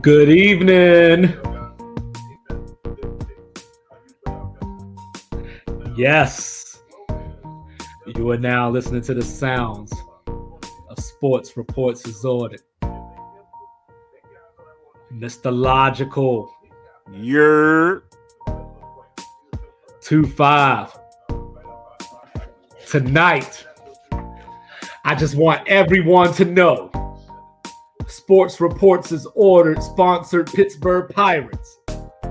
Good evening. Yes. You are now listening to the sounds of Sports Reports As Ordered. Mr. Logical. You're 2 5. Tonight, I just want everyone to know Sports Reports As Ordered, sponsored Pittsburgh Pirates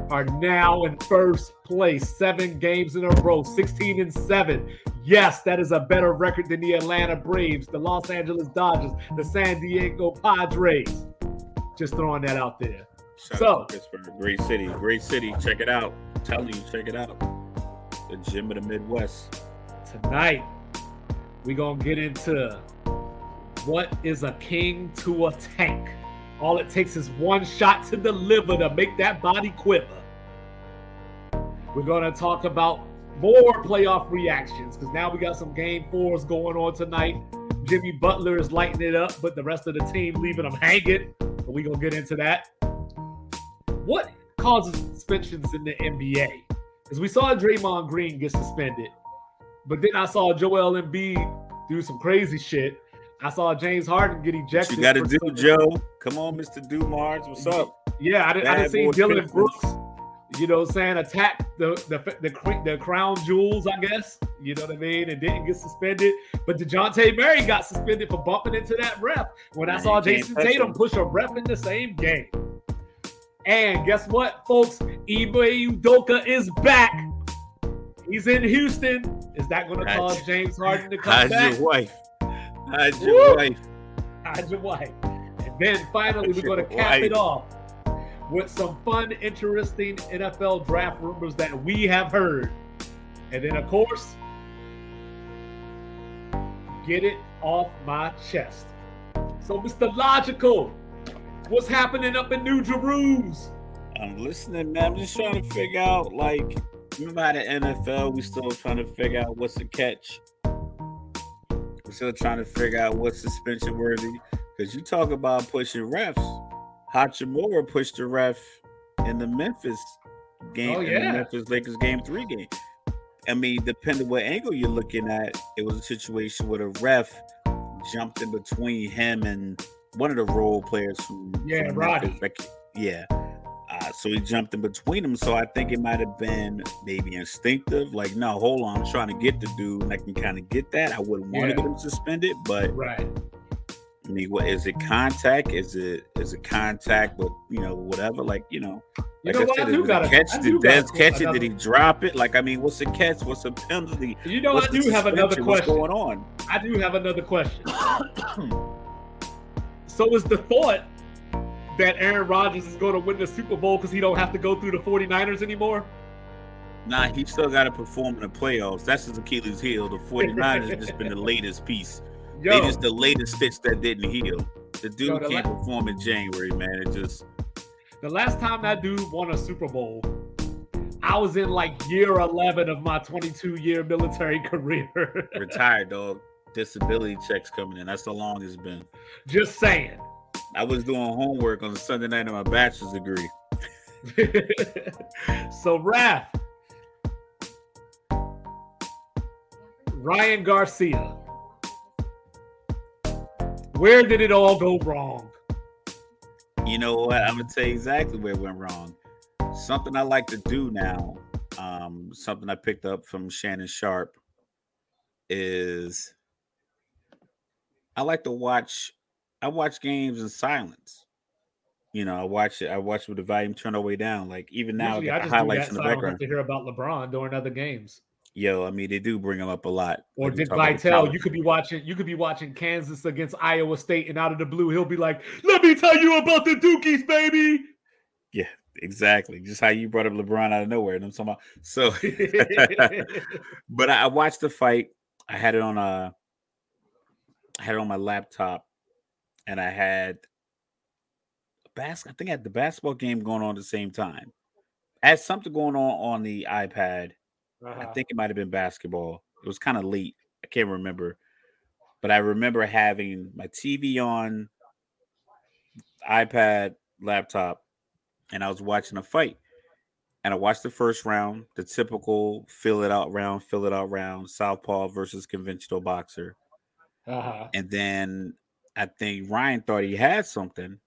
are now in first place, seven games in a row, 16 and 7. Yes, that is a better record than the Atlanta Braves, the Los Angeles Dodgers, the San Diego Padres. Just throwing that out there. Shout So- Pittsburgh, great city, great city. Check it out. I'm telling you, check it out. The gym of the Midwest. Tonight, we're going to get into what is a king to a tank. All it takes is one shot to the liver to make that body quiver. We're going to talk about more playoff reactions because now we got some game fours going on tonight. Jimmy Butler is lighting it up, but the rest of the team leaving them hanging. But we're going to get into that. What causes suspensions in the NBA? Because we saw Draymond Green get suspended, but then I saw Joel Embiid do some crazy shit. I saw James Harden get ejected. you got to do, something- Joe? Come on, Mr. Dumars. What's up? Yeah, I didn't, I didn't see Dillon Pistons. Brooks. You know, what I'm saying attack the the the, the crown jewels, I guess. You know what I mean, and didn't get suspended. But Dejounte Murray got suspended for bumping into that ref. When I Man, saw Jayson Tatum push a ref in the same game. And guess what, folks? Ime Udoka is back. He's in Houston. Is that going to cause James Harden to come How's back? your wife? How's Woo! your wife? Hide your wife. And then finally, we're going to cap it off with some fun, interesting NFL draft rumors that we have heard. And then, of course, get it off my chest. So, Mr. Logical, what's happening up in New Jerusalem? I'm listening, man. I'm just trying to figure out, like, remember how the NFL, we still trying to figure out what's the catch. We're still trying to figure out what's suspension worthy. Because you talk about pushing refs. Hachimura pushed the ref in the Memphis game, Oh, in yeah. the Memphis Lakers game three game. I mean, depending what angle you're looking at, it was a situation where the ref jumped in between him and one of the role players from Yeah, from Roddy. Memphis. Yeah. Uh, so he jumped in between them. So I think it might have been maybe instinctive. Like, no, hold on, I'm trying to get the dude, and I can kind of get that. I wouldn't want Yeah. to get him suspended, but Right. I mean, what is it? Contact? Is it is it contact? But you know, whatever. Like you know, You like know I said, I did got the a catch. I Did Dez catch it? Did he drop it? Like I mean, what's the catch? What's the penalty? You know, What's I do have another suspension? What's question. going on? I do have another question. so is the thought that Aaron Rodgers is going to win the Super Bowl because he don't have to go through the 49ers anymore? Nah, he still got to perform in the playoffs. That's his Achilles heel. The 49ers has just been the latest piece. Yo, They just the latest stitch that didn't heal. The dude Yo, the can't la- perform in January, man. It just the last time that dude won a Super Bowl, I was in like year 11 of my 22 year military career. retired, dog. Disability checks coming in. That's how long it's been. Just saying. I was doing homework on a Sunday night of my bachelor's degree. so, Raf, Ryan Garcia, where did it all go wrong? You know what? I'm gonna tell you exactly where it went wrong. Something I like to do now, um, something I picked up from Shannon Sharpe is I like to watch I watch games in silence. You know, I watch it, I watch with the volume turned all the way down. Like even now Usually I I got just the highlights in so the I don't have background. to hear about LeBron during other games. Yo, I mean they do bring them up a lot. Or Dick talk about the Vitale, you could be watching, you could be watching Kansas against Iowa State, and out of the blue, he'll be like, "Let me tell you about the Dookies, baby." Yeah, exactly just how you brought up LeBron out of nowhere. And I'm talking about so but I, I watched the fight. I had it on a, I had it on my laptop, and I had a bas- I think I had the basketball game going on at the same time. I had something going on on the iPad. I Uh-huh. think it might have been basketball. It was kind of late. I can't remember. but I remember having my TV on, iPad, laptop, and I was watching a fight. And I watched the first round, the typical fill it out round, fill it out round, southpaw versus conventional boxer. Uh-huh. And then I think Ryan thought he had something,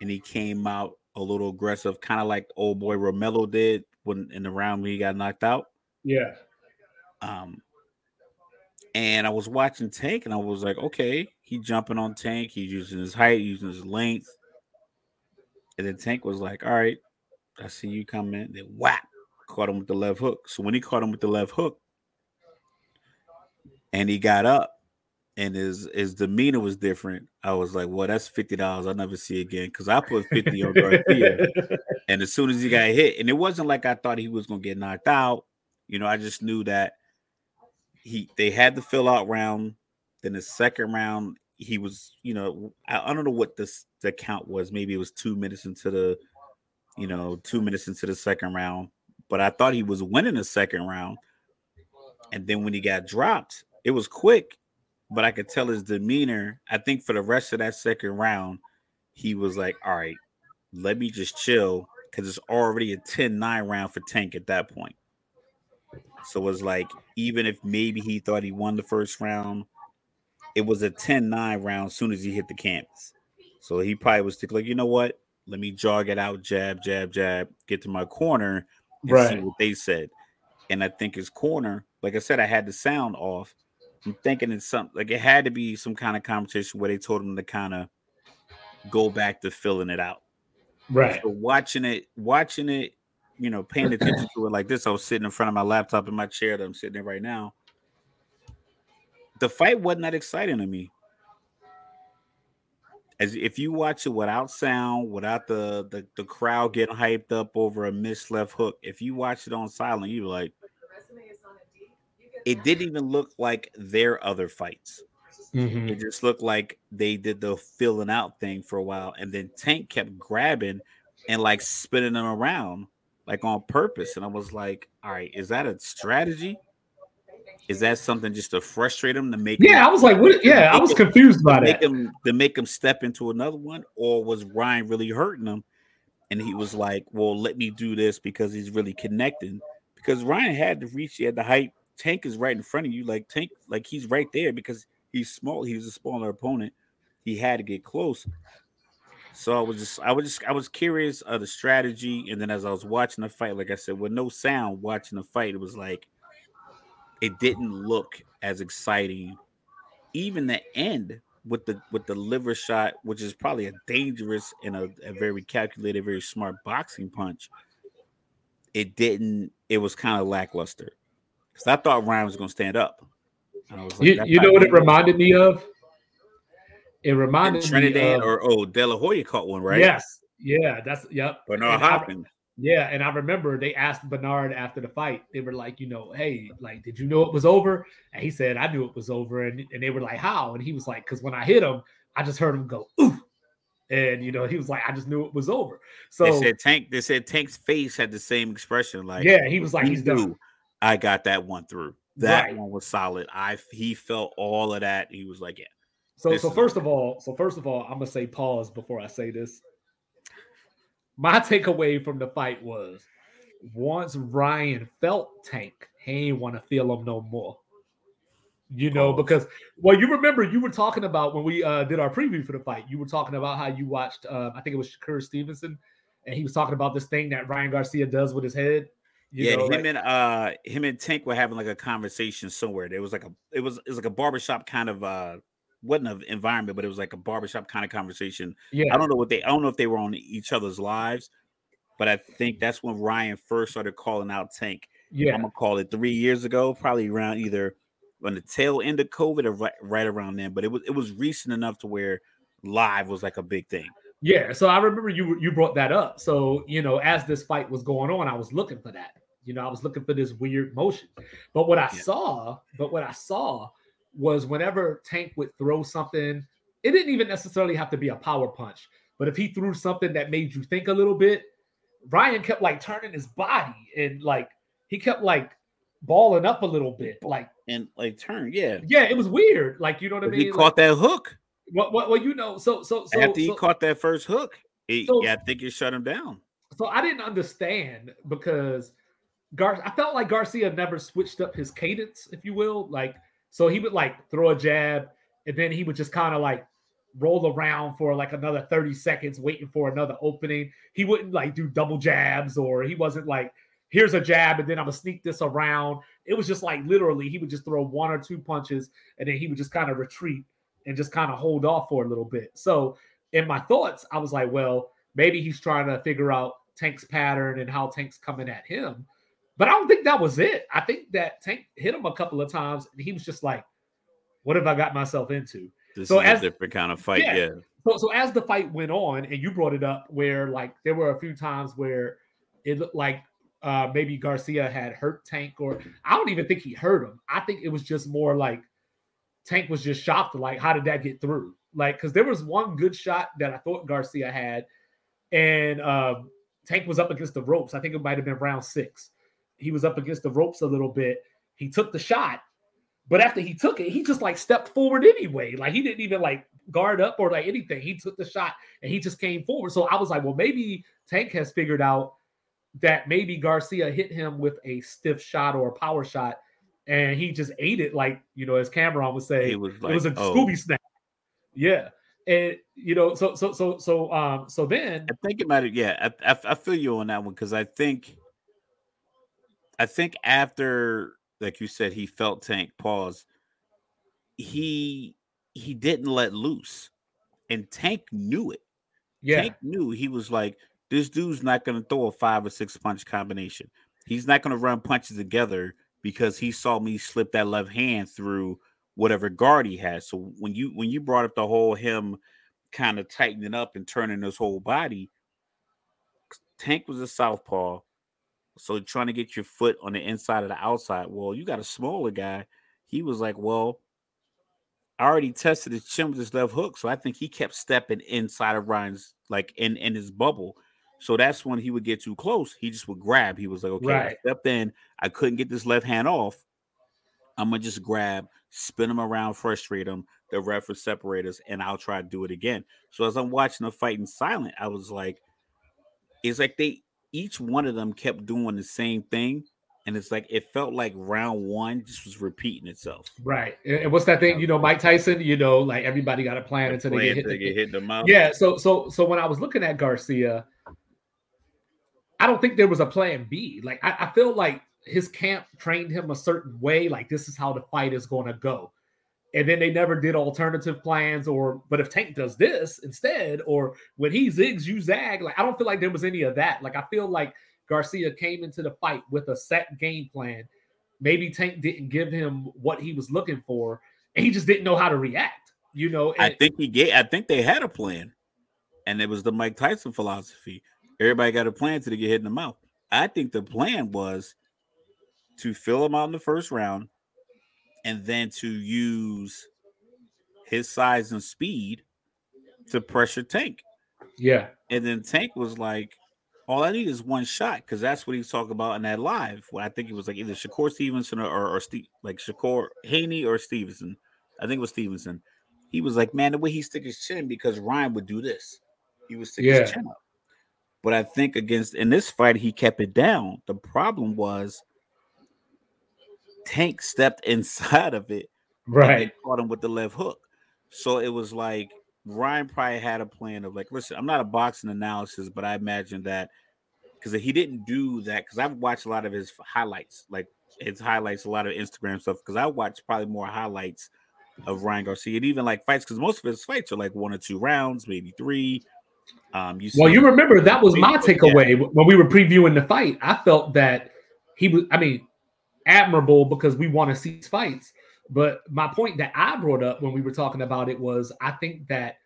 and he came out a little aggressive, kind of like old boy Romero did when in the round when he got knocked out. Yeah. Um, and I was watching Tank, and I was like, okay, he jumping on Tank, he's using his height, using his length. And then Tank was like, all right, I see you coming. Then whap, caught him with the left hook. So when he caught him with the left hook, and he got up, and his his demeanor was different. I was like, well, that's fifty dollars. I'll never see again because I put fifty on Garcia, and as soon as he got hit, and it wasn't like I thought he was gonna get knocked out. You know, I just knew that he they had the fill out round. Then the second round, he was, you know, I, I don't know what this the count was. Maybe it was two minutes into the, you know, two minutes into the second round. But I thought he was winning the second round. And then when he got dropped, it was quick, but I could tell his demeanor. I think for the rest of that second round, he was like, all right, let me just chill because it's already a 10 9 round for Tank at that point. So it was like, even if maybe he thought he won the first round, it was a 10 9 round as soon as he hit the canvas. So he probably was thinking, like, you know what? Let me jog it out, jab, jab, jab, get to my corner and right. see what they said. And I think his corner, like I said, I had the sound off. I'm thinking it's something like it had to be some kind of competition where they told him to kind of go back to filling it out. Right. So watching it, watching it, you know, paying attention to it like this. I was sitting in front of my laptop in my chair that I'm sitting in right now. The fight wasn't that exciting to me. As if you watch it without sound, without the, the the crowd getting hyped up over a missed left hook, if you watch it on silent, you're like, it didn't even look like their other fights. Mm-hmm. It just looked like they did the filling out thing for a while, and then Tank kept grabbing and like spinning them around like on purpose. And I was like, all right, is that a strategy? Is that something just to frustrate them to make? Yeah, him, I was like, what? Yeah, I was him, confused by that. Make him to make him step into another one, or was Ryan really hurting him? And he was like, well, let me do this because he's really connecting. Because Ryan had to reach, he had the height Tank is right in front of you. Like Tank, like he's right there because he's small. He's a smaller opponent. He had to get close. So I was just, I was just, I was curious of the strategy. And then as I was watching the fight, like I said, with no sound, watching the fight, it was like it didn't look as exciting. Even the end with the with the liver shot, which is probably a dangerous and a, a very calculated, very smart boxing punch. It didn't. It was kind of lackluster. Because I thought Ryan was going to stand up. Like, you, you know what it reminded me of? It reminded Trinidad me of, Trinidad or oh De La Hoya caught one, right? Yes. Yeah, that's yep. Bernard Hopkins. Yeah, and I remember they asked Bernard after the fight. They were like, you know, hey, like, did you know it was over? And he said, I knew it was over. And, and they were like, how? And he was like, because when I hit him, I just heard him go, ooh. And you know, he was like, I just knew it was over. So they said Tank, they said Tank's face had the same expression. Like, yeah, he was like, he's done. I got that one through. That right. one was solid. I he felt all of that. He was like, yeah. So so first of all, so first of all, I'm gonna say pause before I say this. My takeaway from the fight was once Ryan felt Tank, he ain't want to feel him no more. You know, because well, you remember you were talking about when we uh, did our preview for the fight. You were talking about how you watched. Uh, I think it was Shakur Stevenson, and he was talking about this thing that Ryan Garcia does with his head. You yeah, know, him like, and uh him and Tank were having like a conversation somewhere. There was like a it was it was like a barbershop kind of uh wasn't an environment, but it was like a barbershop kind of conversation. Yeah. I don't know what they I don't know if they were on each other's lives, but I think that's when Ryan first started calling out Tank. Yeah. I'm gonna call it three years ago, probably around either on the tail end of COVID or right, right around then. But it was it was recent enough to where live was like a big thing. Yeah, so I remember you you brought that up. So you know, as this fight was going on, I was looking for that. You know, I was looking for this weird motion. But what I yeah. saw, but what I saw was whenever Tank would throw something, it didn't even necessarily have to be a power punch. But if he threw something that made you think a little bit, Ryan kept like turning his body and like he kept like balling up a little bit. Like and like turn. Yeah, yeah, it was weird. Like you know what I mean? He caught that hook. What, what, well, you know, so so so after he so, caught that first hook, he, So- yeah, I think it shut him down. so I didn't understand because Gar I felt like Garcia never switched up his cadence, if you will. Like, so he would like throw a jab and then he would just kind of like roll around for like another 30 seconds waiting for another opening. He wouldn't like do double jabs or he wasn't like, here's a jab and then I'm gonna sneak this around. It was just like literally he would just throw one or two punches and then he would just kind of retreat and just kind of hold off for a little bit. So in my thoughts, I was like, well, maybe he's trying to figure out Tank's pattern and how Tank's coming at him. But I don't think that was it. I think that Tank hit him a couple of times and he was just like, what have I got myself into? This So is as- a different kind of fight. Yeah. Yeah, So, so as the fight went on, and you brought it up, where like there were a few times where it looked like uh, maybe Garcia had hurt Tank, or I don't even think he hurt him. I think it was just more like Tank was just shocked, like how did that get through? Like because there was one good shot that I thought Garcia had, and um, Tank was up against the ropes. I think it might have been round six. He was up against the ropes a little bit. He took the shot, but after he took it, he just like stepped forward anyway. Like he didn't even like guard up or like anything. He took the shot and he just came forward. So I was like, well, maybe Tank has figured out that maybe Garcia hit him with a stiff shot or a power shot, and he just ate it like you know, as Cameron would say, was like, it was a oh. Scooby snap. Yeah, and you know, so so so so um so then I think it might have. Yeah, I, I, I feel you on that one because I think, I think after, like you said, he felt Tank pause. He he didn't let loose, and Tank knew it. yeah Tank knew he was like, this dude's not going to throw a five or six punch combination. He's not going to run punches together because he saw me slip that left hand through whatever guard he has. So when you when you brought up the whole him kind of tightening up and turning his whole body, Tank was a southpaw. So trying to get your foot on the inside of the outside. Well, you got a smaller guy. He was like, well, I already tested his chin with his left hook, so I think he kept stepping inside of Ryan's like in in his bubble. So that's when he would get too close. He just would grab. He was like, okay, I Right. stepped in. I couldn't get this left hand off. I'm gonna just grab, spin him around, frustrate him. The ref will separate us, and I'll try to do it again. So as I'm watching the fight in silent, I was like, it's like they each one of them kept doing the same thing, and it's like it felt like round one just was repeating itself. right. And what's that thing? You know, Mike Tyson. You know, like everybody got a plan until they get hit. they the- get hit in the mouth. Yeah, so so so when I was looking at Garcia, I don't think there was a plan B. Like I, I feel like his camp trained him a certain way, like this is how the fight is going to go. And then they never did alternative plans, or but if Tank does this instead, or when he zigs, you zag. Like I don't feel like there was any of that. Like I feel like Garcia came into the fight with a set game plan. Maybe Tank didn't give him what he was looking for, and he just didn't know how to react. You know, I think he gave. I think they had a plan, and it was the Mike Tyson philosophy. Everybody got a plan till they get hit in the mouth. I think the plan was to fill him out in the first round, and then to use his size and speed to pressure Tank. yeah, And then Tank was like, "All I need is one shot," because that's what he's talking about in that live. Well, I think it was like either Shakur Stevenson or or, or Steve, like Shakur Haney or Stevenson. I think it was Stevenson. He was like, "Man, the way he stick his chin because Ryan would do this. He would stick Yeah. his chin up." But I think against in this fight he kept it down. The problem was Tank stepped inside of it right. caught him with the left hook. So it was like Ryan probably had a plan of like, listen, I'm not a boxing analysis, but I imagine that because he didn't do that because I've watched a lot of his highlights, like his highlights, a lot of Instagram stuff. Because I watched probably more highlights of Ryan Garcia and even like fights because most of his fights are like one or two rounds, maybe three. Um, you Well, you remember that was my Yeah. takeaway when we were previewing the fight. I felt that he was, I mean, admirable because we want to see fights. But my point that I brought up when we were talking about it was I think that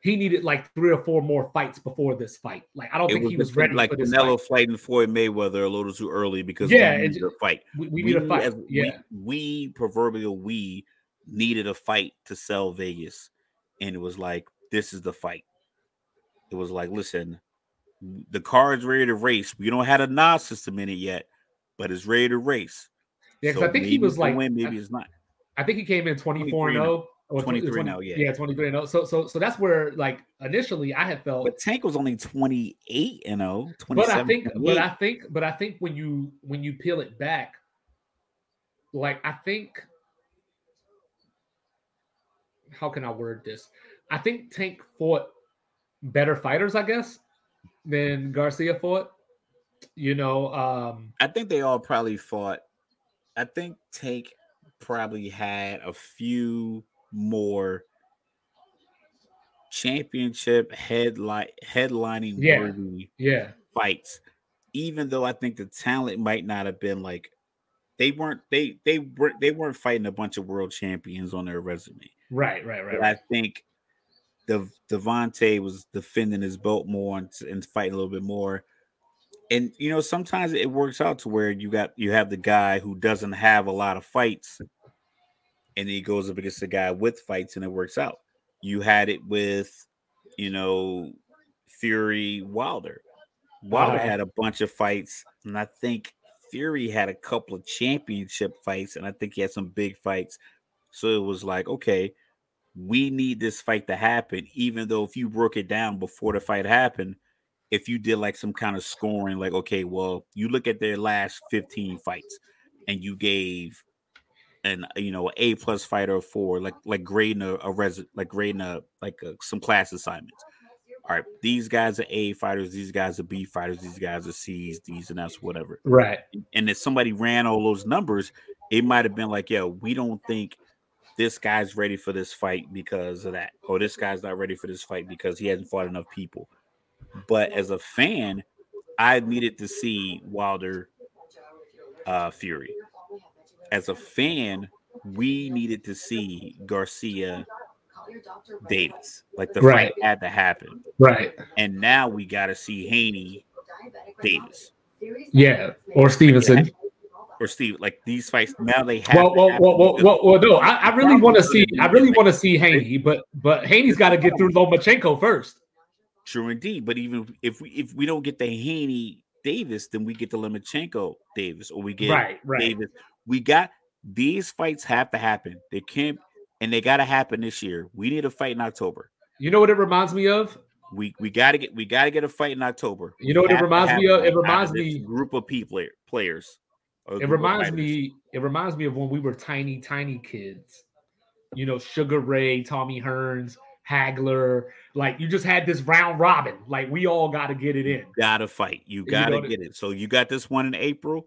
he needed like three or four more fights before this fight. Like, I don't it think was he was ready like for Canelo fight. fighting Floyd Mayweather a little too early because Yeah, we needed a fight. We, we need a fight. as- yeah. we, we proverbial we needed a fight to sell Vegas, and it was like this is the fight. It was like, listen, the car is ready to race. We don't have a nod system in it yet, but it's ready to race. Yeah, because so I think he was like win, maybe it's not. I think he came in 24 and 0. Or 23 now, oh, yeah. Yeah, 23 and 0. So so so that's where like initially I had felt But Tank was only 28 and 0, But I think but I think but I think when you when you peel it back, like I think how can I word this? I think Tank fought better fighters, I guess, than Garcia fought. You know, um I think they all probably fought. I think Tank probably had a few more championship headline headlining yeah. worthy yeah. fights. Even though I think the talent might not have been like they weren't they they were they weren't fighting a bunch of world champions on their resume. Right, right, right. right. I think the Devontae was defending his belt more and, and fighting a little bit more. And you know, sometimes it works out to where you got you have the guy who doesn't have a lot of fights, and he goes up against the guy with fights, and it works out. You had it with, you know, Fury Wilder. Wilder uh-huh. had a bunch of fights, and I think Fury had a couple of championship fights, and I think he had some big fights. So it was like, okay, we need this fight to happen, even though if you broke it down before the fight happened, if you did like some kind of scoring, like, okay, well, you look at their last 15 fights and you gave an you know a plus fighter four, like like grading a, a res like grading a like a, some class assignments. All right, these guys are A fighters, these guys are B fighters, these guys are C's, these and that's whatever. Right. And if somebody ran all those numbers, it might have been like, yeah, we don't think this guy's ready for this fight because of that, or this guy's not ready for this fight because he hasn't fought enough people. But as a fan, I needed to see Wilder uh, Fury. As a fan, we needed to see Garcia Davis. Like the right. fight had to happen. Right. And now we got to see Haney Davis. Yeah, or Stevenson. Or Steve, like these fights now they have. Well, well, well, well, well, well, no, I, I really want to see. I really want to see Haney, but but Haney's got to get through Lomachenko first. True indeed. But even if we if we don't get the Haney Davis, then we get the Lomachenko Davis, or we get right, right. Davis. We got these fights have to happen. They can't, and they got to happen this year. We need a fight in October. You know what it reminds me of? We we got to get we got to get a fight in October. You know what it reminds me of? It reminds me group of people players. Oh, it reminds me. It reminds me of when we were tiny, tiny kids. You know, Sugar Ray, Tommy Hearns, Hagler. Like you just had this round robin. Like we all got to get it in. Got to fight. You got to get it. So you got this one in April.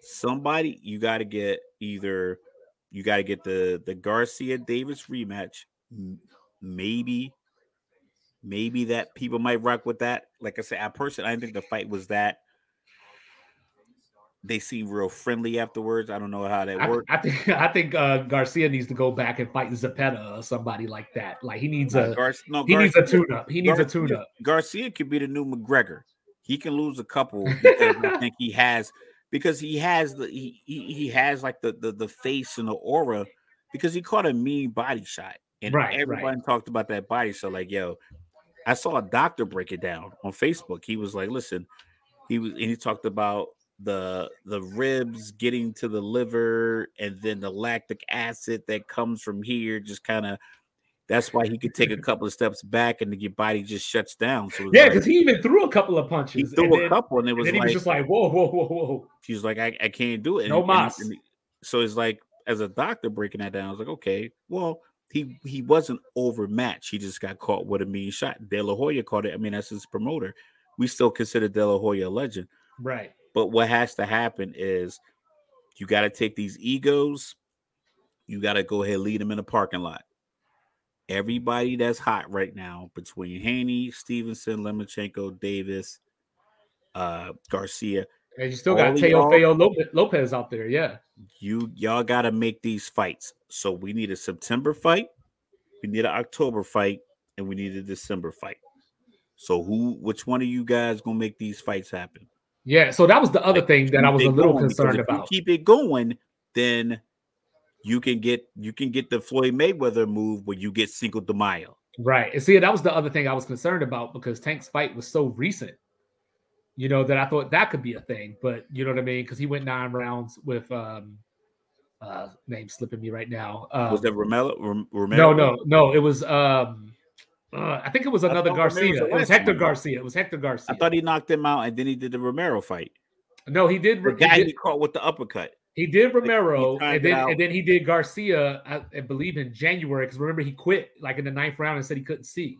Somebody you got to get either you got to get the the Garcia Davis rematch. Maybe, maybe that people might rock with that. Like I said, I personally I think the fight was that they seem real friendly afterwards. I don't know how that works. I, think I think uh, Garcia needs to go back and fight Zepeda or somebody like that. Like he needs a Gar- no, he Garcia, needs a tune up. He needs Garcia, a tune up. Garcia could be the new McGregor. He can lose a couple because I think he has because he has the he, he, he has like the, the the face and the aura because he caught a mean body shot and right, everybody right. talked about that body shot like yo I saw a doctor break it down on Facebook. He was like, listen, he was and he talked about the the ribs getting to the liver and then the lactic acid that comes from here just kind of that's why he could take a couple of steps back and your body just shuts down. So yeah, because like, he even threw a couple of punches. He threw a then, couple, and it was and like, he was just like, whoa, whoa, whoa, whoa. She's like, I, I can't do it. No mas. so it's like, as a doctor breaking that down, I was like, okay, well, he he wasn't overmatched. He just got caught with a mean shot. De La Hoya caught it. I mean, that's his promoter. We still consider De La Hoya a legend. Right. But what has to happen is you got to take these egos, you got to go ahead lead them in the parking lot. Everybody that's hot right now between Haney, Stevenson, Lomachenko, Davis, uh, Garcia. And you still got Teofimo Lopez out there, yeah. You y'all got to make these fights. So we need a September fight, we need an October fight, and we need a December fight. So who, which one of you guys gonna make these fights happen? Yeah, so that was the other like, thing that I was a little concerned about. keep it going, then you can get you can get the Floyd Mayweather move where you get Cinco de Mayo. Right. And see, that was the other thing I was concerned about because Tank's fight was so recent. You know that I thought that could be a thing, but you know what I mean because he went nine rounds with um, uh, name slipping me right now. Um, was that Romero? Rom- no, no, no. It was um, uh, I think it was another Garcia. It was Hector. Garcia. It was Hector Garcia. I thought he knocked him out, and then he did the Romero fight. no, he did. The he guy did he caught with the uppercut. He did Romero, timed and then and then he did Garcia. I, I believe in January because remember he quit like in the ninth round and said he couldn't see.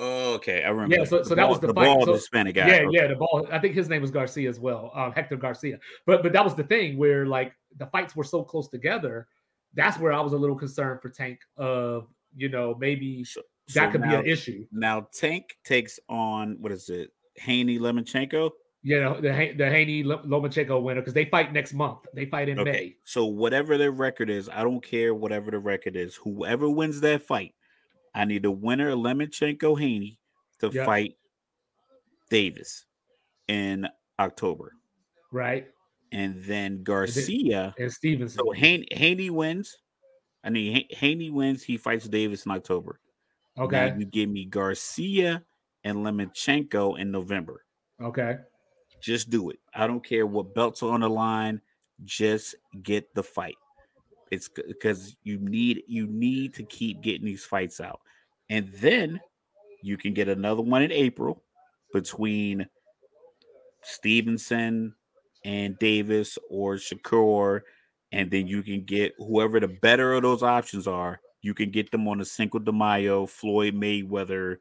Oh, okay, I remember. Yeah, so- The so that was the the fight. bald So- Hispanic guy. Yeah, Okay. yeah, the ball. I think his name was Garcia as well, um, Hector Garcia. But but that was the thing where like the fights were so close together. That's where I was a little concerned for Tank of you know maybe So, that could now, be an issue. Now Tank takes on what is it? Haney Lomachenko. You know the the Haney Lomachenko winner because they fight next month. They fight in Okay. May. So whatever their record is, I don't care whatever the record is. Whoever wins that fight, I need the winner Lomachenko Haney to Yep. fight Davis in October. Right, And then Garcia. and Stevenson. So Haney, Haney wins. I mean Haney wins, he fights Davis in October. Now Okay, you give me Garcia and Lomachenko in November. okay, Just do it. I don't care what belts are on the line. Just get the fight. It's because you need you need to keep getting these fights out, and then you can get another one in April between Stevenson and Davis or Shakur, and then you can get whoever the better of those options are. You can get them on a Cinco de Mayo, Floyd Mayweather,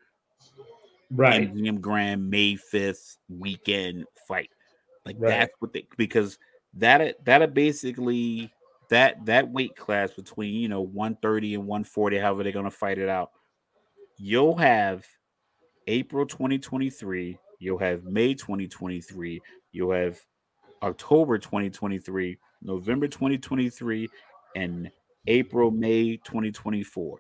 right, MGM Grand May 5th weekend fight. Like Right. that's what they because that that basically that that weight class between you know 130 and 140, however they're gonna fight it out. You'll have April 2023, you'll have May 2023, you'll have October 2023, November 2023, and April, May 2024.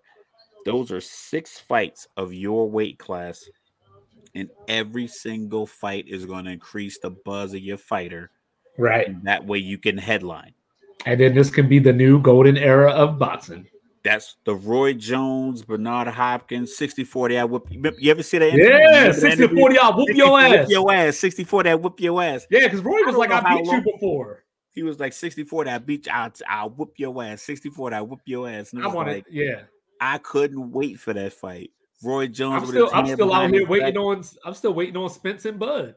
Those are six fights of your weight class, and every single fight is going to increase the buzz of your fighter. right. And that way you can headline. And then this can be the new golden era of boxing. That's the Roy Jones, Bernard Hopkins, 60 40. I whip you. You ever see that? interview? Yeah, Remember that 60 40, I'll whoop 60, your Whip ass. your ass. 60 40, I whip your ass. Yeah, because Roy was like, I beat you before. He was like 60 40, I beat you. I'll, I'll whip your ass. 60 40, I whip your ass. I wanted, like, yeah. I couldn't wait for that fight. Roy Jones I'm still, I'm still out here waiting back. on, I'm still waiting on Spence and Bud.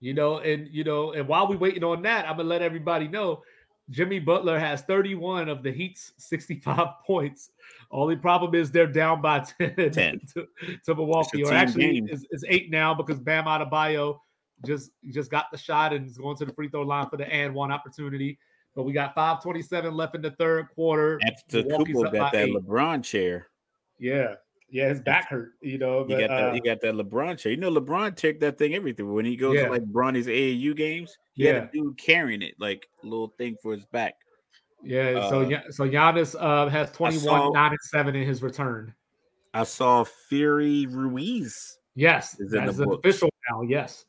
You know, and you know, and while we waiting on that, I'm gonna let everybody know Jimmy Butler has 31 of the Heat's 65 points. Only problem is they're down by 10, 10. To, to Milwaukee, or actually it's, it's eight now because Bam Adebayo just just got the shot and is going to the free throw line for the and one opportunity. But we got 5:27 left in the third quarter. After up got that eight. LeBron chair. Yeah, yeah, his back hurt. You know, He got that. uh, He got that LeBron chair. You know, LeBron took that thing everything. When he goes Yeah. to like Bronny's AAU games, he Yeah. had a dude carrying it, like a little thing for his back. Yeah, so Uh, Ya- so Giannis uh, has 21, saw- 9 and 7 in his return. I saw Fury Ruiz. Yes, Is in the official now. Yes,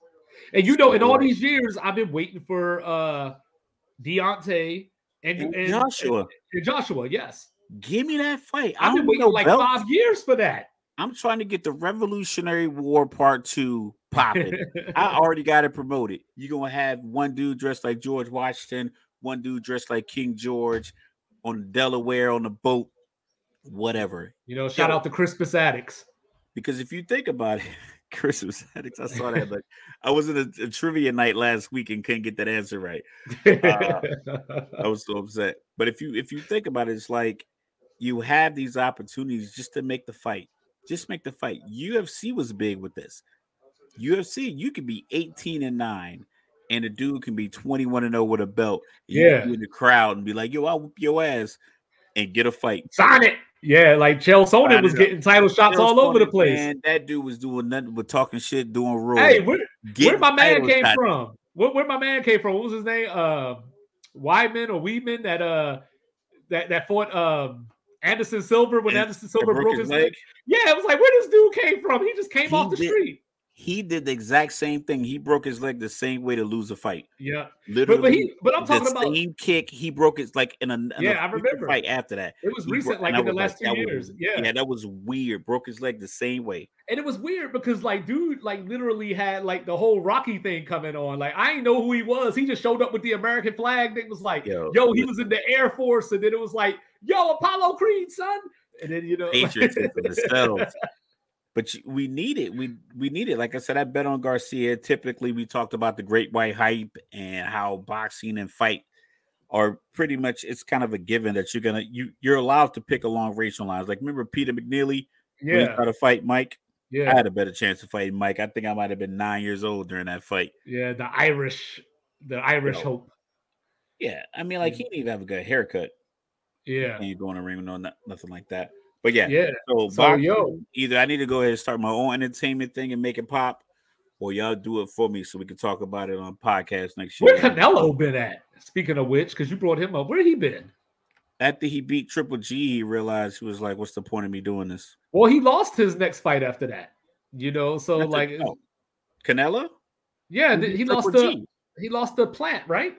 and you know, in all these years, I've been waiting for uh Deontay and, And and Joshua, and I Yes, give me that fight. I've been waiting like belts. five years for that. I'm trying to get the Revolutionary War Part Two popping. I already got it promoted. You're gonna have one dude dressed like George Washington, one dude dressed like King George on Delaware on the boat, whatever. you know, shout out to Crispus Attucks. Because if you think about it, Christmas addicts, I saw that. Like, I was in a, a trivia night last week and couldn't get that answer right. Uh, I was so upset. But if you if you think about it, it's like you have these opportunities just to make the fight. Just make the fight. UFC was big with this. UFC, you could be 18 and 9, and a dude can be 21 and 0 with a belt. Yeah. in the crowd and be like, yo, I'll whoop your ass and get a fight. Sign it. Yeah, like Chael Sonnen was getting title shots Chael all over the place. Man, that dude was doing nothing but talking shit, doing rules. Hey, where, where my man came from? Where, where my man came from? What was his name? Uh, Wyman or Weidman that uh that that fought um Anderson Silva when And- Anderson and Silva broke his leg. leg. Yeah, it was like where this dude came from. He just came He off the did- street. He did the exact same thing. He broke his leg the same way to lose a fight. Yeah, literally. But, but, he, but I'm talking about same kick. He broke his like in a in yeah. A I remember fight after that. It was He recent, broke- like in the last that two was- years. Yeah. yeah, that was weird. Broke his leg the same way. and it was weird because like dude like literally had like the whole Rocky thing coming on. Like I didn't know who he was. He just showed up with the American flag. It was like, Yo, yo, he was in the Air Force, and then it was like, yo, Apollo Creed, son. And then you know, patriotism themselves. But we need it. We we need it. Like I said, I bet on Garcia. Typically, we talked about the great white hype and how boxing and fight are pretty much. It's kind of a given that you're gonna you you're allowed to pick along racial lines. Like remember Peter McNeeley when he yeah, tried to fight Mike. Yeah, I had a better chance of fighting Mike. I think I might have been nine years old during that fight. yeah. The Irish, the Irish Yo. hope. Yeah, I mean, like he didn't even have a good haircut. Yeah, And you go in the ring with no- nothing like that. But yeah, yeah. So, So, boxing, yo. either I need to go ahead and start my own entertainment thing and make it pop, or y'all do it for me so we can talk about it on podcast next year. Where. Canelo been at? Speaking of which, because you brought him up, where he been? After he beat Triple G, he realized he was like, "What's the point of me doing this?" Well, he lost his next fight after that. You know, so That's a- like, oh, Canelo, yeah, he Triple lost the G? he lost the plant, right?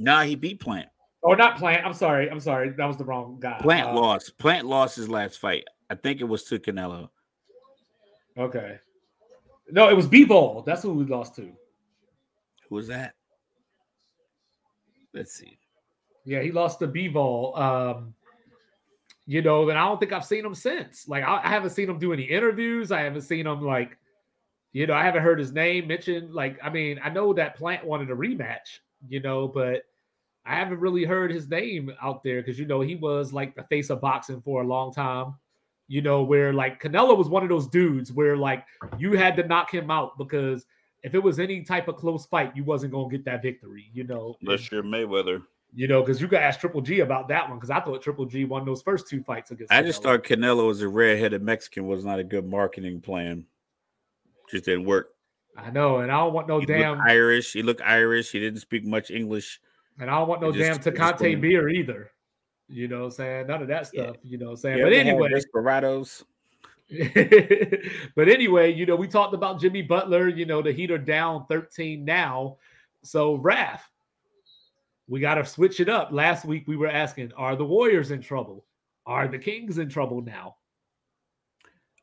Nah, he beat Plant. Or not plant. I'm sorry. I'm sorry. That was the wrong guy. Plant Uh, lost. Plant lost his last fight. I think it was to Canelo. Okay. No, it was Bivol. That's who we lost to. Who was that? Let's see. Yeah, he lost to Bivol. Um, you know, and I don't think I've seen him since. Like, I, I haven't seen him do any interviews. I haven't seen him like, you know, I haven't heard his name mentioned. Like, I mean, I know that Plant wanted a rematch, you know, but I haven't really heard his name out there because you know he was like the face of boxing for a long time. You know, where like Canelo was one of those dudes where like you had to knock him out because if it was any type of close fight, you wasn't gonna get that victory. You know, Unless you're Mayweather. you know, because you could ask Triple G about that one because I thought Triple G won those first two fights against. I just Canelo. thought Canelo as a red-headed Mexican was not a good marketing plan. Just didn't work. I know, and I don't want no he damn, Irish. He looked Irish. He didn't speak much English. And I don't want no just- damn Tecate beer either. You know, what I'm saying none of that Yeah. stuff. You know, what I'm saying. You but anyway, Desperados. but anyway, you know, we talked about Jimmy Butler. You know, the Heat are down 13 now. So, Raf, we got to switch it up. Last week we were asking, are the Warriors in trouble? Are the Kings in trouble now?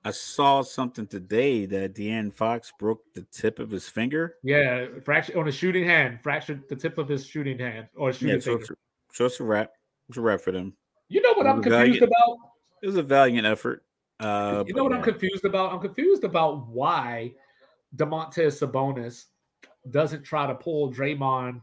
I saw something today that De'Aaron Fox broke the tip of his finger. Yeah, fracture on a shooting hand, fractured the tip of his shooting hand or shooting Yeah, so finger. it's, so it's a wrap. It's a wrap for them. You know what I'm confused valiant- about? It was a valiant effort. Uh, you know what I'm confused about? I'm confused about why Domantas Sabonis doesn't try to pull Draymond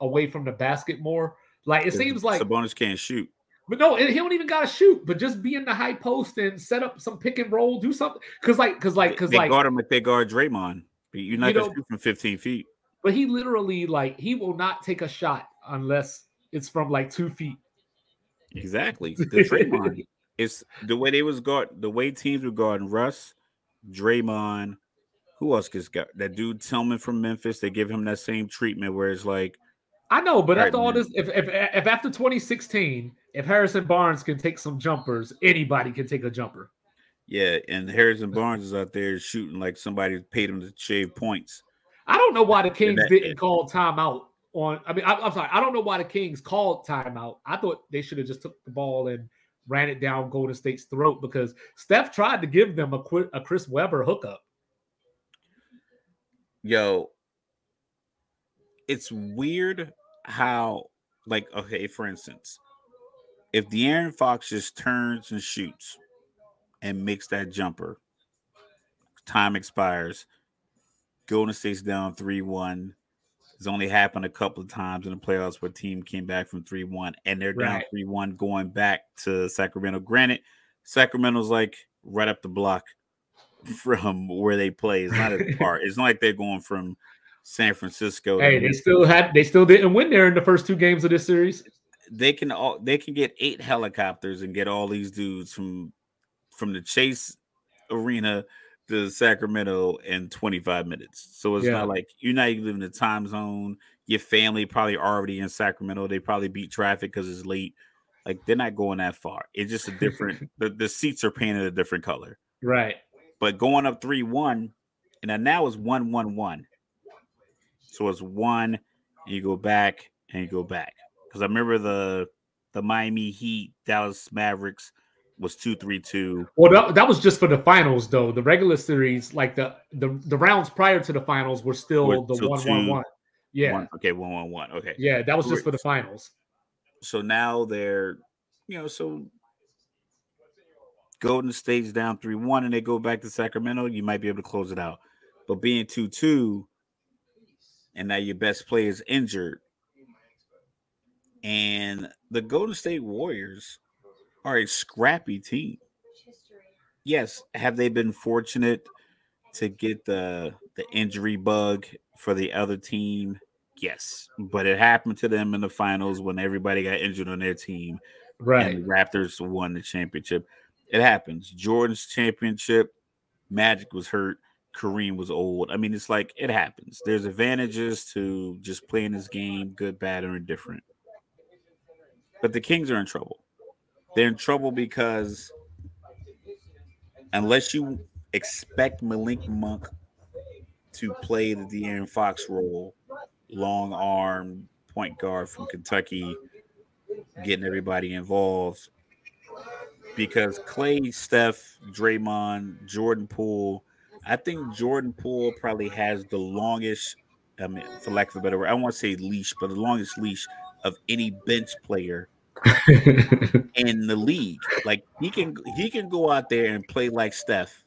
away from the basket more. Like it seems like, Sabonis can't shoot. But no, he don't even gotta shoot, but just be in the high post and set up some pick and roll, do something. Cause like, cause like, cause they like, guard him like they guard Draymond. But you're not You gonna know- shoot from 15 feet. but he literally like he will not take a shot unless it's from like two feet. Exactly. The Draymond. it's the way they was guard the way teams were guarding Russ, Draymond. Who else gets got that dude Tillman from Memphis? They give him that same treatment where it's like I know, but after all this, if, if if after 2016, if Harrison Barnes can take some jumpers, anybody can take a jumper. Yeah, and Harrison Barnes is out there shooting like somebody paid him to shave points. I don't know why the Kings that- didn't call timeout on. I mean, I, I'm sorry, I don't know why the Kings called timeout. I thought they should have just took the ball and ran it down Golden State's throat because Steph tried to give them a a Chris Webber hookup. Yo, it's weird how, like, okay, for instance, if De'Aaron Fox just turns and shoots and makes that jumper, time expires, Golden State's down 3 1. It's only happened a couple of times in the playoffs where team came back from 3 1 and they're down Right. 3 1 going back to Sacramento. Granted, Sacramento's like right up the block from where they play. It's not as far. It's not like they're going from San Francisco. Hey, they still had they still didn't win there in the first two games of this series. they can all they can get eight helicopters and get all these dudes from from the Chase Arena to Sacramento in 25 minutes. So it's Yeah. not like you're not even in the time zone. Your family probably already in Sacramento. They probably beat traffic because it's late. Like they're not going that far. It's just a different. the, the seats are painted a different color. Right. But going up three one, and then now it's one one one. So it's one, and you go back and you go back. Because I remember the the Miami Heat, Dallas Mavericks was two three two. Well, that, that was just for the finals, though. The regular series, like the the, the rounds prior to the finals, were still Were- the one two- one one. Yeah, One, okay, one one one. Okay. yeah, that was just for the finals. So now they're, you know, so Golden State's down three one, and they go back to Sacramento. You might be able to close it out, but being two two, and now your best player is injured, and the Golden State Warriors are a scrappy team. Yes, have they been fortunate to get the the injury bug for the other team? Yes, but it happened to them in the finals when everybody got injured on their team Right. and the Raptors won the championship. It happens. Jordan's championship, Magic was hurt, Kareem was old. I mean, it's like it happens. There's advantages to just playing this game, good, bad, or indifferent. But the Kings are in trouble. They're in trouble because unless you expect Malik Monk to play the De'Aaron Fox role, long arm point guard from Kentucky, getting everybody involved, because Clay, Steph, Draymond, Jordan Poole, I think Jordan Poole probably has the longest, I mean, for lack of a better word, I don't want to say leash, but the longest leash of any bench player in the league. Like he can he can go out there and play like Steph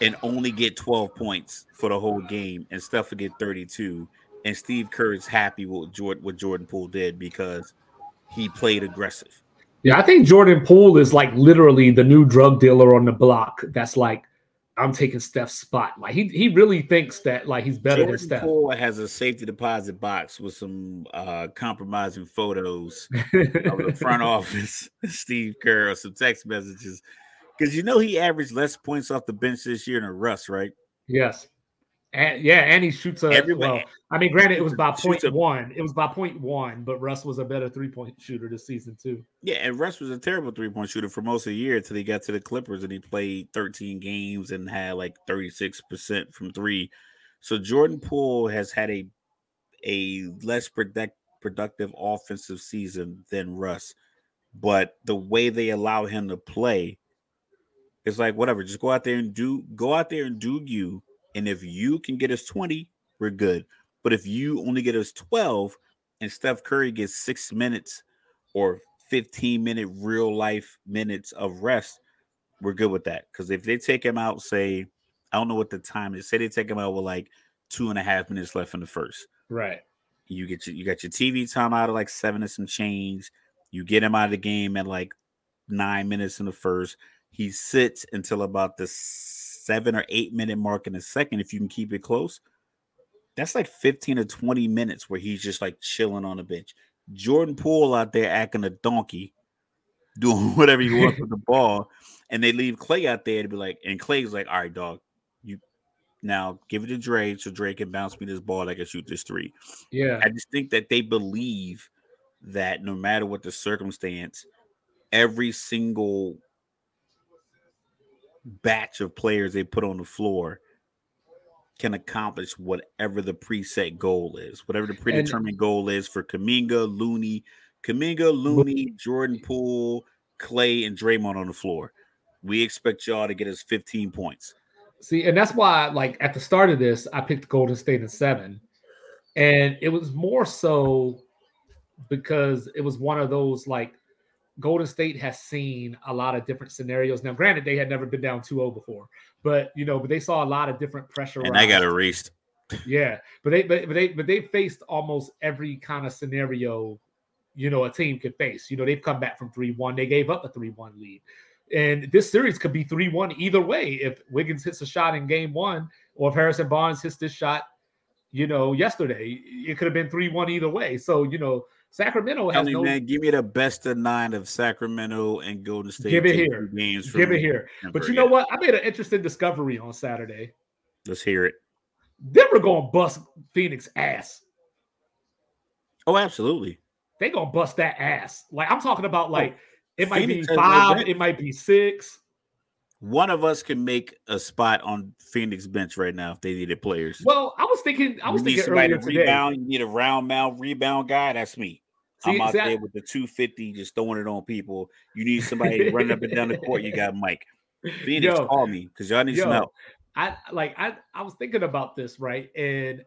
and only get 12 points for the whole game, and Steph will get 32. And Steve Kerr is happy with Jordan what Jordan Poole did because he played aggressive. yeah, I think Jordan Poole is like literally the new drug dealer on the block. That's like, I'm taking Steph's spot. Like he he really thinks that like he's better Jordan than Steph. Poole has a safety deposit box with some uh, compromising photos of the front office, Steve Kerr, or some text messages. Because you know he averaged less points off the bench this year than Russ, right? yes. And yeah, and he shoots a Everybody- well, I mean, granted, it was by point one. It was by point one, but Russ was a better three point shooter this season too. Yeah, and Russ was a terrible three point shooter for most of the year until he got to the Clippers and he played 13 games and had like 36% from three. So Jordan Poole has had a a less product, productive offensive season than Russ, but the way they allow him to play, it's like whatever. Just go out there and do go out there and do you. And if you can get us 20, we're good. But if you only get us 12 and Steph Curry gets six minutes or 15 minute real life minutes of rest, we're good with that. Because if they take him out, say, I don't know what the time is, say they take him out with like two and a half minutes left in the first. Right. You get your, you got your TV time out of like seven and some change. You get him out of the game at like nine minutes in the first. He sits until about the seven or eight minute mark in a second. If you can keep it close, that's like 15 or 20 minutes where he's just like chilling on the bench. Jordan Poole out there acting a donkey, doing whatever he wants with the ball, and they leave Clay out there to be like, and Clay's like, all right, dog, you now give it to Dre so Dre can bounce me this ball. I can shoot this three. Yeah. I just think that they believe that no matter what the circumstance, every single batch of players they put on the floor can accomplish whatever the preset goal is, whatever the predetermined goal is for Kuminga, Looney, Kuminga, Looney, Jordan Poole, Clay, and Draymond on the floor. We expect y'all to get us 15 points. See, and that's why, like at the start of this, I picked Golden State in seven, and it was more so because it was one of those like Golden State has seen a lot of different scenarios. Now, granted, they had never been down 2-0 before, but you know, but they saw a lot of different pressure. And I got erased. Yeah, but they but, but they but they faced almost every kind of scenario, you know, a team could face. You know, they've come back from three one. They gave up a three one lead, and this series could be three one either way. If Wiggins hits a shot in game one, or if Harrison Barnes hits this shot, you know, yesterday, it could have been three one either way. So you know, Sacramento has Tell me, no. man, give me the best of nine of Sacramento and Golden State. Give it here. Games Give it here, but Denver. you know what? I made an interesting discovery on Saturday. Let's hear it. Denver gonna bust Phoenix ass. Oh, absolutely. they gonna bust that ass. Like I'm talking about, oh, like it might Phoenix be five, it might be six. one of us can make a spot on Phoenix bench right now if they needed players. Well, I was thinking, I was you thinking earlier to today. rebound. You need a round mount rebound guy. That's me. I'm See, out there with the 250, just throwing it on people. You need somebody running up and down the court. You got Mike. Phoenix, Yo, call me because y'all need some help. I like I I was thinking about this right, and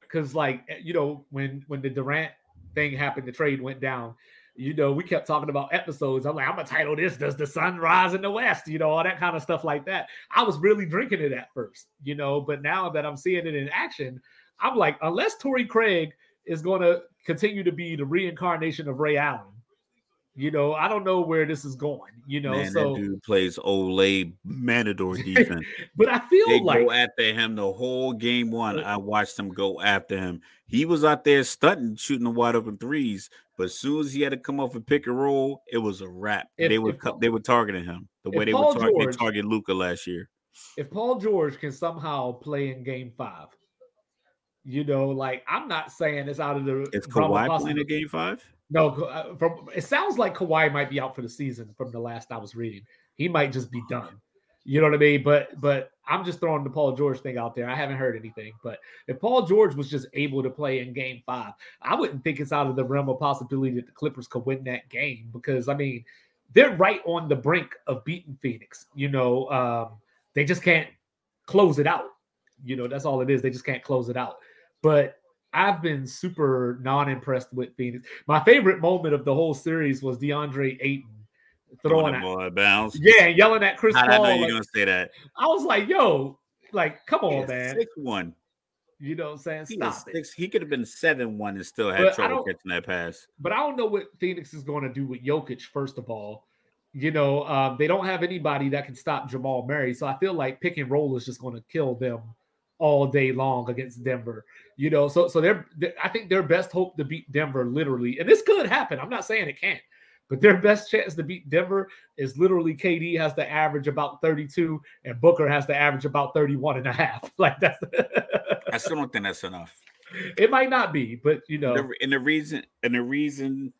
because like eh, you know when when the Durant thing happened, the trade went down. You know, we kept talking about episodes. I'm like, I'm gonna title this "Does the Sun Rise in the West?" You know, all that kind of stuff like that. I was really drinking it at first, you know, but now that I'm seeing it in action, I'm like, unless Torrey Craig is going to continue to be the reincarnation of Ray Allen, you know, I don't know where this is going. You know, Man, so that dude plays olé matador defense. but I feel they like go after him the whole game one. I watched them go after him. He was out there stunting, shooting the wide open threes, but as soon as he had to come off a pick and roll, it was a wrap. If- they were if they were targeting him the way they Paul were George- target Luka last year. if Paul George can somehow play in game five, you know, like I'm not saying it's out of the Is Kawhi playing possibility. in game five? No, uh, from it sounds like Kawhi might be out for the season from the last I was reading. He might just be done. You know what I mean? But but I'm just throwing the Paul George thing out there. I haven't heard anything. But if Paul George was just able to play in game five, I wouldn't think it's out of the realm of possibility that the Clippers could win that game because I mean they're right on the brink of beating Phoenix. You know, um, they just can't close it out. You know, that's all it is. They just can't close it out. But I've been super non-impressed with Phoenix. My favorite moment of the whole series was DeAndre Ayton throwing at, bounds. yeah, yelling at Chris How did I Paul. know you're gonna say that? I was like, yo, like, come on, man. Six one. You know what I'm saying? He, Stop six, he could have been seven one and still But had I trouble catching that pass. But I don't know what Phoenix is going to do with Jokic, first of all. You know, um, they don't have anybody that can stop Jamal Murray. So I feel like pick and roll is just going to kill them all day long against Denver. You know, so so they're, they I think their best hope to beat Denver literally, and this could happen. I'm not saying it can't, but their best chance to beat Denver is literally KD has to average about 32 and Booker has to average about 31 and a half. Like that's I still don't think that's enough. it might not be, but you know, The- and the reason and the reason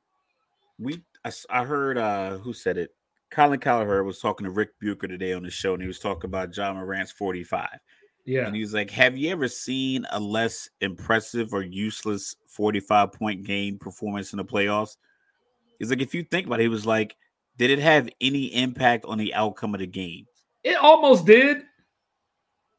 we I heard uh who said it colin Cowherd was talking to rick bucher today on the show and he was talking about Ja Morant's 45 yeah. and he was like have you ever seen a less impressive or useless 45 point game performance in the playoffs he's like if you think about it he was like did it have any impact on the outcome of the game It almost did.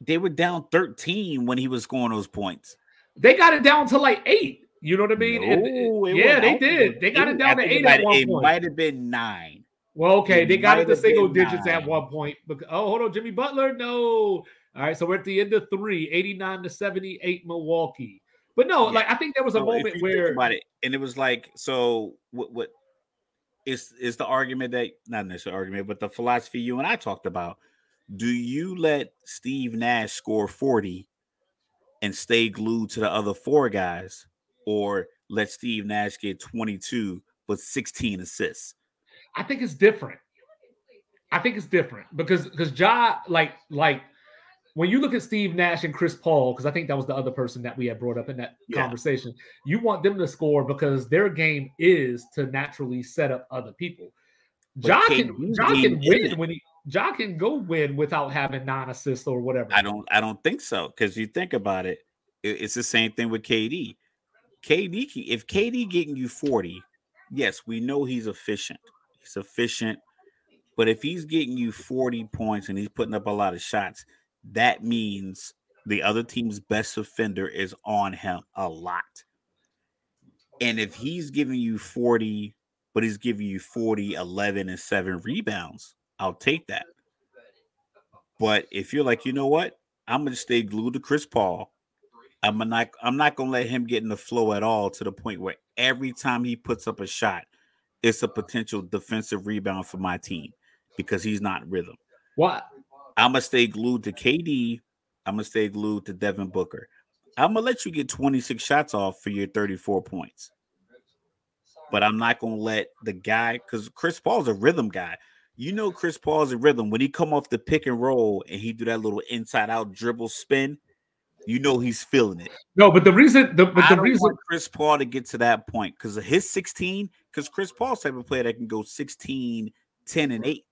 they were down 13 when he was scoring those points They got it down to like eight. You know what I mean? And- No, it uh, yeah, they did. They got it I down to eight at one it point. might have been nine Well, okay, It they got it to single digits at one point. Bec- Oh, hold on, Jimmy Butler. No. All right, so we're at the end of three, 89 to 78 Milwaukee. But no, Yeah. like I think there was a So moment where about it, and it was like, so what? What is is the argument that not necessarily argument, but the philosophy you and I talked about? Do you let Steve Nash score forty and stay glued to the other four guys, or let Steve Nash get twenty two but sixteen assists? I think it's different. I think it's different because because Ja like like when you look at Steve Nash and Chris Paul, because I think that was the other person that we had brought up in that Yeah. conversation, you want them to score because their game is to naturally set up other people. Ja can Ja can win isn't. when he Ja can go win without having nine assists or whatever. I don't I don't think so because you think about it, it- it's the same thing with KD. KD, if KD getting you 40, yes, we know he's efficient. He's efficient, but if he's getting you 40 points and he's putting up a lot of shots, that means the other team's best offender is on him a lot. And if he's giving you 40, but he's giving you 40, 11, and seven rebounds, I'll take that. But if you're like, you know what, I'm gonna stay glued to Chris Paul. I'm not. I'm not gonna let him get in the flow at all to the point where every time he puts up a shot, it's a potential defensive rebound for my team because he's not rhythm. What? I'm gonna stay glued to KD. I'm gonna stay glued to Devin Booker. I'm gonna let you get 26 shots off for your 34 points. But I'm not gonna let the guy because Chris Paul's a rhythm guy. You know Chris Paul's a rhythm. When he come off the pick and roll and he do that little inside out dribble spin, you know he's feeling it. No, but the reason the but I the reason want Chris Paul to get to that point because of his 16, because Chris Paul's type of player that can go 16, 10, and 8.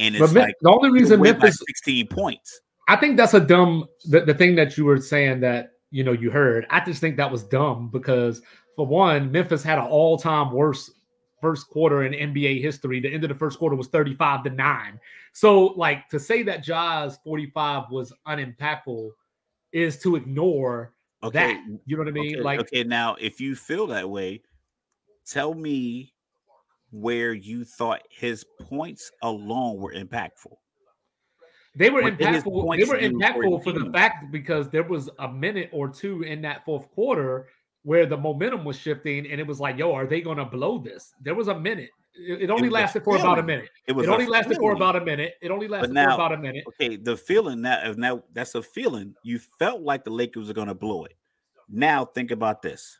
And it's but like the only reason Memphis, 16 points. I think that's a dumb. The, the thing that you were saying that you know you heard, I just think that was dumb because for one, Memphis had an all-time worst first quarter in NBA history. The end of the first quarter was 35 to 9. So, like to say that Ja's 45 was unimpactful is to ignore Okay, that. You know what I mean? okay, like okay. Now, if you feel that way, tell me where you thought his points alone were impactful. they were impactful. They were for impactful the for the fact because there was a minute or two in that fourth quarter where the momentum was shifting, and it was like, "Yo, are they going to blow this?" There was a minute. It, it only a lasted for about a minute. It was It only lasted for about a minute. It only lasted now- for about a minute. Okay, the feeling that now that's a feeling. You felt like the Lakers were going to blow it. Now think about this: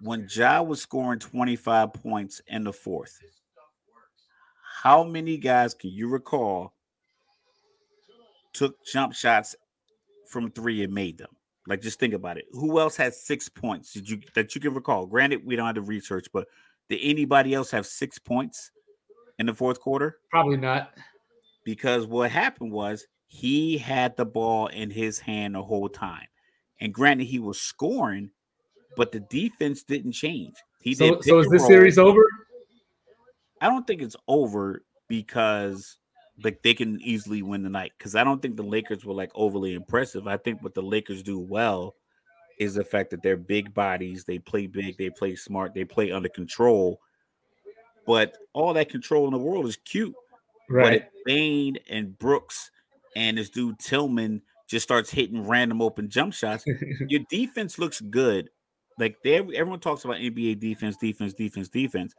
when Ja was scoring 25 points in the fourth, how many guys can you recall took jump shots from three and made them? Like, just think about it. Who else had six points? Did you that you can recall? Granted, we don't have to research, but did anybody else have six points in the fourth quarter? Probably not. because what happened was he had the ball in his hand the whole time. And granted, he was scoring, but the defense didn't change. He So, did. so is this roll. series over? I don't think it's over because like they can easily win the night. Because I don't think the Lakers were like overly impressive. I think what the Lakers do well is the fact that they're big bodies. They play big. They play smart. They play under control. But all that control in the world is cute. But Right. if Bane and Brooks and this dude Tillman just starts hitting random open jump shots, your defense looks good. Like they, everyone talks about NBA defense, defense, defense, defense.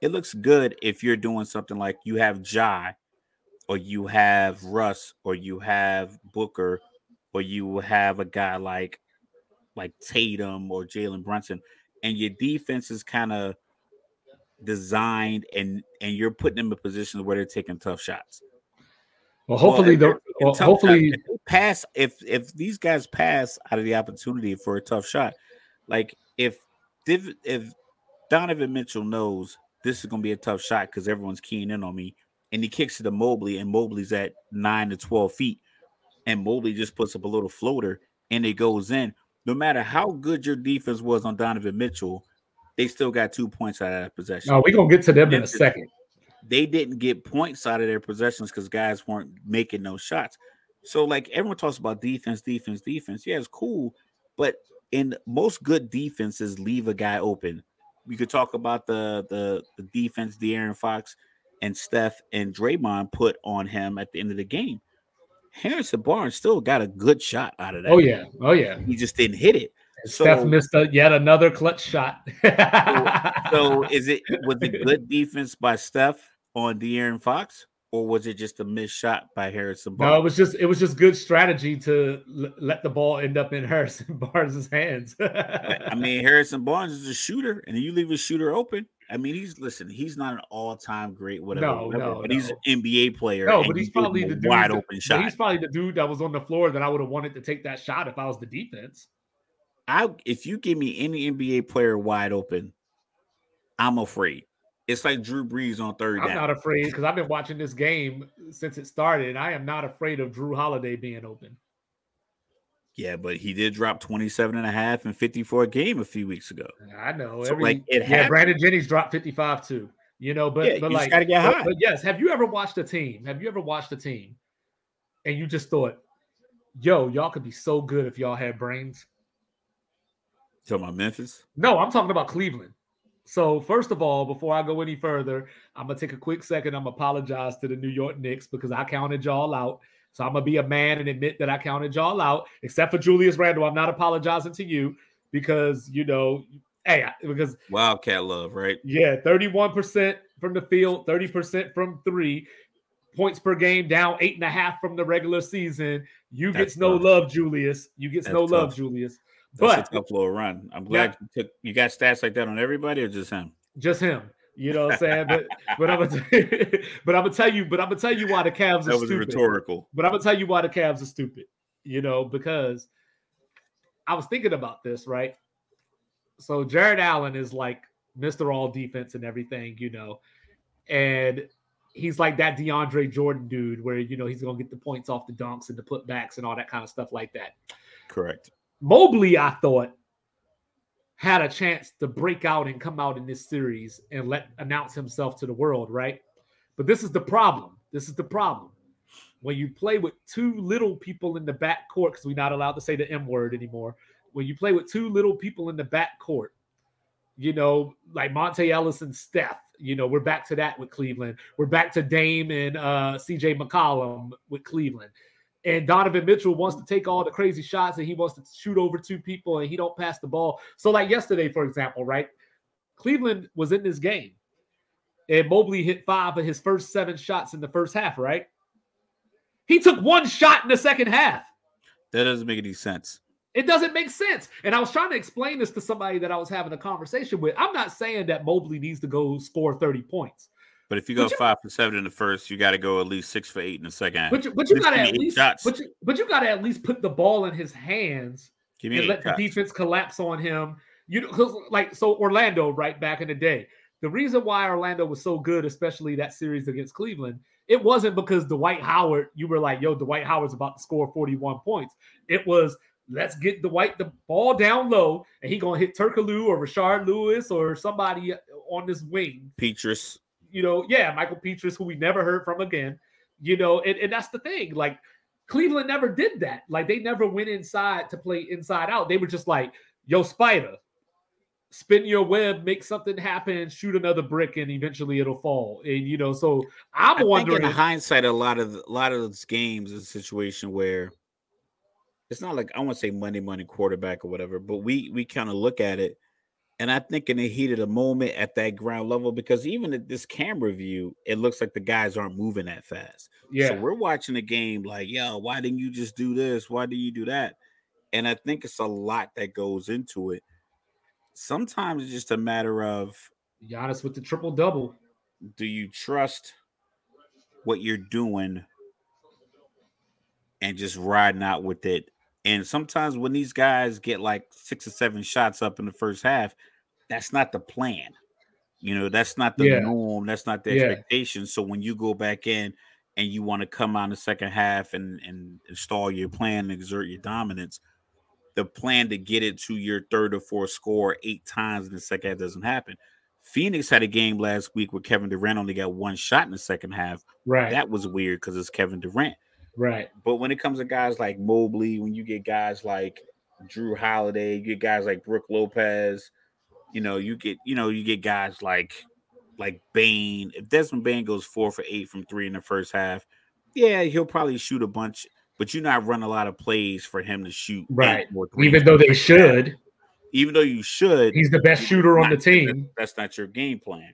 It looks good if you're doing something like you have Ja, or you have Russ, or you have Booker, or you have a guy like like Tatum or Jalen Brunson, and your defense is kind of designed and and you're putting them in positions where they're taking tough shots. well, hopefully Well, the well, hopefully shots, if pass if if these guys pass out of the opportunity for a tough shot, like if if Donovan Mitchell knows this is going to be a tough shot because everyone's keying in on me, and he kicks it to Mobley, and Mobley's at nine to twelve feet, and Mobley just puts up a little floater and it goes in. No matter how good your defense was on Donovan Mitchell, they still got two points out of that possession no, we're gonna get to them in a second. they didn't get points out of their possessions because guys weren't making no shots. So, like everyone talks about defense, defense, defense. Yeah, it's cool, but in most good defenses, leave a guy open. We could talk about the the the defense De'Aaron Fox and Steph and Draymond put on him at the end of the game. Harrison Barnes still got a good shot out of that. Oh yeah, oh yeah. he just didn't hit it. Steph missed a, yet another clutch shot. So, is it was it good defense by Steph on De'Aaron Fox, or was it just a missed shot by Harrison Barnes? No, it was just it was just good strategy to l- let the ball end up in Harrison Barnes' hands. I mean, Harrison Barnes is a shooter, and you leave a shooter open. I mean, he's listen. He's not an all-time great, whatever, No, whatever, no, but he's an. NBA player. no, but he's probably the dude wide that- open shot. He's probably the dude that was on the floor that I would have wanted to take that shot if I was the defense. I if you give me any NBA player wide open, I'm afraid. It's like Drew Brees on 3rd I'm down. not afraid because I've been watching this game since it started, and I am not afraid of Jrue Holiday being open. yeah, but he did drop 27 and a half and 54 a game a few weeks ago. I know. So, Every, like, it yeah, happens. Brandon Jennings dropped 55 too. You know, but Yeah, but like gotta get but- But yes, have you ever watched a team? Have you ever watched a team and you just thought, yo, y'all could be so good if y'all had brains? Talking about Memphis. No, I'm talking about Cleveland. So first of all, before I go any further, I'm gonna take a quick second. I'm gonna apologize to the New York Knicks because I counted y'all out. So I'm gonna be a man and admit that I counted y'all out, except for Julius Randle. I'm not apologizing to you because you know, hey, because Wildcat love, right? yeah, 31% from the field, 30% from three. Points per game down eight and a half from the regular season. You That's gets no tough. love, Julius. You gets That's no love. Julius. That's But a tough little run. I'm glad you took. You got stats like that on everybody, or just him? just him. You know what I'm saying? But but I'm gonna but I'm gonna tell you, but I'm gonna tell you why the Cavs are stupid. That was stupid. rhetorical. But I'm gonna tell you why the Cavs are stupid. You know, because I was thinking about this, right? So Jarrett Allen is like Mr. All Defense and everything, you know. And he's like that DeAndre Jordan dude, where you know he's gonna get the points off the dunks and the putbacks and all that kind of stuff like that. Correct. Mobley, I thought, had a chance to break out and come out in this series and let announce himself to the world, right? But this is the problem. This is the problem. When you play with two little people in the back court, because we're not allowed to say the M word anymore. When you play with two little people in the back court, you know, like Monta Ellis and Steph, you know, we're back to that with Cleveland. We're back to Dame and uh, CJ McCollum with Cleveland. And Donovan Mitchell wants to take all the crazy shots and he wants to shoot over two people and he don't pass the ball. So, like yesterday, for example, right? Cleveland was in this game and Mobley hit five of his first seven shots in the first half, right? He took one shot in the second half. That doesn't make any sense. It doesn't make sense. And I was trying to explain this to somebody that I was having a conversation with. I'm not saying that Mobley needs to go score 30 points. But if you go you, five for seven in the first, you got to go at least six for eight in the second. But you, but you got to at least, but you, but you got to at least put the ball in his hands and let shots. the defense collapse on him. You know, like so Orlando right back in the day. The reason why Orlando was so good, especially that series against Cleveland, it wasn't because Dwight Howard. You were like, "Yo, Dwight Howard's about to score 41 points." It was let's get Dwight the ball down low, and he gonna hit Turkoglu or Rashard Lewis or somebody on this wing. Pietrus. You know, yeah, Michael Pietrus, who we never heard from again. You know, and, and that's the thing. Like Cleveland never did that. Like they never went inside to play inside out. They were just like, yo, Spider, spin your web, make something happen, shoot another brick, and eventually it'll fall. And you know, so I'm I wondering. in hindsight, a lot of a lot of those games is a situation where it's not like I want to say money, money quarterback or whatever, but we we kind of look at it, and I think in the heat of the moment at that ground level, because even at this camera view, it looks like the guys aren't moving that fast. Yeah, so we're watching the game like, yo, why didn't you just do this? Why did you do that? And I think it's a lot that goes into it. Sometimes it's just a matter of Giannis with the triple double. Do you trust what you're doing and just riding out with it and sometimes when these guys get like six or seven shots up in the first half, that's not the plan. You know, that's not the yeah. norm. That's not the yeah. expectation. So when you go back in and you want to come out in the second half and, and install your plan and exert your dominance, the plan to get it to your third or fourth score eight times in the second half doesn't happen. Phoenix had a game last week where Kevin Durant only got one shot in the second half. Right. That was weird because it's Kevin Durant. Right. But when it comes to guys like Mobley, when you get guys like Jrue Holiday, you get guys like Brook Lopez, you know, you get, you know, you get guys like like Bane. If Desmond Bane goes four for eight from three in the first half, yeah, he'll probably shoot a bunch, but you're not run a lot of plays for him to shoot. Right. Even though they should. Even though you should. He's the best shooter on the team. That's not your game plan.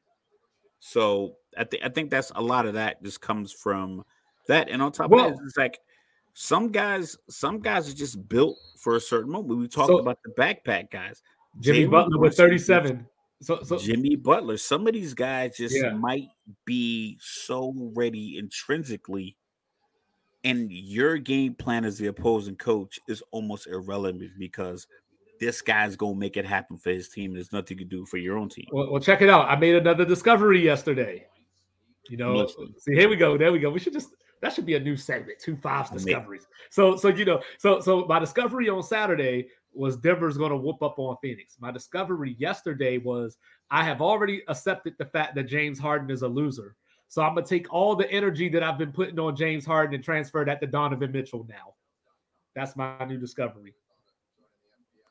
So I think I think that's a lot of that just comes from that and on top well, of that, it's like some guys, some guys are just built for a certain moment. We talked so, about the backpack guys. Jimmy Butler with 37. So, so, Jimmy Butler, some of these guys just yeah. might be so ready intrinsically, and your game plan as the opposing coach is almost irrelevant because this guy's gonna make it happen for his team. There's nothing you can do for your own team. Well, well, check it out. I made another discovery yesterday. You know, see, here we go. There we go. We should just that should be a new segment. Two fives discoveries. So so you know so so my discovery on Saturday was Denver's going to whoop up on Phoenix. My discovery yesterday was I have already accepted the fact that James Harden is a loser. So I'm gonna take all the energy that I've been putting on James Harden and transfer that to Donovan Mitchell now. That's my new discovery.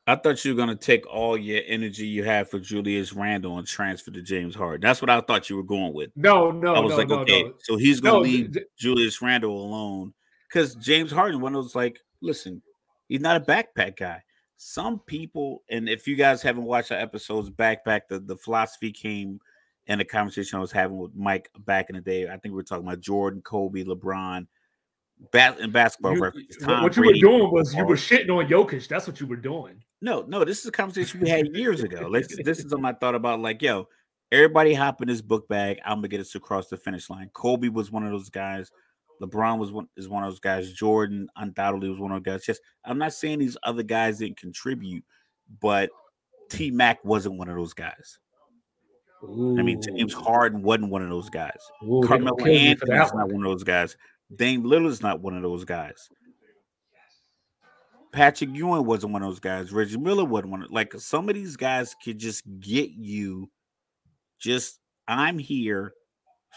I thought you were going to take all your energy you have for Julius Randle and transfer to James Harden. That's what I thought you were going with. No, no, I was no, like, no, okay, no. so he's going to no, leave Julius Randle alone because James Harden, one of those like, listen, he's not a backpack guy. Some people, and if you guys haven't watched our episodes backpack, the, the philosophy came in the conversation I was having with Mike back in the day. I think we were talking about Jordan, Kobe, LeBron bat in basketball you, reference. what you Brady, were doing was you were shitting on Jokic. That's what you were doing. No, no, this is a conversation we had years ago. Like this is something I thought about. Like, yo, everybody hop in this book bag. I'm gonna get us across the finish line. Kobe was one of those guys. LeBron was one is one of those guys. Jordan undoubtedly was one of those guys. Just I'm not saying these other guys didn't contribute, but T Mac wasn't one of those guys. Ooh. I mean, James Harden wasn't one of those guys. Ooh, Carmelo Anthony's not one of those guys. Dame Lillard's not one of those guys. Patrick Ewing wasn't one of those guys. Reggie Miller wasn't one. Of, like some of these guys could just get you. Just I'm here,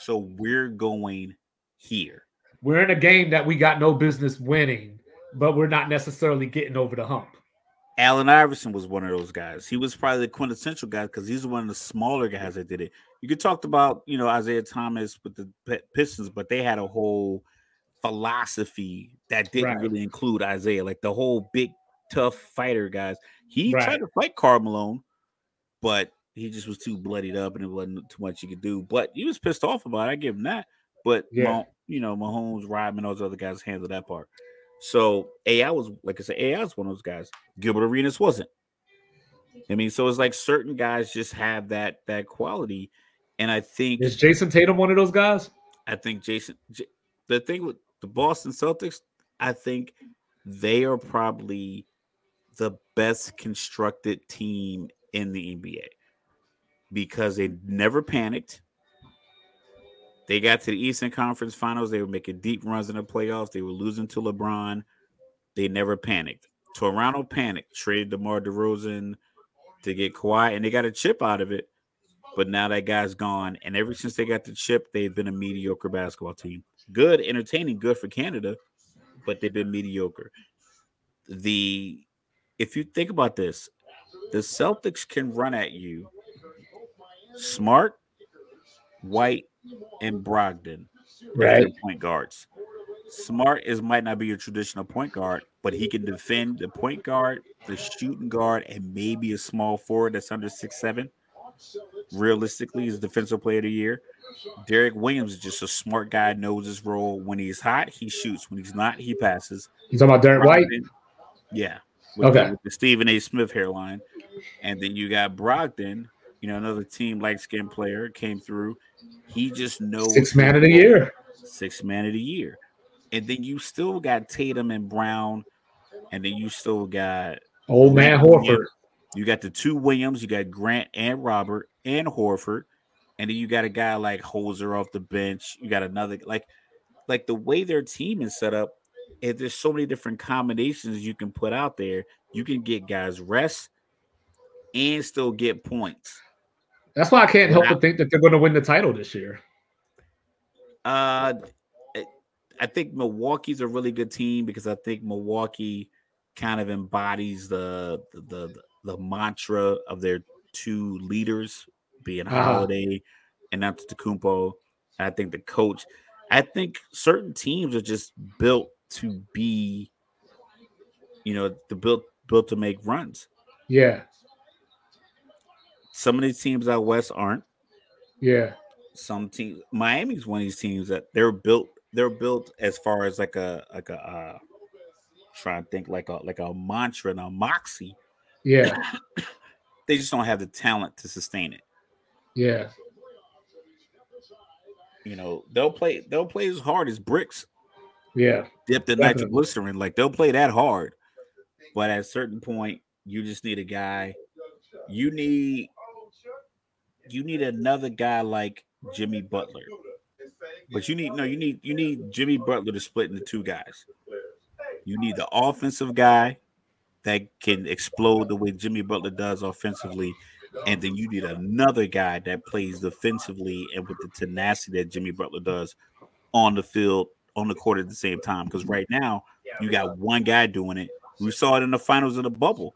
so we're going here. We're in a game that we got no business winning, but we're not necessarily getting over the hump. Allen Iverson was one of those guys. He was probably the quintessential guy because he's one of the smaller guys that did it. You could talk about, you know, Isiah Thomas with the Pistons, but they had a whole philosophy that didn't right. really include Isiah, like the whole big tough fighter guys. He right. tried to fight Karl Malone, but he just was too bloodied up and it wasn't too much he could do. But he was pissed off about it. I give him that. But yeah. you know, Mahorn, Rodman, those other guys handled that part. So AI was like I said, AI was one of those guys. Gilbert Arenas wasn't. I mean, so it's like certain guys just have that that quality, and I think is Jayson Tatum one of those guys. I think Jayson. The thing with the Boston Celtics, I think they are probably the best constructed team in the NBA because they never panicked. They got to the Eastern Conference Finals. They were making deep runs in the playoffs. They were losing to LeBron. They never panicked. Toronto panicked, traded DeMar DeRozan to get Kawhi, and they got a chip out of it. But now that guy's gone, and ever since they got the chip, they've been a mediocre basketball team. Good, entertaining, good for Canada, but they've been mediocre. The if you think about this, the Celtics can run at you smart, white, and Brogdon, right? Point guards. Smart is might not be your traditional point guard, but he can defend the point guard, the shooting guard, and maybe a small forward that's under six seven. Realistically, he's defensive player of the year. Derek Williams is just a smart guy, knows his role. When he's hot, he shoots. When he's not, he passes. You talking about Derek White? Yeah. With okay. The, with the Stephen A. Smith hairline, and then you got Brogdon, you know, another team light skin player came through. He just knows six man of the year. Six man of the year. And then you still got Tatum and Brown, and then you still got old man Horford. You got the two Williams, you got Grant and Robert and Horford, and then you got a guy like Hauser off the bench. You got another like like the way their team is set up, if there's so many different combinations you can put out there, you can get guys rest and still get points. That's why I can't help but think that they're going to win the title this year. Uh, I think Milwaukee's a really good team because I think Milwaukee kind of embodies the the the, the mantra of their two leaders, being uh-huh. Holiday and Antetokounmpo. I think the coach. I think certain teams are just built to be, you know, the built built to make runs. Yeah. Some of these teams out west aren't. Yeah. Some teams, Miami's one of these teams that they're built. They're built as far as like a like a uh, trying to think like a like a mantra and a moxie. Yeah. they just don't have the talent to sustain it. Yeah. You know, they'll play they'll play as hard as bricks. Yeah. Dipped in nitroglycerin. Like they'll play that hard. But at a certain point, you just need a guy. You need you need another guy like Jimmy Butler. But you need no, you need you need Jimmy Butler to split into two guys. You need the offensive guy that can explode the way Jimmy Butler does offensively, and then you need another guy that plays defensively and with the tenacity that Jimmy Butler does on the field, on the court at the same time. Because right now you got one guy doing it. We saw it in the finals of the bubble.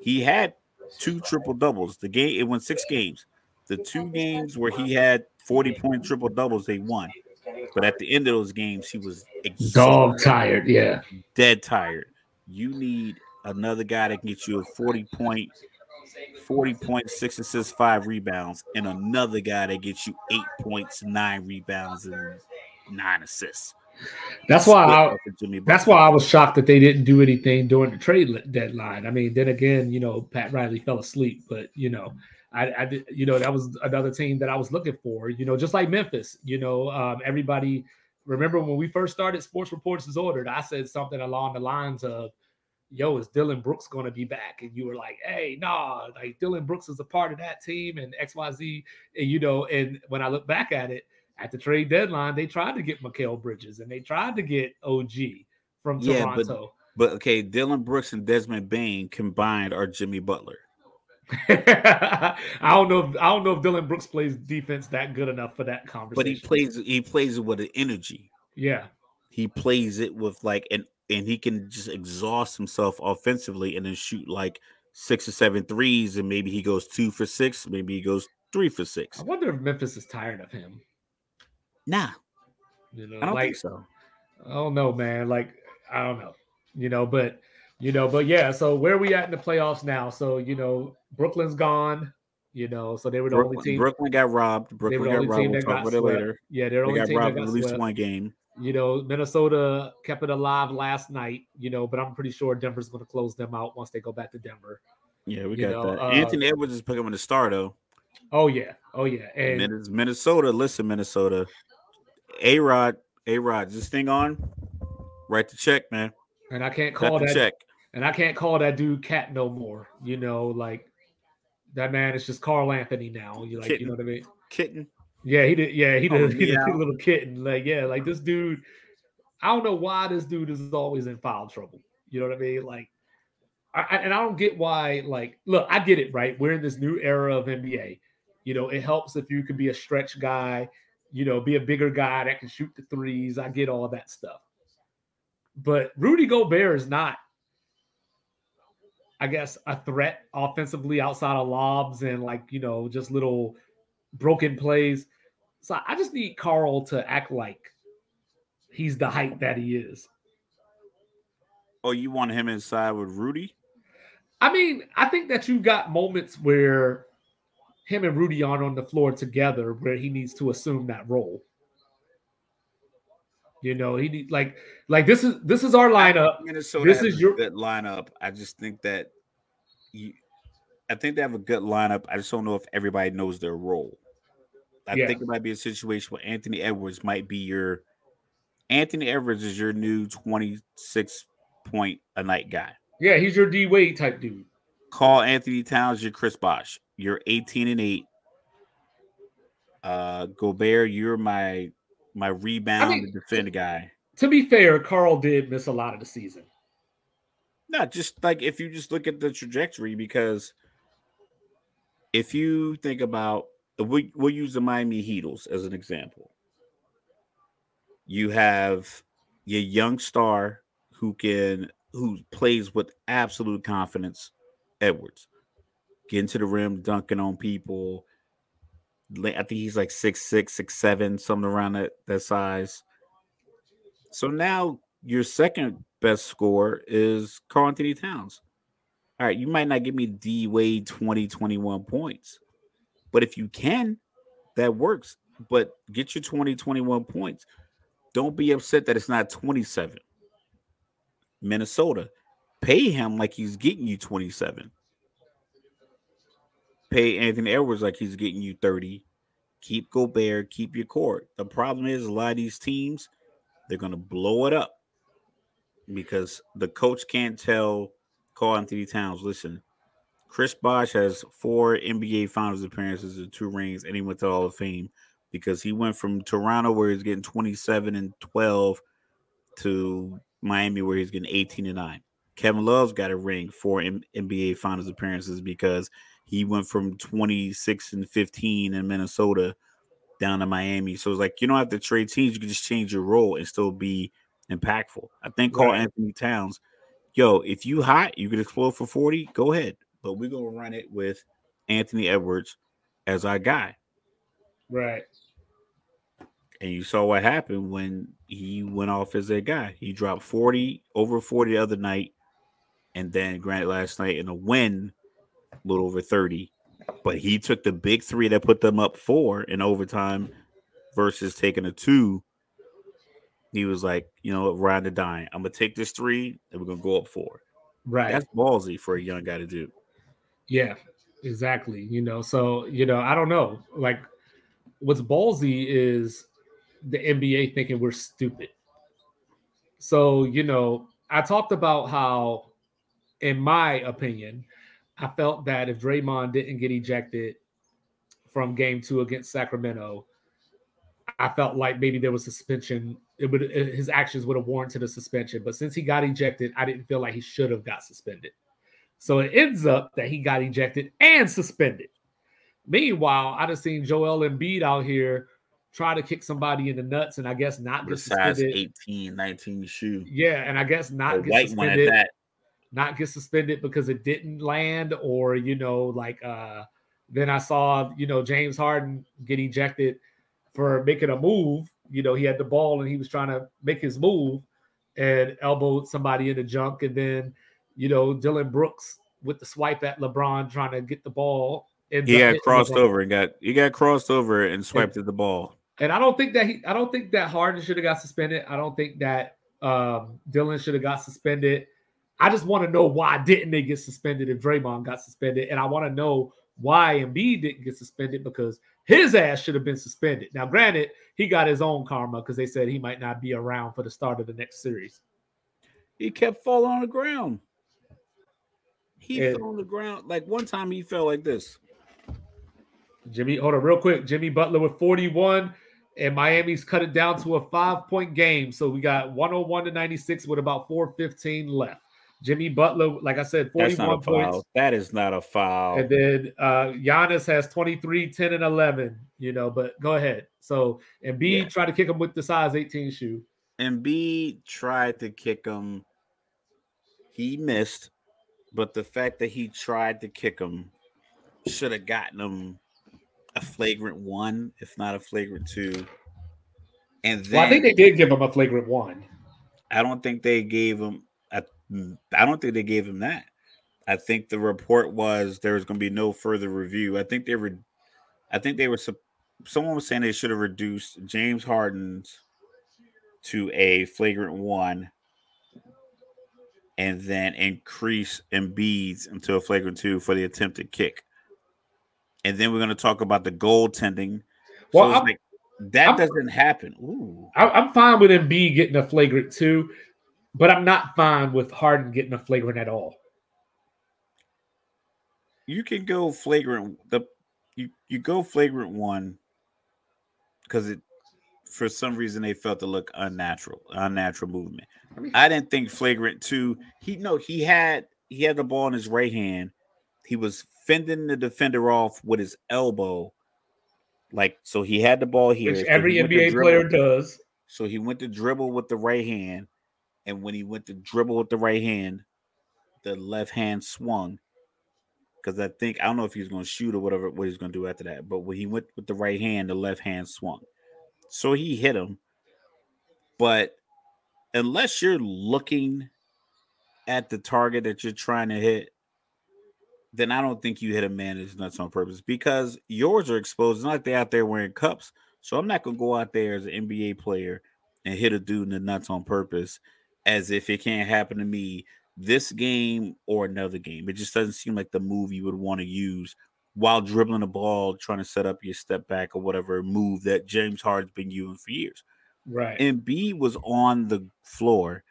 He had two triple doubles. The game it went six games. The two games where he had 40 point triple doubles, they won. But at the end of those games, he was dog tired. Yeah. Dead tired. You need another guy that can get you a 40 point, 40 point, six assists, five rebounds, and another guy that gets you eight points, nine rebounds, and nine assists. That's why I, that's why I was shocked that they didn't do anything during the trade deadline. I mean, then again, you know, Pat Riley fell asleep, but you know, I, I did, you know, that was another team that I was looking for. You know, just like Memphis. You know, um, everybody remember when we first started Sports Reports As Ordered. I said something along the lines of, yo, is Dillon Brooks going to be back? And you were like, hey, nah, like Dillon Brooks is a part of that team and XYZ. And, you know, and when I look back at it, at the trade deadline, they tried to get Mikal Bridges and they tried to get OG from Toronto. Yeah, but, but okay, Dillon Brooks and Desmond Bane combined are Jimmy Butler. I don't know. If, I don't know if Dillon Brooks plays defense that good enough for that conversation. But he plays. He plays it with an energy. Yeah, he plays it with like an and he can just exhaust himself offensively and then shoot like six or seven threes, and maybe he goes two for six, maybe he goes three for six. I wonder if Memphis is tired of him. Nah, you know, I don't like, think so. I don't know, man. Like I don't know, you know, but you know, but yeah. So where are we at in the playoffs now? So you know, Brooklyn's gone. You know, so they were the Brooklyn, only team. Brooklyn got robbed. Brooklyn got robbed. We'll talk about it later. Yeah, they're the only got team robbed that got at least swept. one game. You know, Minnesota kept it alive last night. You know, but I'm pretty sure Denver's going to close them out once they go back to Denver. Yeah, we got know, that. Uh, Anthony Edwards is picking up the star though. Oh yeah, oh yeah. And Minnesota, listen, Minnesota. A Rod, A Rod, this thing on? Write the check, man. And I can't call that check. And I can't call that dude cat no more. You know, like that man is just Karl-Anthony now. You like, kitten. you know what I mean? Kitten. Yeah, he did. Yeah, he oh, did. Oh, he did a little kitten. Like, yeah, like this dude. I don't know why this dude is always in foul trouble. You know what I mean? Like, I, and I don't get why. Like, look, I get it. Right, we're in this new era of NBA. You know, it helps if you can be a stretch guy. You know, be a bigger guy that can shoot the threes. I get all that stuff. But Rudy Gobert is not I guess, a threat offensively outside of lobs and like, you know, just little broken plays. So I just need Karl to act like he's the height that he is. Oh, you want him inside with Rudy? I mean, I think that you got moments where him and Rudy aren't on the floor together where he needs to assume that role. You know, he need like like this is this is our lineup. Minnesota this is your good lineup. I just think that you I think they have a good lineup. I just don't know if everybody knows their role. I yeah. think it might be a situation where Anthony Edwards might be your Anthony Edwards is your new 26 point a night guy. Yeah, he's your D Wade type dude. Karl-Anthony Towns your Chris Bosh. You're 18 and 8. Uh Gobert, you're my my rebound I mean, defend guy. To be fair, Karl did miss a lot of the season. Not just like if you just look at the trajectory, because if you think about we we'll use the Miami Heatles as an example. You have your young star who can who plays with absolute confidence, Edwards. Getting to the rim, dunking on people, I think he's like six six, six seven, something around that that size. So now your second best score is Karl-Anthony Towns. All right, you might not give me D Wade 20, 21 points, but if you can, that works. But get your 20, 21 points. Don't be upset that it's not 27. Minnesota, pay him like he's getting you 27 pay Anthony Edwards like he's getting you 30. Keep Gobert, keep your court. The problem is a lot of these teams, they're gonna blow it up because the coach can't tell Karl-Anthony Towns, listen, Chris Bosh has four NBA finals appearances and two rings, and he went to Hall of Fame because he went from Toronto where he's getting 27 and 12 to Miami where he's getting 18 and 9. Kevin Love's got a ring, for NBA finals appearances because he went from 26 and 15 in Minnesota down to Miami. So it's like you don't have to trade teams, you can just change your role and still be impactful. I think right. Karl-Anthony Towns, yo, if you hot, you could explode for 40, go ahead. But we're gonna run it with Anthony Edwards as our guy. Right. And you saw what happened when he went off as a guy. He dropped 40 over 40 the other night, and then granted last night in a win a little over 30. But he took the big three that put them up four in overtime versus taking a two. He was like, you know, ride the dime. I'm gonna take this three and we're gonna go up four. Right. That's ballsy for a young guy to do. Yeah, exactly. You know, so you know, I don't know. Like what's ballsy is the NBA thinking we're stupid. So, you know, I talked about how in my opinion, I felt that if Draymond didn't get ejected from game two against Sacramento, I felt like maybe there was suspension. It would his actions would have warranted a suspension. But since he got ejected, I didn't feel like he should have got suspended. So it ends up that he got ejected and suspended. Meanwhile, I just seen Joel Embiid out here try to kick somebody in the nuts and I guess not get suspended. 18, 19 shoe. Yeah, and I guess not get white suspended. One at that. Not get suspended because it didn't land, or you know, like uh then I saw, you know, James Harden get ejected for making a move. You know, he had the ball and he was trying to make his move and elbowed somebody in the junk. And then, you know, Dillon Brooks with the swipe at LeBron trying to get the ball. And he got crossed LeBron. over and got he got crossed over and swiped and, at the ball. And I don't think that he I don't think that Harden should have got suspended. I don't think that um Dillon should have got suspended. I just want to know why didn't they get suspended if Draymond got suspended, and I want to know why Embiid didn't get suspended because his ass should have been suspended. Now, granted, he got his own karma because they said he might not be around for the start of the next series. He kept falling on the ground. He and, fell on the ground. Like one time he fell like this. Jimmy, hold on real quick. Jimmy Butler with 41, and Miami's cut it down to a five point game. So we got 101 to 96 with about 415 left. Jimmy Butler, like I said, 41 points. That is not a foul. And then uh Giannis has 23, 10, and 11, you know, but go ahead. So, Embiid yeah. tried to kick him with the size 18 shoe. Embiid tried to kick him. He missed, but the fact that he tried to kick him should have gotten him a flagrant one, if not a flagrant two. And then well, I think they did give him a flagrant one. I don't think they gave him I don't think they gave him that. I think the report was there was going to be no further review. I think they were, I think they were. Someone was saying they should have reduced James Harden's to a flagrant one, and then increase Embiid's into a flagrant two for the attempted kick. And then we're going to talk about the goaltending. Well, so like, that I'm, doesn't happen. Ooh. I'm fine with Embiid getting a flagrant two but I'm not fine with Harden getting a flagrant at all. You can go flagrant. The you you go flagrant one because it for some reason they felt to look unnatural, unnatural movement. I didn't think flagrant two. He no, he had he had the ball in his right hand. He was fending the defender off with his elbow, like so. He had the ball here, which every NBA player does. So he went to dribble with the right hand, and when he went to dribble with the right hand, the left hand swung. Because I think I don't know if he was going to shoot or whatever what he's going to do after that. But when he went with the right hand, the left hand swung. So he hit him. But unless you're looking at the target that you're trying to hit, then I don't think you hit a man that's nuts on purpose because yours are exposed. It's not like they're out there wearing cups. So I'm not gonna go out there as an NBA player and hit a dude in the nuts on purpose as if it can't happen to me this game or another game. It just doesn't seem like the move you would want to use while dribbling the ball, trying to set up your step back or whatever move that James Harden's been using for years. Right. Embiid was on the floor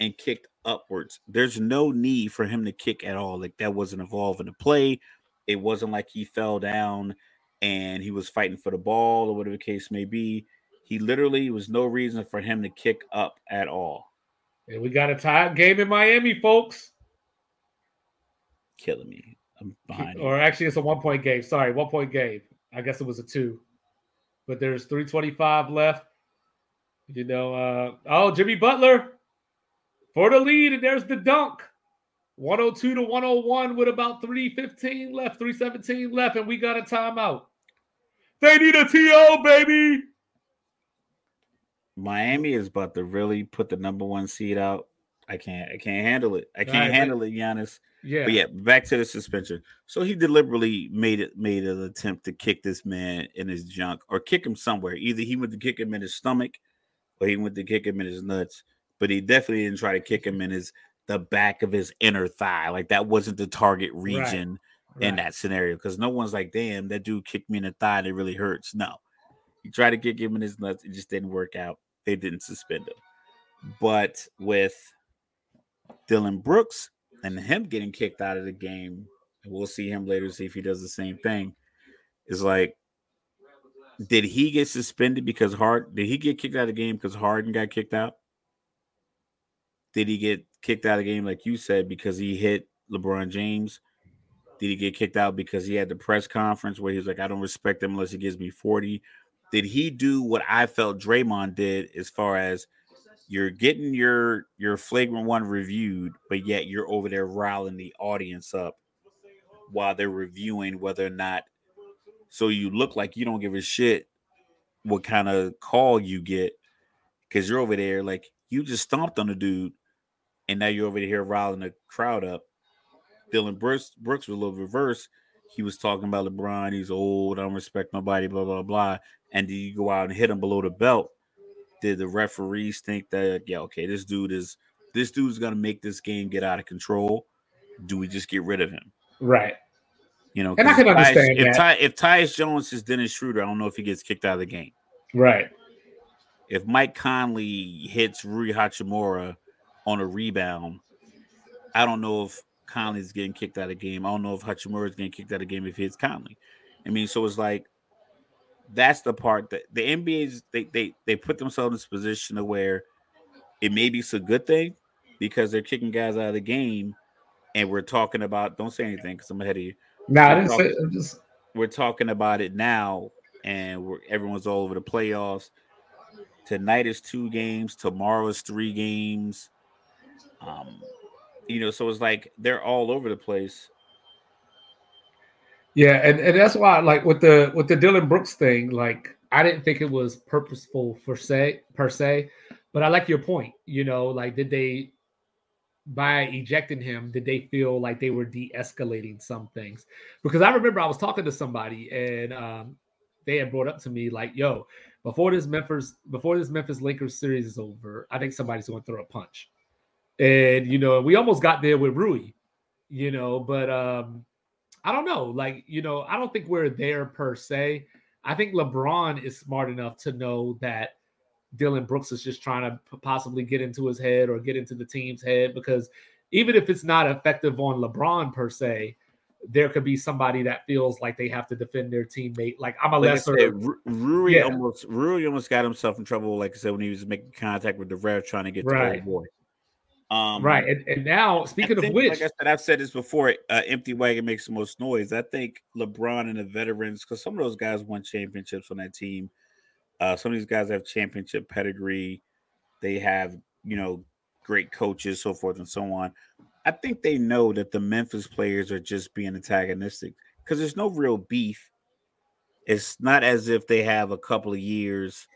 and kicked upwards. There's no need for him to kick at all. Like that wasn't involved in the play. It wasn't like he fell down and he was fighting for the ball or whatever the case may be. He literally was no reason for him to kick up at all. And we got a tie game in Miami, folks. Killing me. I'm behind. Or actually, it's a one point game. Sorry, one point game. I guess it was a two. But there's 325 left. You know, uh, oh, Jimmy Butler for the lead, and there's the dunk. 102 to 101 with about 315 left, 317 left, and we got a timeout. They need a TO, baby. Miami is about to really put the number one seed out. I can't. I can't handle it. I can't right, handle it, Giannis. Yeah. But yeah, back to the suspension. So he deliberately made it made an attempt to kick this man in his junk or kick him somewhere. Either he went to kick him in his stomach or he went to kick him in his nuts. But he definitely didn't try to kick him in his the back of his inner thigh. Like that wasn't the target region right. in right. that scenario. Because no one's like, damn, that dude kicked me in the thigh. It really hurts. No. He tried to kick him in his nuts. It just didn't work out they didn't suspend him. But with Dillon Brooks, and him getting kicked out of the game, and we'll see him later, see if he does the same thing. Is like, did he get suspended because Hard? Did he get kicked out of the game because Harden got kicked out? Did he get kicked out of the game, like you said, because he hit LeBron James? Did he get kicked out because he had the press conference where he was like, I don't respect him unless he gives me 40? Did he do what I felt Draymond did as far as you're getting your your flagrant one reviewed, but yet you're over there riling the audience up while they're reviewing whether or not so you look like you don't give a shit what kind of call you get because you're over there like you just stomped on the dude and now you're over here riling the crowd up. Dillon Brooks, Brooks was a little reverse. He was talking about LeBron. He's old. I don't respect nobody. Blah blah blah. And then you go out and hit him below the belt? Did the referees think that yeah, okay, this dude is this dude's gonna make this game get out of control? Do we just get rid of him? Right. You know, And I can Tyus- understand if that. Ty, if Tyus Jones is Dennis Schroeder, I don't know if he gets kicked out of the game. Right. If Mike Conley hits Rui Hachimura on a rebound, I don't know if Conley's getting kicked out of the game. I don't know if Hachimura is getting kicked out of the game if he hits Conley. I mean, so it's like that's the part that the NBA's they they they put themselves in this position to where it maybe it's a good thing because they're kicking guys out of the game, and we're talking about don't say anything because I'm ahead of you. No, I We're didn't say. I'm just We're talking about it now, and we're everyone's all over the playoffs. Tonight is two games. Tomorrow is three games. Um, you know, so it's like they're all over the place. Yeah, and, and that's why like with the with the Dillon Brooks thing, like I didn't think it was purposeful for say per se, but I like your point. You know, like did they by ejecting him, did they feel like they were de-escalating some things? Because I remember I was talking to somebody and um they had brought up to me like, yo, before this Memphis before this Memphis Lakers series is over, I think somebody's going to throw a punch. And you know, we almost got there with Rui, you know, but um I don't know. Like, you know, I don't think we're there per se. I think LeBron is smart enough to know that Dillon Brooks is just trying to possibly get into his head or get into the team's head because even if it's not effective on LeBron per se, there could be somebody that feels like they have to defend their teammate. Like I'm a Like lesser. said, Ru- Rui Yeah. almost Rui almost got himself in trouble, like I said, when he was making contact with the ref trying to get the Right. old boy. Um, right. And, and now, speaking of which, like I said, I've said this before. Uh, empty wagon makes the most noise. I think LeBron and the veterans, because some of those guys won championships on that team. Uh, some of these guys have championship pedigree. They have, you know, great coaches, so forth and so on. I think they know that the Memphis players are just being antagonistic because there's no real beef. It's not as if they have a couple of years.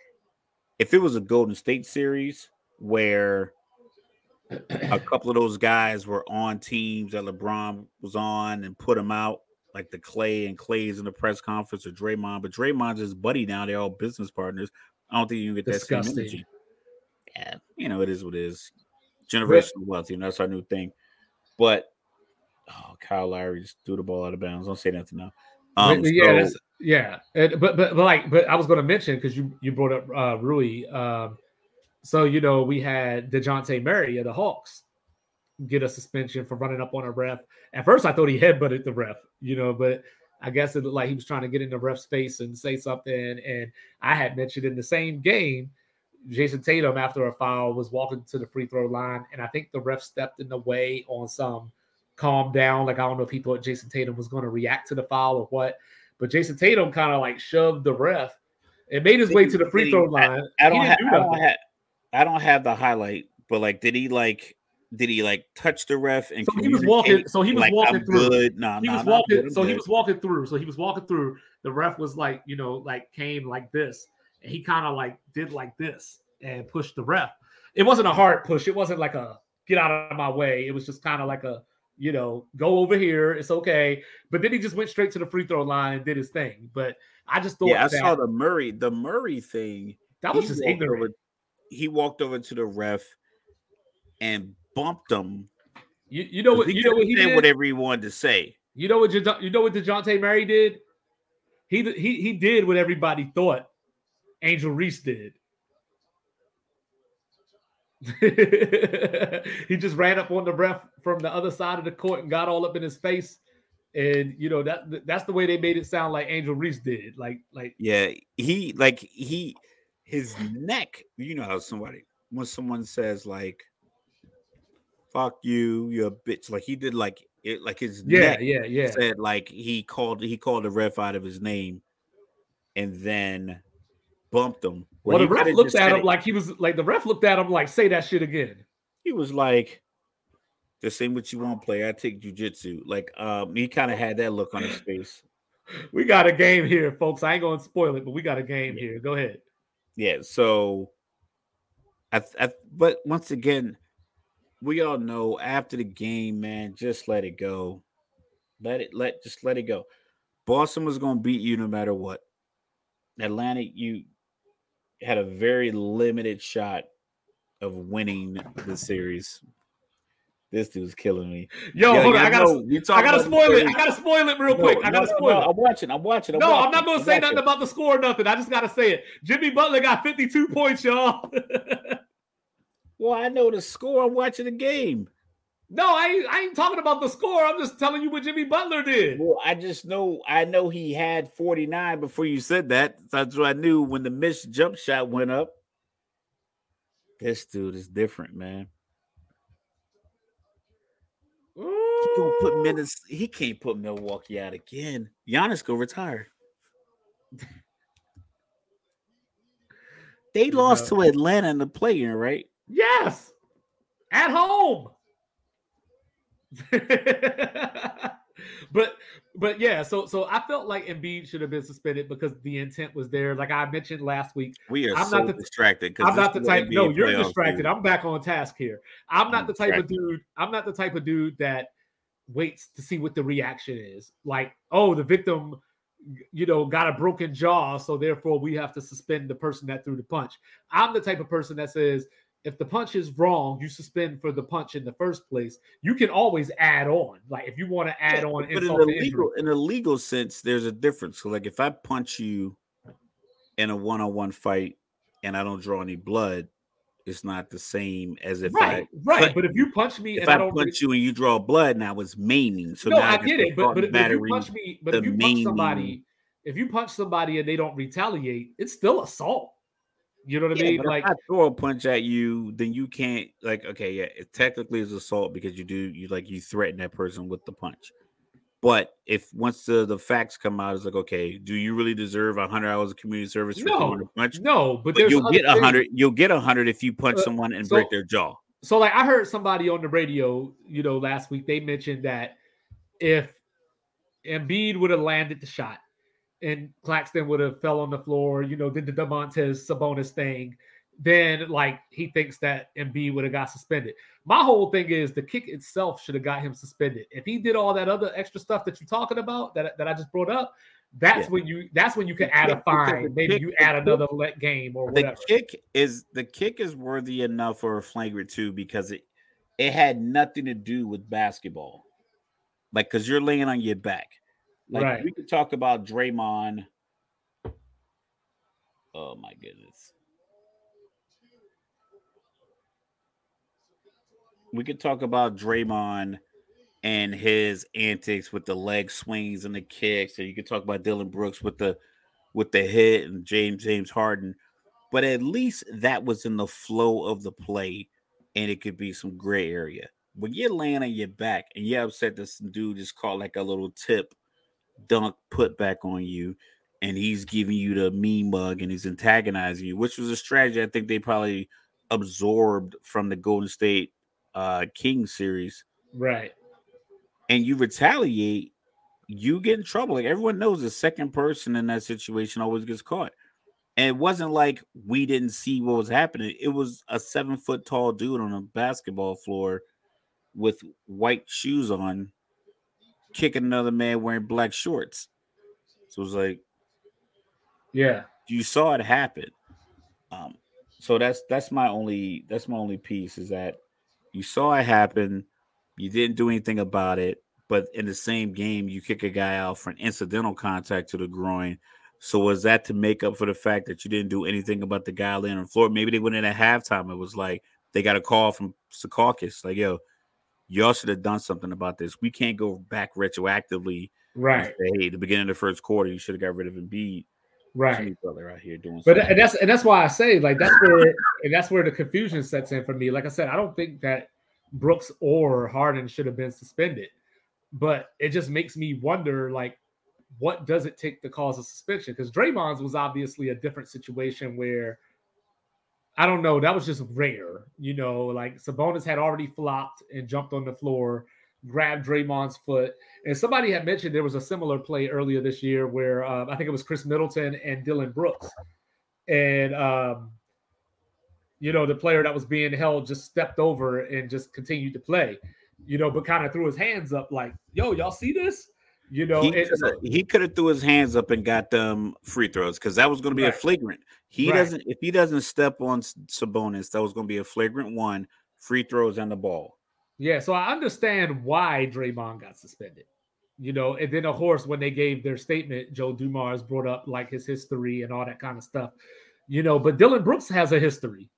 If it was a Golden State series where a couple of those guys were on teams that LeBron was on and put them out, like the Clay and Clay's in the press conference or Draymond. But Draymond's his buddy now; they're all business partners. I don't think you can get that same Disgusting. energy. Yeah, you know it is what it is. Generational wealth, you know that's our new thing. But oh, Kyle Lowry just threw the ball out of bounds. Don't say nothing now. Um, yeah, so- that's, yeah. And, but, but but like but I was going to mention because you you brought up uh, Rui. Um, so you know we had Dejounte Murray of the Hawks get a suspension for running up on a ref. At first, I thought he headbutted the ref, you know, but I guess it looked like he was trying to get in the ref's face and say something. And I had mentioned in the same game, Jayson Tatum after a foul was walking to the free throw line, and I think the ref stepped in the way on some calm down. Like I don't know if he thought Jayson Tatum was going to react to the foul or what, but Jayson Tatum kind of like shoved the ref and made his way to the free throw line. I don't He do I don't nothing. I don't have the highlight, but like, did he like? Did he like touch the ref and So he was walking. So he was like, walking I'm through. Good. No, he no, was walking. good, so he was walking through. So he was walking through. The ref was like, you know, like came like this, and he kind of like did like this and pushed the ref. It wasn't a hard push. It wasn't like a get out of my way. It was just kind of like a, you know, go over here. It's okay. But then he just went straight to the free throw line and did his thing. But I just thought Yeah, I that, saw the Murray. The Murray thing. that was just ignorant. Over, he walked over to the ref and bumped him. you, you know what? You know what he did. whatever he wanted to say. You know what? You know what Dejounte Murray did? He he he did what everybody thought Angel Reese did. he just ran up on the ref from the other side of the court and got all up in his face. And you know that that's the way they made it sound like Angel Reese did. Like, like yeah, he like he his neck. You know how somebody when someone says like "fuck you," you're a bitch. Like he did like it. Like his yeah, yeah, yeah. Said like he called he called the ref out of his name, and then bumped him. Well, the ref looked at him it. like he was like the ref looked at him like say that shit again. He was like, "The same what you want, play. I take jujitsu." Like, um, he kind of had that look on his face. we got a game here, folks. I ain't gonna spoil it, but we got a game yeah. here. Go ahead. Yeah. So, I, I, but once again, we all know after the game, man, just let it go. Let it let just let it go. Boston was gonna beat you no matter what. Atlanta, you had a very limited shot of winning the series. This dude's killing me. Yo, hold on. I gotta, I gotta spoil it. I gotta spoil it real no, quick. I gotta no, spoil no, it. I'm watching. I'm watching. I'm no, watching, I'm not gonna I'm say watching. nothing about the score or nothing. I just gotta say it. Jimmy Butler got 52 points, y'all. well, I know the score. I'm watching the game. No, I ain't, I ain't talking about the score. I'm just telling you what Jimmy Butler did. Well, I just know I know he had 49 before you said that. That's what I knew when the missed jump shot went up. This dude is different, man. He don't put minutes. He can't put Milwaukee out again. Giannis go retire. they lost to Atlanta in the play-in, right? Yes, at home. but but yeah, so so I felt like Embiid should have been suspended because the intent was there. Like I mentioned last week, we are I'm so not the, distracted. I'm not the type. No, you're distracted. I'm back on task here. I'm not I'm the type distracted. of dude. I'm not the type of dude that waits to see what the reaction is. Like, oh, the victim, you know, got a broken jaw, so therefore we have to suspend the person that threw the punch. I'm the type of person that says if the punch is wrong, you suspend for the punch in the first place. You can always add on. Like if you want to add yeah, on, but in a legal in a legal sense, there's a difference. So like if I punch you in a one-on-one fight and I don't draw any blood, it's not the same as if right, I right. But if you punch me, if I, I punch really... you and you draw blood, now it's maiming. So no, I, I get it. But, but, if you punch me, but if you punch somebody, if you punch somebody and they don't retaliate, it's still assault. You know what yeah, I mean? like I throw a punch at you, then you can't like okay, yeah, it technically is assault because you do you like you threaten that person with the punch. But if once the, the facts come out, it's like, okay, do you really deserve hundred hours of community service for no, punch? No, but, but you'll get a hundred. You'll get a hundred if you punch uh, someone and so, break their jaw. So, like, I heard somebody on the radio, you know, last week they mentioned that if Embiid would have landed the shot and Claxton would have fell on the floor, you know, did the Domantas Sabonis thing, then like he thinks that Embiid would have got suspended. My whole thing is the kick itself should have got him suspended. If he did all that other extra stuff that you're talking about that, that I just brought up, that's yeah. when you that's when you can add a fine. Maybe you add another let game or whatever. The kick is the kick is worthy enough for a flagrant two because it it had nothing to do with basketball. Like because you're laying on your back. Like right. we could talk about Draymond. Oh my goodness. We could talk about Draymond and his antics with the leg swings and the kicks, or you could talk about Dillon Brooks with the with the hit and James James Harden. But at least that was in the flow of the play, and it could be some gray area. When you're laying on your back and you're upset that some dude just caught like a little tip dunk put back on you and he's giving you the mean mug and he's antagonizing you, which was a strategy I think they probably absorbed from the Golden State uh King series. Right. And you retaliate, you get in trouble. Like everyone knows the second person in that situation always gets caught. And it wasn't like we didn't see what was happening. It was a seven foot tall dude on a basketball floor with white shoes on kicking another man wearing black shorts. So it was like, yeah, you saw it happen. Um, so that's that's my only that's my only piece is that you saw it happen, you didn't do anything about it, but in the same game you kick a guy out for an incidental contact to the groin. So was that to make up for the fact that you didn't do anything about the guy laying on the floor? Maybe they went in at halftime. It was like they got a call from Secaucus, like, yo, y'all should have done something about this. We can't go back retroactively. Right. Say, hey, the beginning of the first quarter, you should have got rid of Embiid. Right. Jimmy Butler out here doing But uh, something. and that's and that's why I say like that's where and that's where the confusion sets in for me. Like I said, I don't think that Brooks or Harden should have been suspended, but it just makes me wonder like what does it take to cause a suspension? Because Draymond's was obviously a different situation where I don't know, that was just rare. You know, like Sabonis had already flopped and jumped on the floor, grabbed Draymond's foot. And somebody had mentioned there was a similar play earlier this year where uh, I think it was Khris Middleton and Dillon Brooks. And, um, you know, the player that was being held just stepped over and just continued to play, you know, but kind of threw his hands up like, yo, y'all see this? You know, he could have threw his hands up and got them free throws because that was going to be Right. a flagrant. He Right. doesn't if he doesn't step on Sabonis, that was going to be a flagrant one. Free throws and the ball. Yeah, so I understand why Draymond got suspended. You know, and then of course when they gave their statement, Joe Dumars brought up like his history and all that kind of stuff. You know, but Dillon Brooks has a history.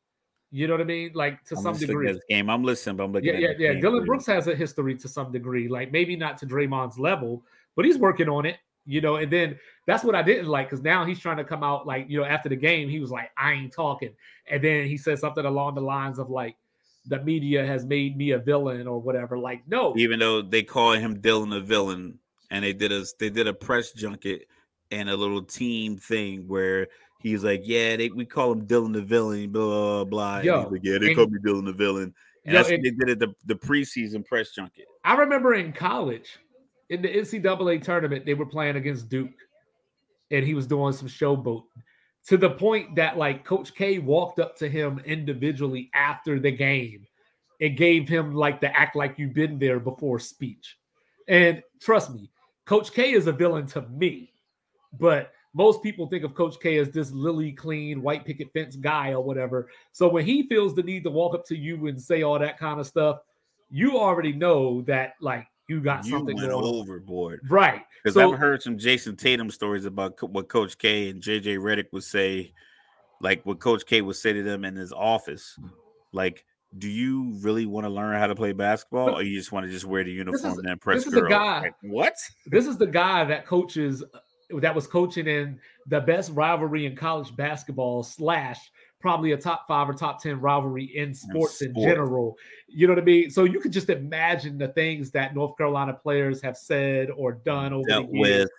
You know what I mean? Like to I'm some degree. this game. I'm listening, but I'm looking Yeah, yeah, yeah. game Dillon. Brooks has a history to some degree. Like maybe not to Draymond's level, but he's working on it. You know, and then that's what I didn't like because now he's trying to come out like you know after the game he was like I ain't talking, and then he said something along the lines of like the media has made me a villain or whatever. Like no, even though they call him Dillon the villain, and they did a they did a press junket and a little team thing where he's like, yeah, they we call him Dillon the villain, blah blah blah. Yo, like, yeah, they and- call me Dillon the villain, and Yo, that's what they did at the the preseason press junket. I remember in college, in the NCAA tournament, they were playing against Duke, and he was doing some showboat to the point that like Coach K walked up to him individually after the game and gave him like the act like you've been there before speech. And trust me, Coach K is a villain to me, but most people think of Coach K as this lily clean white picket fence guy or whatever. So when he feels the need to walk up to you and say all that kind of stuff, you already know that like you got You something going overboard Right. because So I've heard some Jayson Tatum stories about co- what Coach K and JJ Redick would say, like what Coach K would say to them in his office, like. Do you really want to learn how to play basketball, or you just want to just wear the uniform and then press this is the girls? guy- Like, what? this is the guy that coaches uh, that was coaching in the best rivalry in college basketball slash probably a top five or top 10 rivalry in sports in sport. general. You know what i mean? So you could just imagine the things that north carolina players have said or done over Dealt the years. with.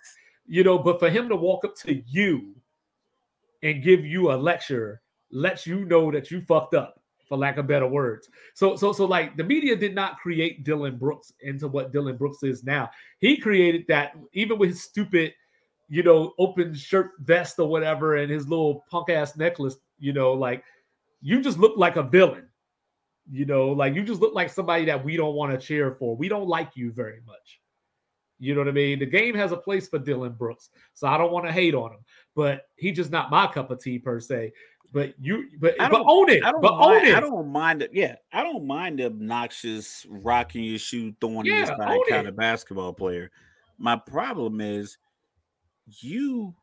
You know but for him to walk up to you and give you a lecture lets you know that you fucked up for lack of better words. So so so like the media did not create dillon brooks into what dillon brooks is now. He created that even with his stupid you know open shirt vest or whatever and his little punk ass necklace you know like you just look like a villain you know like you just look like somebody that we don't want to cheer for we don't like you very much you know what I mean? The game has a place for Dillon Brooks, so I don't want to hate on him, but he just not my cup of tea per se. But you, but, I but don't- own it, I don't but own mind, it. I don't mind it. Yeah, I don't mind the obnoxious rocking your shoe, throwing your Yeah, side kind it. of basketball player. My problem is you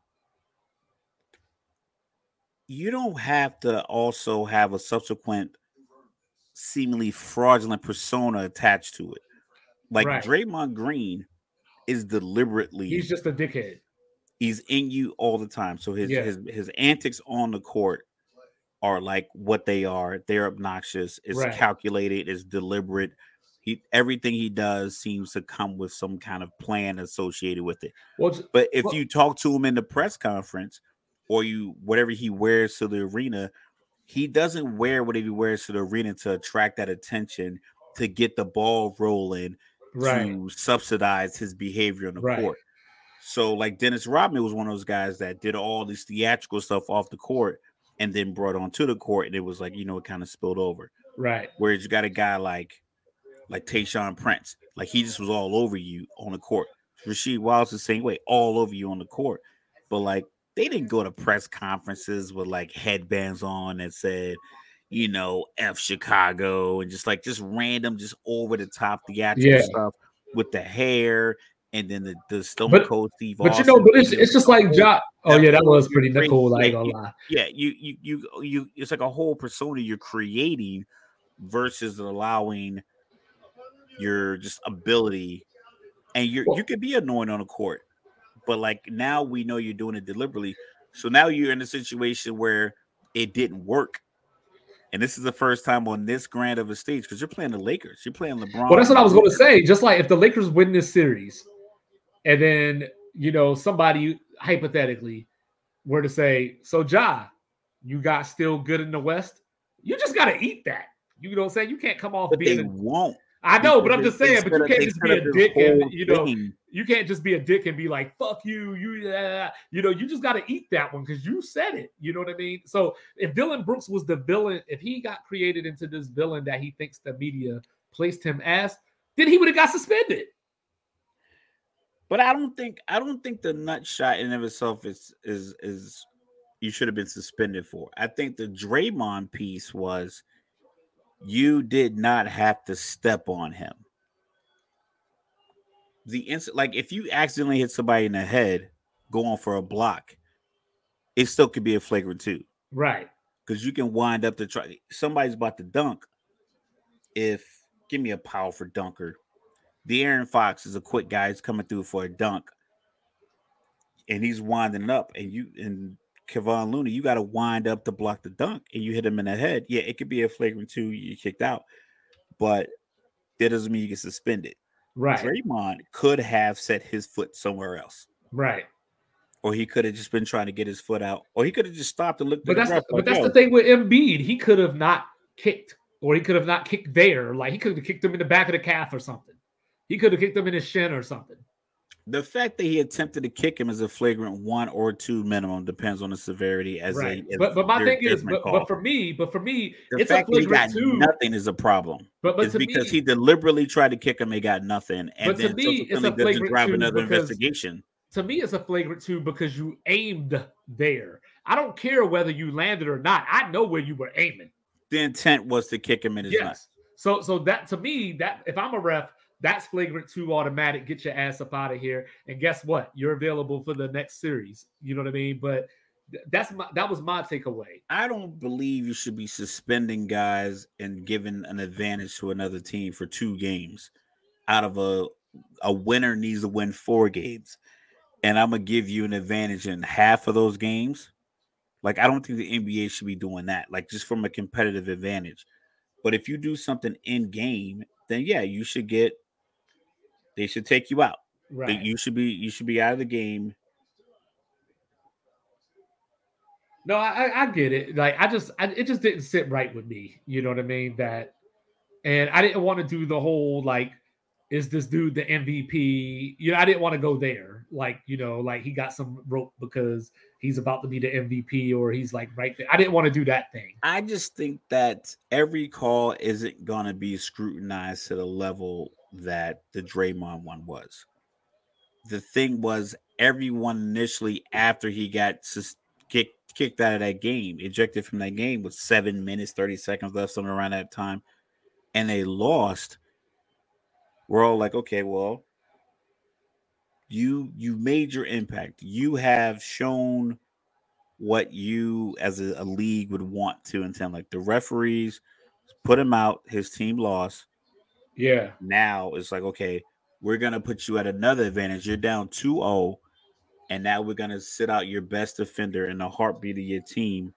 you don't have to also have a subsequent seemingly fraudulent persona attached to it. Like Right. Draymond Green is deliberately He's just a dickhead. he's in you all the time. So his Yeah. his his antics on the court are like what they are. They're obnoxious. It's Right. calculated. It's deliberate. He everything he does seems to come with some kind of plan associated with it. Well, But if Well- you talk to him in the press conference, or you whatever he wears to the arena, he doesn't wear whatever he wears to the arena to attract that attention to get the ball rolling right, to subsidize his behavior on the Right. court. So, like Dennis Rodman was one of those guys that did all this theatrical stuff off the court and then brought onto the court, and it was like you know it kind of spilled over. right, Whereas you got a guy like like Tayshaun Prince, like he just was all over you on the court. Rasheed Wallace the same way, all over you on the court. But like they didn't go to press conferences with like headbands on that said, you know, F Chicago and just like just random, just over the top theatrical Yeah. stuff with the hair and then the, the Stone But- Cold Steve but you know, but it's, it's just like Jock. Oh yeah, that was pretty cool. I ain't yeah, gonna you- lie. yeah, you you you you it's like a whole persona you're creating versus allowing your just ability and you Well- you could be annoying on the court, but like now we know you're doing it deliberately. So now you're in a situation where it didn't work. And this is the first time on this grand of a stage because you're playing the Lakers. You're playing LeBron. Well, that's what I was going to say. Just like if the Lakers win this series, and then you know somebody hypothetically were to say, "So Ja, you got still good in the West," you just got to eat that. You know what I'm saying? You can't come off But they being. A, won't. I know, but I'm just saying. But you can't just be a dick and you know thing. you can't just be a dick and be like "fuck you," you yeah, you know you just got to eat that one because you said it. You know what I mean? So if Dillon Brooks was the villain, if he got created into this villain that he thinks the media placed him as, then he would have got suspended. But I don't think I don't think the nut shot in of itself is is is you should have been suspended for. I think the Draymond piece was you did not have to step on him. The instant like if you accidentally hit somebody in the head going for a block, it still could be a flagrant two Right. because you can wind up to try somebody's about to dunk. If give me a powerful dunker, De'Aaron Fox is a quick guy. He's coming through for a dunk, and he's winding up, and you and Kevon Looney, you got to wind up to block the dunk, and you hit him in the head. Yeah, it could be a flagrant two. You kicked out, but that doesn't mean you get suspended. Right. Draymond could have set his foot somewhere else, Right. or he could have just been trying to get his foot out, or he could have just stopped and looked. But that's the but like, that's the thing with Embiid. He could have not kicked, or he could have not kicked there. Like he could have kicked him in the back of the calf or something. He could have kicked him in his shin or something. The fact that he attempted to kick him is a flagrant one or two minimum, depends on the severity. As right. a, as but but my thing is, but, but for me, but for me, the it's a fact that he got flagrant two. nothing is a problem. But but it's to because me, he deliberately tried to kick him and got nothing, and But to then me, it's a flagrant drive two another investigation. to me, it's a flagrant two because you aimed there. I don't care whether you landed or not. I know where you were aiming. The intent was to kick him in his Yes. nuts. So so that to me, that if I'm a ref, that's flagrant two automatic. Get your ass up out of here. And guess what? You're available for the next series. You know what I mean? But that's my that was my takeaway. I don't believe you should be suspending guys and giving an advantage to another team for two games. Out of a a winner needs to win four games, and I'm gonna give you an advantage in half of those games. Like I don't think the NBA should be doing that. Like just from a competitive advantage. But if you do something in game, then yeah, you should get. They should take you out. Right. You should be you should be out of the game. No, I, I- I get it. Like I just, I, it just didn't sit right with me. You know what I mean? That, and I didn't want to do the whole like, is this dude the MVP? You know, I didn't want to go there. Like, you know, like he got some rope because he's about to be the MVP or he's like right there. I didn't want to do that thing. I just think that every call isn't going to be scrutinized to the level that the Draymond one was. The thing was, everyone initially after he got sus- kicked kicked out of that game, ejected from that game with seven minutes, 30 seconds left, something around that time, and they lost. We're all like, okay, well, you you made your impact. You have shown what you as a, a league would want to intend. Like the referees put him out, his team lost. Yeah. Now it's like, okay, we're gonna put you at another advantage. You're down 2-0, and now we're gonna sit out your best defender in the heartbeat of your team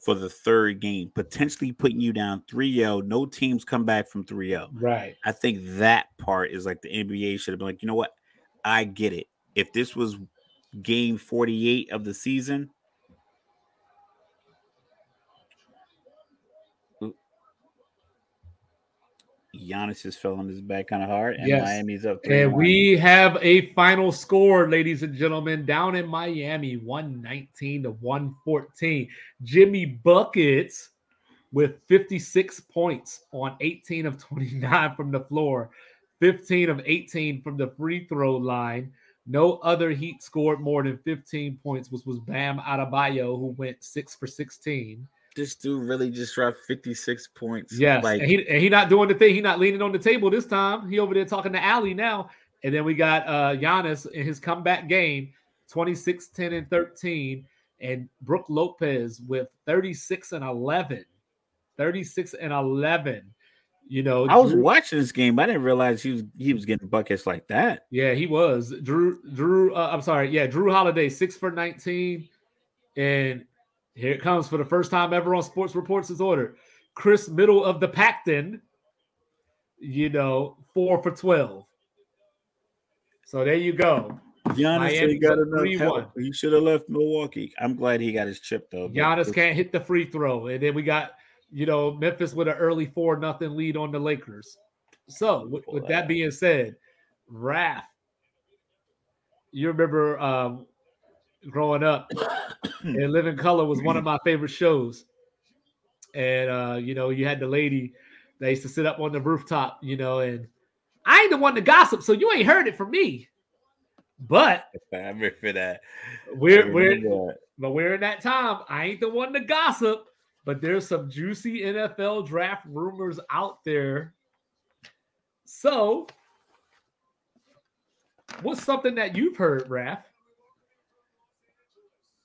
for the third game, potentially putting you down 3-0. No teams come back from 3-0. Right. I think that part is like the NBA should have been like, you know what? I get it. If this was game 48 of the season, Giannis just fell on his back kind of hard, and Yes. Miami's up. And 3-1. we have a final score, ladies and gentlemen, down in Miami, 119 to 114. Jimmy Buckets with 56 points on 18 of 29 from the floor, 15 of 18 from the free throw line. No other Heat scored more than 15 points, which was Bam Adebayo, who went six for 16. This dude really just dropped 56 points. Yes, like and he and he not doing the thing. He not leaning on the table this time. He over there talking to Ali now. And then we got uh Giannis in his comeback game, 26, 10, and 13, and Brooke Lopez with 36 and 11. 36 and 11. You know, I was Jrue, watching this game. I didn't realize he was he was getting buckets like that. Yeah, he was. Jrue Jrue. Uh, I'm sorry. Yeah, Jrue Holiday six for 19, and here it comes for the first time ever on Sports Reports As Ordered. Khris Middle of the Pacton, you know, four for 12. So there you go. Giannis got enough help. He should have left Milwaukee. I'm glad he got his chip though. Giannis can't hit the free throw, and then we got you know Memphis with an early four nothing lead on the Lakers. So with, with that being said, Raf, you remember um, growing up, In Living Color was one of my favorite shows, and uh, you know you had the lady that used to sit up on the rooftop, you know, and I ain't the one to gossip, so you ain't heard it from me. But I remember that. We're we're that. but we're in that time. I ain't the one to gossip, but there's some juicy NFL draft rumors out there. So, what's something that you've heard, Raf?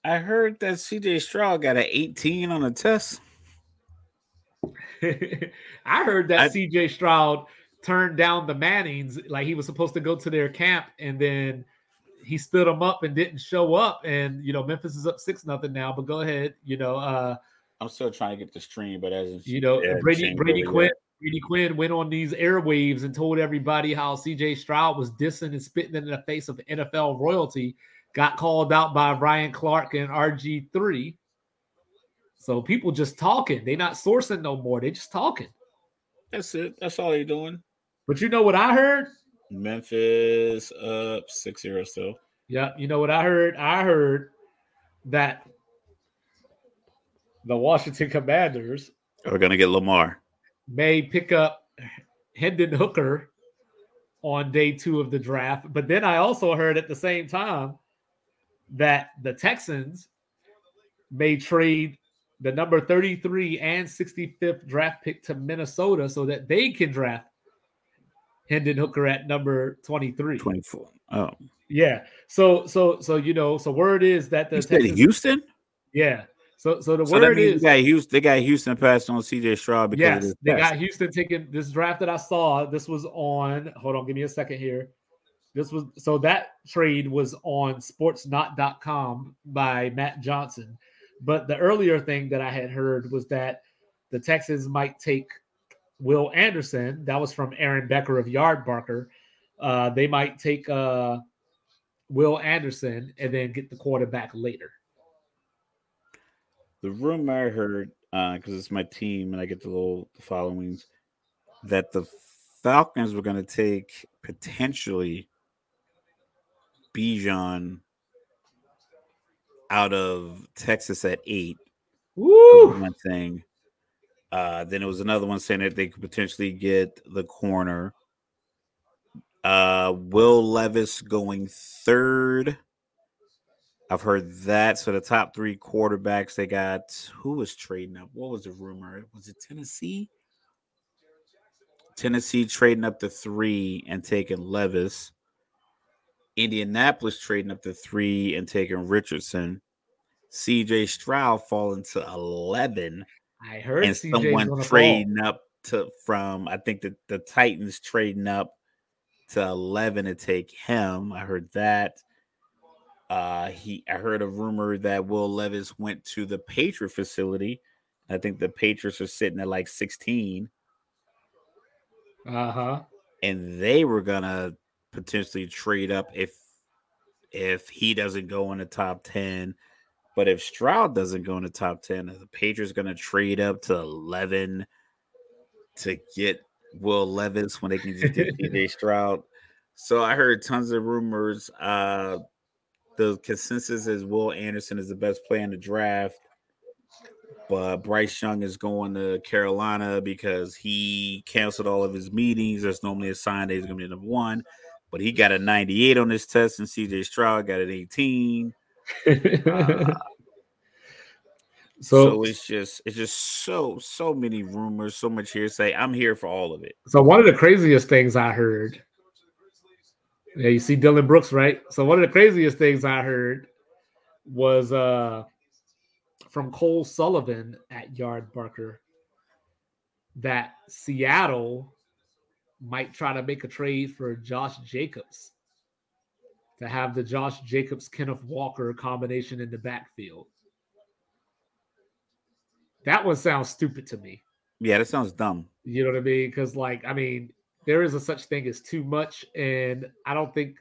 I heard that CJ Stroud got an 18 on a test. I heard that I, CJ Stroud turned down the Mannings, like he was supposed to go to their camp, and then he stood him up and didn't show up. And you know, Memphis is up six nothing now. But go ahead, you know. uh I'm still trying to get the stream, but as you know, Brady Brady Quinn Brady Quinn went on these airwaves and told everybody how CJ Stroud was dissing and spitting in the face of NFL royalty. Got called out by Ryan Clark and RG3. So people just talking. They not sourcing no more. They just talking. That's it. That's all they're doing. But you know what I heard? Memphis up 6 0 still. Yeah, you know what I heard? I heard that the Washington Commanders are going to get Lamar. May pick up Hendon Hooker on day two of the draft. But then I also heard at the same time that the Texans may trade the number 33 and 65th draft pick to Minnesota so that they can draft Hendon Hooker at number 23. 24. Oh. Yeah. So so so you know, so word is that the you Texans, Houston? Yeah. So so the so word is they got Houston, they got Houston passed on CJ Stroud because yes, they got Houston taking this draft that I saw. This was on hold on, give me a second here. This was so that trade was on sportsnaut.com by Matt Johnson. But the earlier thing that I had heard was that the Texans might take Will Anderson. That was from Aaron Becker of Yardbarker. Uh, they might take uh, Will Anderson and then get the quarterback later. The rumor I heard, because uh, it's my team and I get the little followings, that the Falcons were going to take potentially Bijan out of Texas at eight. Woo! One thing. Uh, then it was another one saying that they could potentially get the corner. Uh, Will Levis going third. I've heard that. So the top three quarterbacks they got. Who was trading up? What was the rumor? Was it Tennessee? Tennessee trading up to three and taking Levis. Indianapolis trading up to three and taking Richardson. CJ Stroud falling to 11 I heard and CJ's someone trading fall. up to from I think the, the Titans trading up to 11 to take him. I heard that. Uh he I heard a rumor that Will Levis went to the Patriot facility. I think the Patriots are sitting at like 16. Uh-huh. And they were gonna potentially trade up if if he doesn't go in the top 10 but if Stroud doesn't go in the top 10, the Patriots going to trade up to 11 to get Will Levis when they can just get DJ Stroud. So I heard tons of rumors. Uh, the consensus is Will Anderson is the best player in the draft, but Bryce Young is going to Carolina because he canceled all of his meetings. There's normally a sign that he's going to be number one, but he got a 98 on this test, and CJ Stroud got an 18 uh, so, so, it's just it's just so so many rumors, so much hearsay. I'm here for all of it. So one of the craziest things I heard. Yeah, you see Dillon Brooks, right? So one of the craziest things I heard was uh from Cole Sullivan at Yardbarker that Seattle might try to make a trade for Josh Jacobs to have the Josh Jacobs Kenneth Walker combination in the backfield. That one sounds stupid to me. Yeah, that sounds dumb. You know what I mean? Because, like, I mean, there is a such thing as too much, and I don't think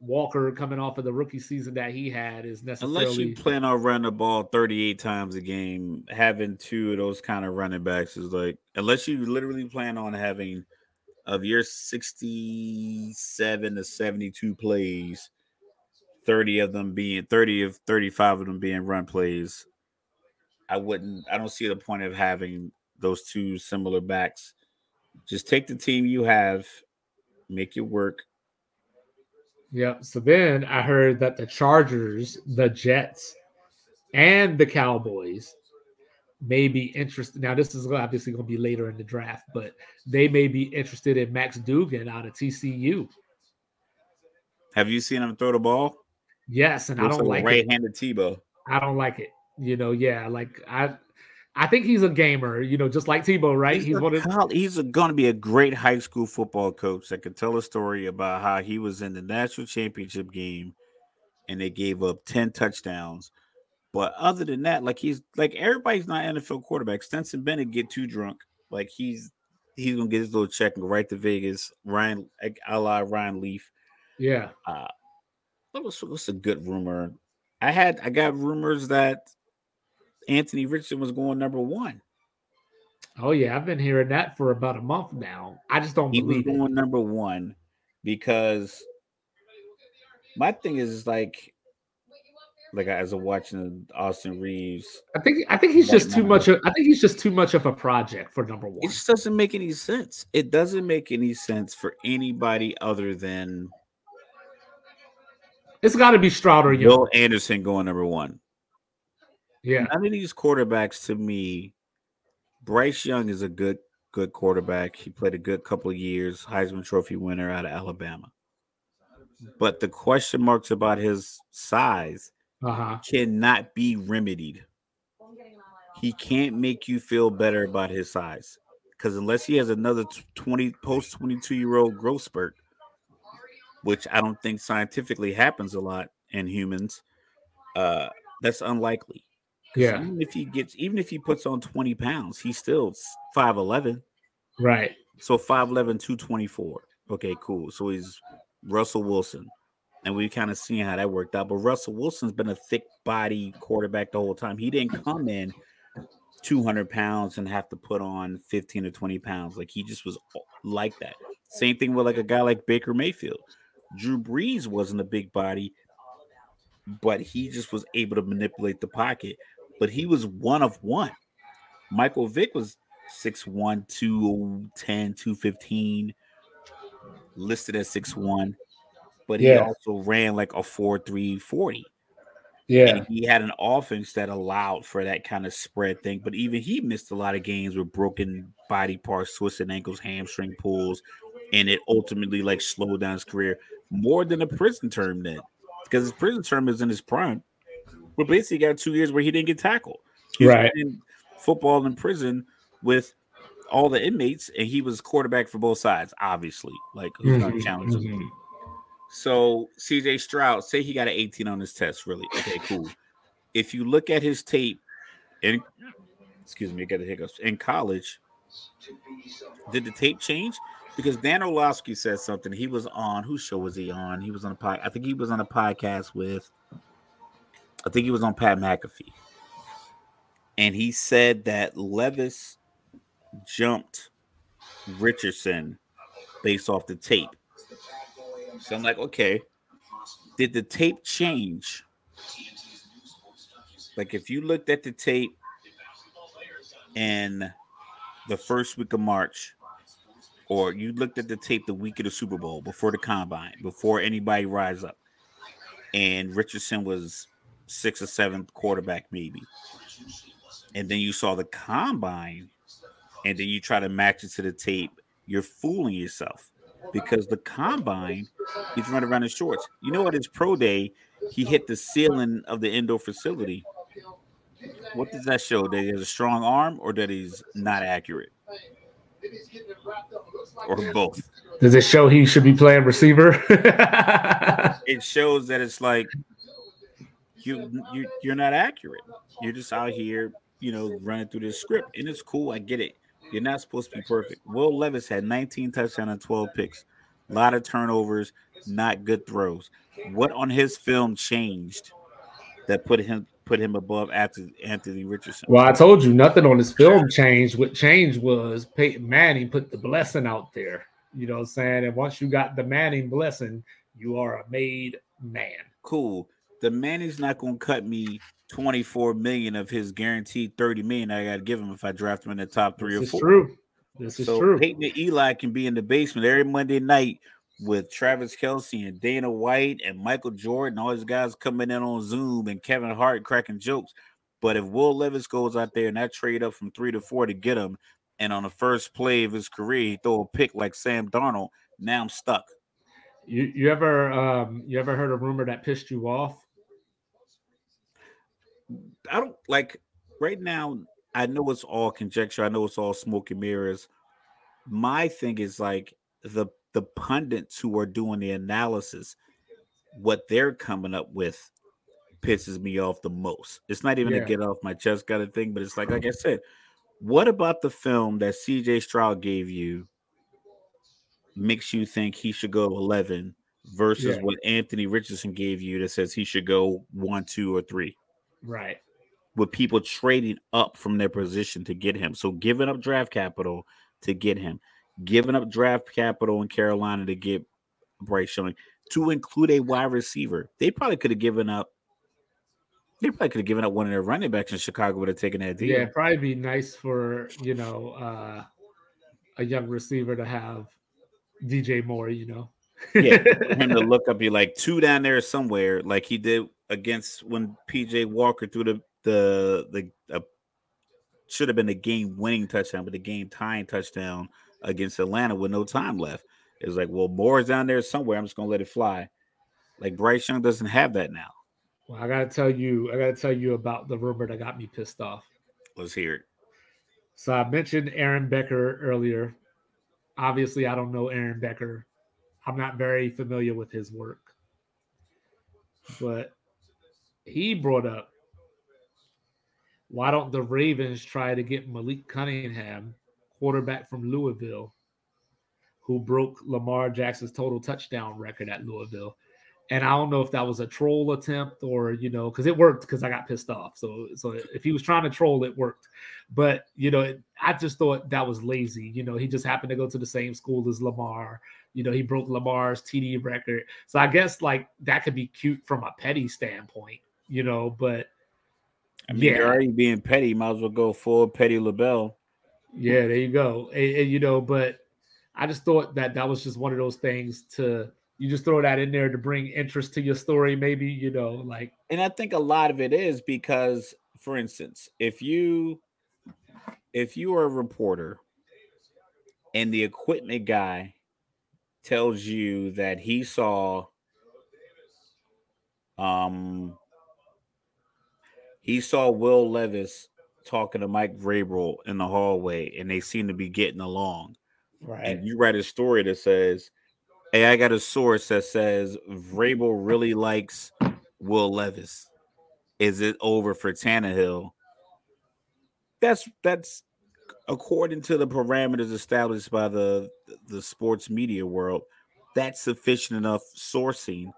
Walker coming off of the rookie season that he had is necessarily. Unless you plan on running the ball 38 times a game, having two of those kind of running backs is like, unless you literally plan on having of your 67 to 72 plays, 30 of them being 30 of 35 of them being run plays, I wouldn't, I don't see the point of having those two similar backs. Just take the team you have, make it work. Yeah. So then I heard that the Chargers, the Jets, and the Cowboys may be interested. Now, this is obviously going to be later in the draft, but they may be interested in Max Duggan out of TCU. Have you seen him throw the ball? Yes, and Looks I don't like right-handed Tebow. I don't like it. You know, yeah, like I I think he's a gamer, you know, just like Tebow, right? He's, he's one of he's going to be a great high school football coach that could tell a story about how he was in the national championship game and they gave up 10 touchdowns. But other than that, like he's like everybody's not NFL quarterback. Stetson Bennett get too drunk. Like he's he's gonna get his little check and go right to Vegas. Ryan a la Ryan Leaf. Yeah. Uh was what's a good rumor? I had I got rumors that Anthony Richardson was going number one. Oh yeah, I've been hearing that for about a month now. I just don't he believe was going it. number one because my thing is like like as a watching Austin Reeves. I think I think he's just too much of I think he's just too much of a project for number one. It just doesn't make any sense. It doesn't make any sense for anybody other than it's got to be Stroud or Young. Will Anderson going number one. Yeah. None of these quarterbacks to me, Bryce Young is a good, good quarterback. He played a good couple of years, Heisman Trophy winner out of Alabama. But the question marks about his size uh-huh. cannot be remedied. He can't make you feel better about his size. Because unless he has another 20 post 22 year old growth spurt, which I don't think scientifically happens a lot in humans, uh, that's unlikely. Yeah. Even if he gets, even if he puts on 20 pounds, he's still 5'11. Right. So 5'11, 224. Okay, cool. So he's Russell Wilson. And we kind of seen how that worked out. But Russell Wilson's been a thick body quarterback the whole time. He didn't come in 200 pounds and have to put on 15 or 20 pounds. Like he just was like that. Same thing with like a guy like Baker Mayfield. Drew Brees wasn't a big body, but he just was able to manipulate the pocket but he was one of one. Michael Vick was 6'1, 210, 215, listed at 6'1, but he yeah. also ran like a 4 3 40. Yeah. And he had an offense that allowed for that kind of spread thing, but even he missed a lot of games with broken body parts, twisted ankles, hamstring pulls, and it ultimately like slowed down his career more than a prison term then because his prison term is in his prime. But basically got two years where he didn't get tackled. He right. football in prison with all the inmates, and he was quarterback for both sides, obviously. Like who's mm-hmm. gonna challenge him? Mm-hmm. So CJ Stroud, say he got an 18 on his test, really. Okay, cool. If you look at his tape in excuse me, I got the hiccups in college, did the tape change? Because Dan Orlovsky said something. He was on whose show was he on? He was on a pod. I think he was on a podcast with I think he was on Pat McAfee. And he said that Levis jumped Richardson based off the tape. So I'm like, okay, did the tape change? Like, if you looked at the tape in the first week of March, or you looked at the tape the week of the Super Bowl before the combine, before anybody rise up, and Richardson was sixth or seventh quarterback, maybe. And then you saw the combine, and then you try to match it to the tape, you're fooling yourself because the combine, he's running around in shorts. You know, at his pro day, he hit the ceiling of the indoor facility. What does that show? That he has a strong arm or that he's not accurate? or both. Does it show he should be playing receiver? it shows that it's like you you you're not accurate. You're just out here, you know, running through this script, and it's cool. I get it. You're not supposed to be perfect. Will Levis had 19 touchdowns and 12 picks, a lot of turnovers, not good throws. What on his film changed that put him put him above after Anthony Richardson? Well, I told you nothing on his film changed. What changed was Peyton Manning put the blessing out there. You know what I'm saying? And once you got the Manning blessing, you are a made man. Cool. The Manning's not gonna cut me 24 million of his guaranteed 30 million I gotta give him if I draft him in the top three this or four. True. This is so true. Peyton and Eli can be in the basement every Monday night with Travis Kelce and Dana White and Michael Jordan, all these guys coming in on Zoom and Kevin Hart cracking jokes. But if Will Levis goes out there and I trade up from three to four to get him, and on the first play of his career, he throw a pick like Sam Darnold, now I'm stuck. You you ever um you ever heard a rumor that pissed you off? I don't like right now. I know it's all conjecture. I know it's all smoke and mirrors. My thing is like the the pundits who are doing the analysis, what they're coming up with pisses me off the most. It's not even Yeah. a get off my chest kind of thing, but it's like, like I said, what about the film that CJ Stroud gave you makes you think he should go 11 versus Yeah. what Anthony Richardson gave you that says he should go one, two, or three? Right. with people trading up from their position to get him. So giving up draft capital to get him, giving up draft capital in Carolina to get Bryce Young, to include a wide receiver. They probably could have given up. They probably could have given up one of their running backs in Chicago would have taken that deal. Yeah, it'd probably be nice for you know uh a young receiver to have DJ Moore, you know. yeah, him to look up, be like two down there somewhere, like he did against when PJ Walker threw the the the uh, should have been a game winning touchdown, but the game tying touchdown against Atlanta with no time left. It was like, well, Moore's down there somewhere. I'm just gonna let it fly. Like Bryce Young doesn't have that now. Well, I gotta tell you, I gotta tell you about the rumor that got me pissed off. Let's hear it. So I mentioned Aaron Becker earlier. Obviously, I don't know Aaron Becker. I'm not very familiar with his work. But he brought up why don't the Ravens try to get Malik Cunningham, quarterback from Louisville, who broke Lamar Jackson's total touchdown record at Louisville? And I don't know if that was a troll attempt or you know, because it worked because I got pissed off. So, so if he was trying to troll, it worked. But you know, it- I just thought that was lazy. You know, he just happened to go to the same school as Lamar. You know, he broke Lamar's TD record. So I guess like that could be cute from a petty standpoint. You know, but I mean, Yeah. you're already being petty. Might as well go full petty LaBelle. Yeah, there you go. And, and, you know, but I just thought that that was just one of those things to you just throw that in there to bring interest to your story, maybe. You know, like and I think a lot of it is because, for instance, if you if you are a reporter and the equipment guy tells you that he saw um he saw Will Levis talking to Mike Vrabel in the hallway and they seem to be getting along right, and you write a story that says, "Hey, I got a source that says Vrabel really likes Will Levis. Is it over for Tannehill?" That's that's according to the parameters established by the the sports media world. That's sufficient enough sourcing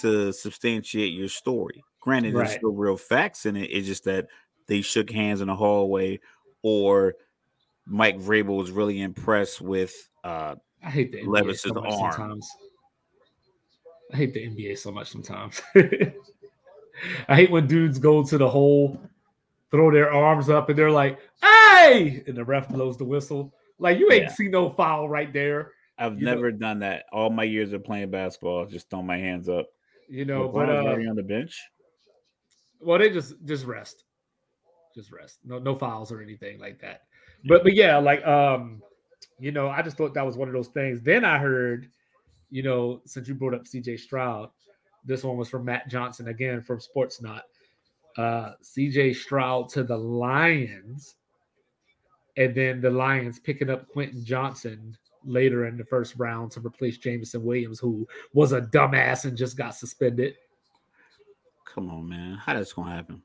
to substantiate your story. Granted, there's Right. still real facts in it. It's just that they shook hands in the hallway, or Mike Vrabel was really impressed with uh, I hate the NBA Levis's so much arm. sometimes. I hate the NBA so much sometimes. I hate when dudes go to the hole, throw their arms up, and they're like, "Hey!" and the ref blows the whistle. Like you ain't Yeah. see no foul right there, I've You know- never done that. All my years of playing basketball, just throw my hands up. you know. But uh, on the bench. Well, they just just rest, just rest. No no fouls or anything like that. But but yeah, like um, you know, I just thought that was one of those things. Then I heard, you know, since you brought up C.J. Stroud, this one was from Matt Johnson again from Sportsnaut. Uh, C.J. Stroud to the Lions and then the Lions picking up Quentin Johnston later in the first round to replace Jameson Williams, who was a dumbass and just got suspended. Come on, man. How that's gonna happen?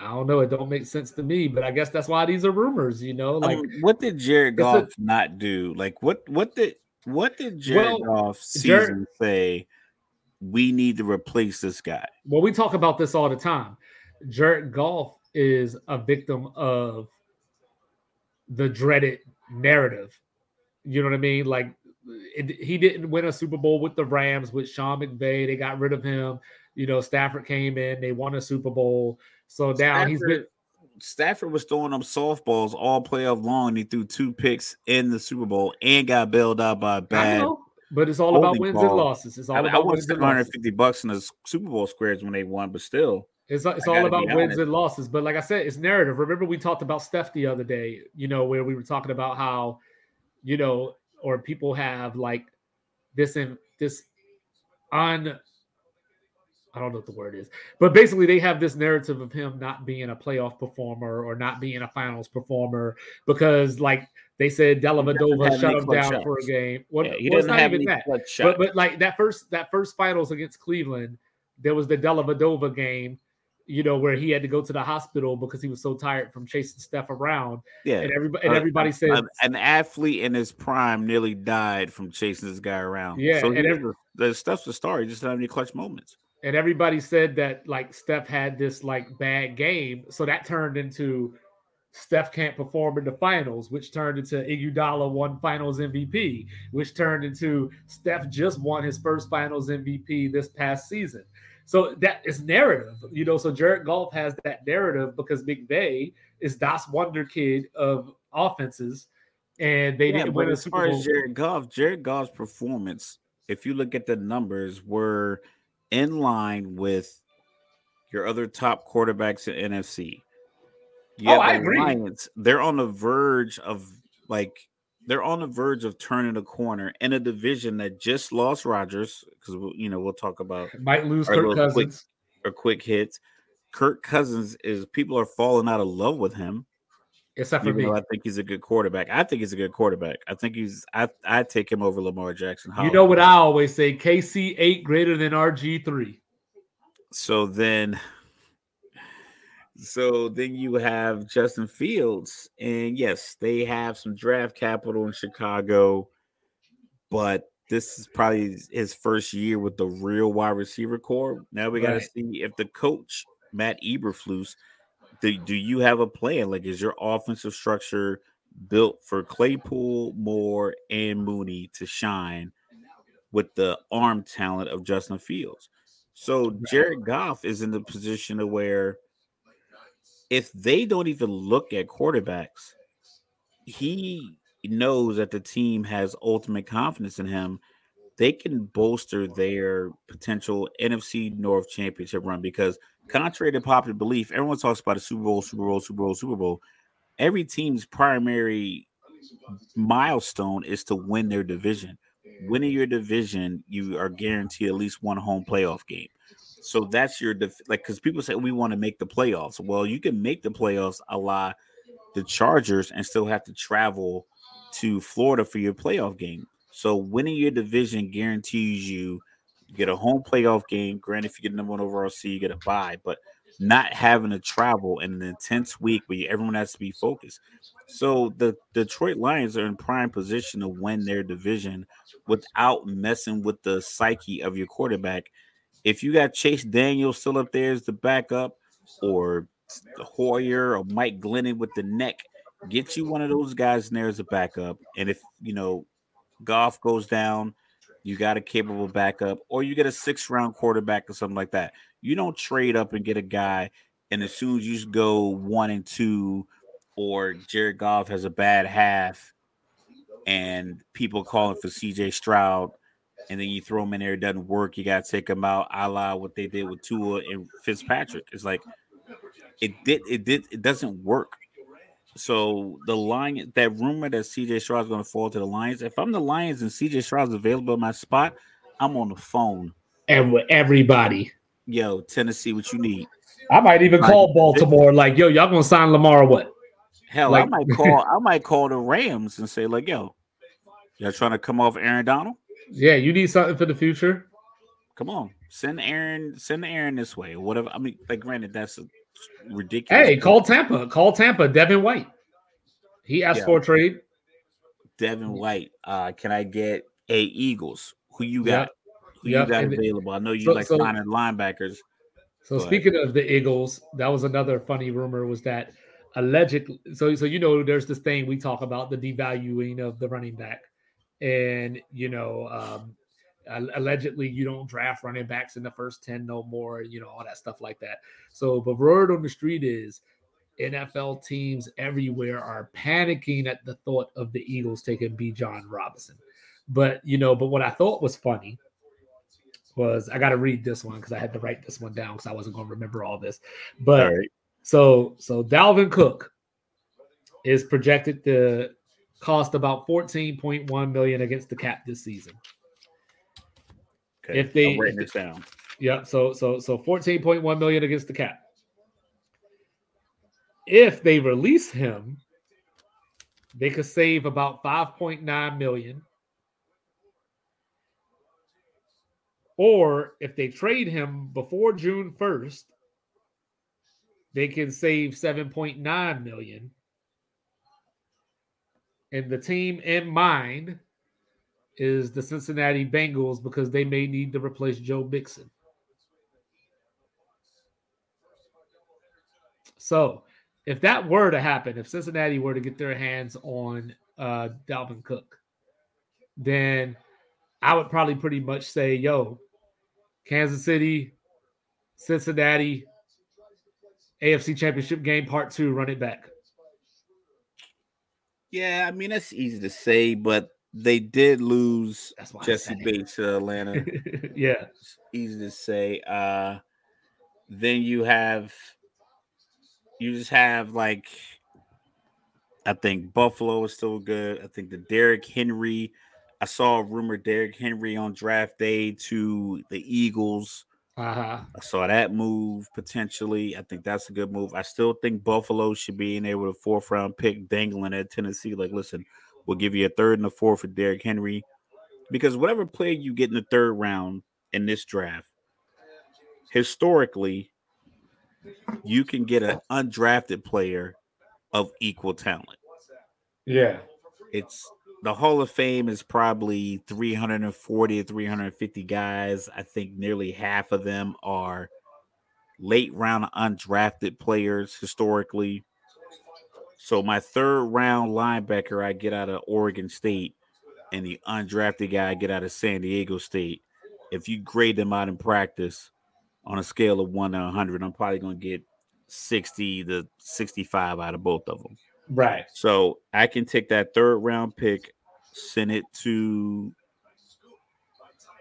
I don't know. It don't make sense to me, but I guess that's why these are rumors, you know. Like, um, what did Jared Goff a, not do? Like, what what did what did Jared well, Goff season Jared, say? We need to replace this guy. Well, we talk about this all the time. Jared Goff is a victim of the dreaded narrative. You know what I mean? Like, it, he didn't win a Super Bowl with the Rams with Sean McVay. They got rid of him. You know, Stafford came in. They won a Super Bowl so now Stafford, he's been. Stafford was throwing them softballs all playoff long. And he threw two picks in the Super Bowl and got bailed out by a bad. but it's all about wins ball. and losses. It's all I, about I would have 150 bucks in the Super Bowl squares when they won, but still. It's, it's all about wins and losses. But like I said, it's narrative. Remember, we talked about Steph the other day, you know, where we were talking about how, you know, or people have like this in this on I don't know what the word is, but basically they have this narrative of him not being a playoff performer or not being a finals performer because, like they said, Dellavedova shut him down shots. for a game. Well, yeah, he well, doesn't have any that. But, but like that first that first finals against Cleveland, there was the Dellavedova game, you know, where he had to go to the hospital because he was so tired from chasing Steph around. Yeah, and everybody and everybody uh, said an athlete in his prime nearly died from chasing this guy around. Yeah, so and every, the stuff's a star. He just didn't have any clutch moments and everybody said that like Steph had this like bad game, so that turned into Steph can't perform in the finals, which turned into Iguodala won Finals MVP, which turned into Steph just won his first Finals MVP this past season. So that is narrative, you know. So Jared Goff has that narrative because McVay is Das Wonder Kid of offenses, and they yeah, didn't win a Super Bowl. As Jared Goff, Jared Goff's performance, if you look at the numbers, were – in line with your other top quarterbacks in NFC. Yeah, oh, I agree. Lions, they're on the verge of like they're on the verge of turning a corner in a division that just lost Rodgers because you know we'll talk about might lose Kirk Cousins quick, or quick hits. Kirk Cousins is people are falling out of love with him. Except for me, I think he's a good quarterback. I think he's a good quarterback. I think he's. I I take him over Lamar Jackson. You know what I always say: KC eight greater than RG three. So then, so then you have Justin Fields, and yes, they have some draft capital in Chicago, but this is probably his first year with the real wide receiver corps. Now we got to right. see if the coach Matt Eberflus do, do you have a plan? Like, is your offensive structure built for Claypool, Moore, and Mooney to shine with the arm talent of Justin Fields? So Jared Goff is in the position of where if they don't even look at quarterbacks, he knows that the team has ultimate confidence in him. They can bolster their potential NFC North championship run because contrary to popular belief, everyone talks about a Super Bowl, Super Bowl, Super Bowl, Super Bowl. Every team's primary milestone is to win their division. Winning your division, you are guaranteed at least one home playoff game. So that's your def- like because people say we want to make the playoffs. Well, you can make the playoffs a la the Chargers and still have to travel to Florida for your playoff game. So winning your division guarantees you you get a home playoff game. Granted, if you get number one overall seed, you get a bye, but not having to travel in an intense week where everyone has to be focused. So the Detroit Lions are in prime position to win their division without messing with the psyche of your quarterback. If you got Chase Daniel still up there as the backup, or the Hoyer or Mike Glennon with the neck, get you one of those guys in there as a backup. And if you know Goff goes down, you got a capable backup, or you get a six round quarterback or something like that. You don't trade up and get a guy, and as soon as you go one and two, or Jared Goff has a bad half, and people calling for CJ Stroud, and then you throw him in there, it doesn't work. You got to take him out, a la what they did with Tua and Fitzpatrick. It's like it did, it did, it doesn't work. So the line that rumor that CJ Stroud is going to fall to the Lions. If I'm the Lions and CJ Stroud is available in my spot, I'm on the phone. And with everybody. Yo, Tennessee, what you need? I might even call Baltimore, like, yo, y'all gonna sign Lamar or what? Hell, Like- I might call. I might call the Rams and say, like, yo, y'all trying to come off Aaron Donald? Yeah, you need something for the future. Come on, send Aaron. Send Aaron this way. Whatever. I mean, like, granted, that's a ridiculous. Hey, call Tampa. Call Tampa. Devin White. He asked Yeah. for a trade. Devin White. Uh, can I get a Eagles? Who you got? Who Yep, you got and- available? I know you so- like so- signing linebackers. So speaking of the Eagles, that was another funny rumor was that allegedly so so you know there's this thing we talk about the devaluing of the running back and you know um allegedly you don't draft running backs in the first 10 no more you know all that stuff like that so the word on the street is NFL teams everywhere are panicking at the thought of the Eagles taking Bijan Robinson but you know but what I thought was funny was I got to read this one because I had to write this one down because I wasn't going to remember all this. But All right. so so Dalvin Cook is projected to cost about 14.1 million against the cap this season. Okay. if they- I'm writing this down. Yep. So so so 14.1 million against the cap. If they release him, they could save about 5.9 million. Or if they trade him before June 1st, they can save 7.9 million. And the team in mind is the Cincinnati Bengals because they may need to replace Joe Mixon. So, if that were to happen, if Cincinnati were to get their hands on uh, Dalvin Cook, then I would probably pretty much say, yo, Kansas City, Cincinnati, AFC Championship game part two, run it back. Yeah, I mean that's easy to say, but they did lose That's why I Jessie. Bates to Atlanta. yeah. It's easy to say. Uh then you have you just have like I think Buffalo is still good. I think the Derrick Henry. I saw a rumor Derrick Henry on draft day to the Eagles. Uh huh. I saw that move potentially. I think that's a good move. I still think Buffalo should be in there with a fourth round pick dangling at Tennessee. Like, listen, we'll give you a third and a fourth for Derrick Henry. Because whatever player you get in the third round in this draft, historically, you can get an undrafted player of equal talent. Yeah. It's the Hall of Fame is probably 340 or 350 guys. I think nearly half of them are late round undrafted players historically. So my third round linebacker I get out of Oregon State and the undrafted guy I get out of San Diego State. If you grade them out in practice on a scale of 1 to 100, I'm probably going to get 60 to 65 out of both of them. Right. So I can take that third round pick, send it to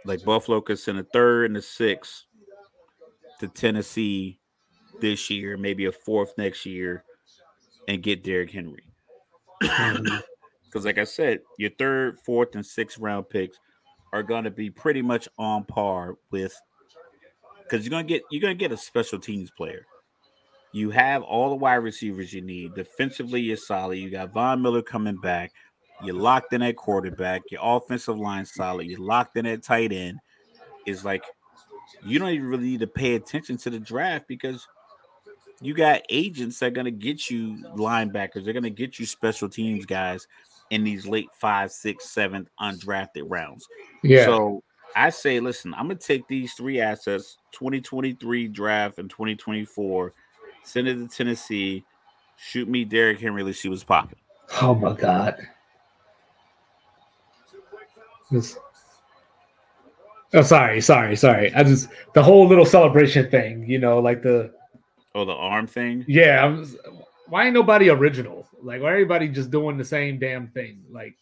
like Buffalo could send a third and a sixth to Tennessee this year, maybe a fourth next year, and get Derrick Henry. Mm-hmm. Because, like I said, your third, fourth, and sixth round picks are going to be pretty much on par with. Because you're gonna get you're gonna get a special teams player. You have all the wide receivers you need. Defensively, you're solid. You got Von Miller coming back. You're locked in at quarterback. Your offensive line solid. You're locked in at tight end. It's like you don't even really need to pay attention to the draft because you got agents that are gonna get you linebackers. They're gonna get you special teams guys in these late five, six, seventh undrafted rounds. Yeah. So I say, listen, I'm gonna take these three assets, 2023 draft and 2024, send it to Tennessee, shoot me Derrick Henry, let's see what's popping. oh my God. This- Oh, sorry, sorry, sorry. I just the whole little celebration thing, you know, like the Oh, the arm thing. yeah. I'm, why ain't nobody original? Like, why everybody just doing the same damn thing? Like,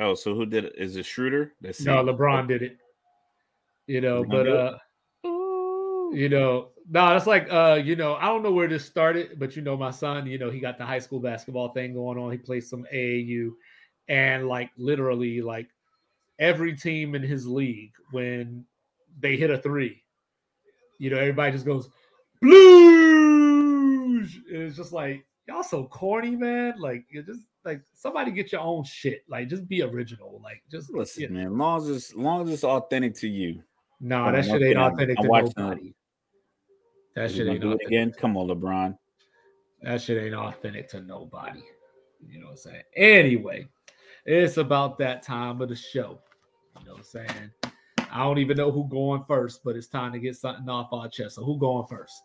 Oh, so who did it? Is it Schroeder? That's no, LeBron did it. You know, LeBron but uh, you know, no, that's like uh, you know, I don't know where this started, but you know, my son, you know, he got the high school basketball thing going on. He plays some AAU, and like literally, like every team in his league, when they hit a three, you know, everybody just goes blues. And it's just like y'all so corny, man. Like you just like somebody get your own shit. Like just be original. Like just listen, yeah. man. Long as it's long as it's authentic to you. No, nah, that shit ain't authentic I'm to nobody. That shit ain't authentic. again. Come on, LeBron. That shit ain't authentic to nobody. You know what I'm saying? Anyway, it's about that time of the show. You know what I'm saying? I don't even know who going first, but it's time to get something off our chest. So who going first?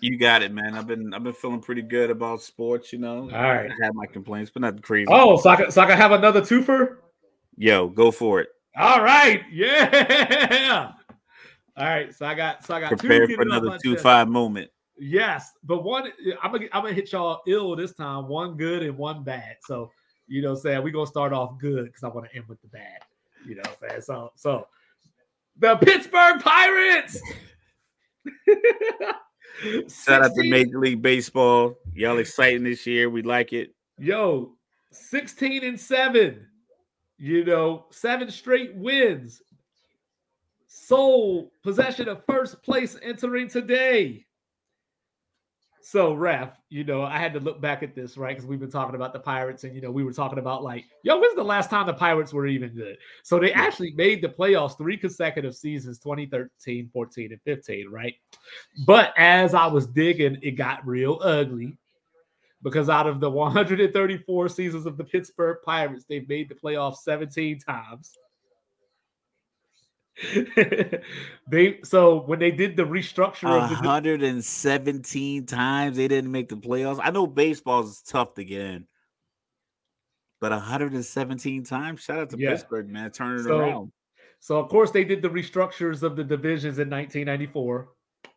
You got it, man. I've been I've been feeling pretty good about sports, you know. All right. I had my complaints, but not crazy. Oh, so I can so I can have another twofer? Yo, go for it. All right. Yeah. All right. So I got so I got prepare for another two chest. five moment. Yes, but one I'm gonna I'm gonna hit y'all ill this time. One good and one bad. So you know, saying we're gonna start off good because I want to end with the bad. You know, what I'm saying so so the Pittsburgh Pirates. Shout out to Major League Baseball. Y'all exciting this year. We like it. Yo, 16 and 7. You know, seven straight wins. Sole possession of first place entering today. So, Raf, you know, I had to look back at this, right? Because we've been talking about the Pirates, and you know, we were talking about like, yo, when's the last time the Pirates were even good? So they actually made the playoffs three consecutive seasons 2013, 14, and 15, right? But as I was digging, it got real ugly because out of the 134 seasons of the Pittsburgh Pirates, they've made the playoffs 17 times. they so when they did the restructure of 117 times they didn't make the playoffs. I know baseball is tough to get in, but 117 times. Shout out to yeah. Pittsburgh, man, so, it around. So of course they did the restructures of the divisions in 1994.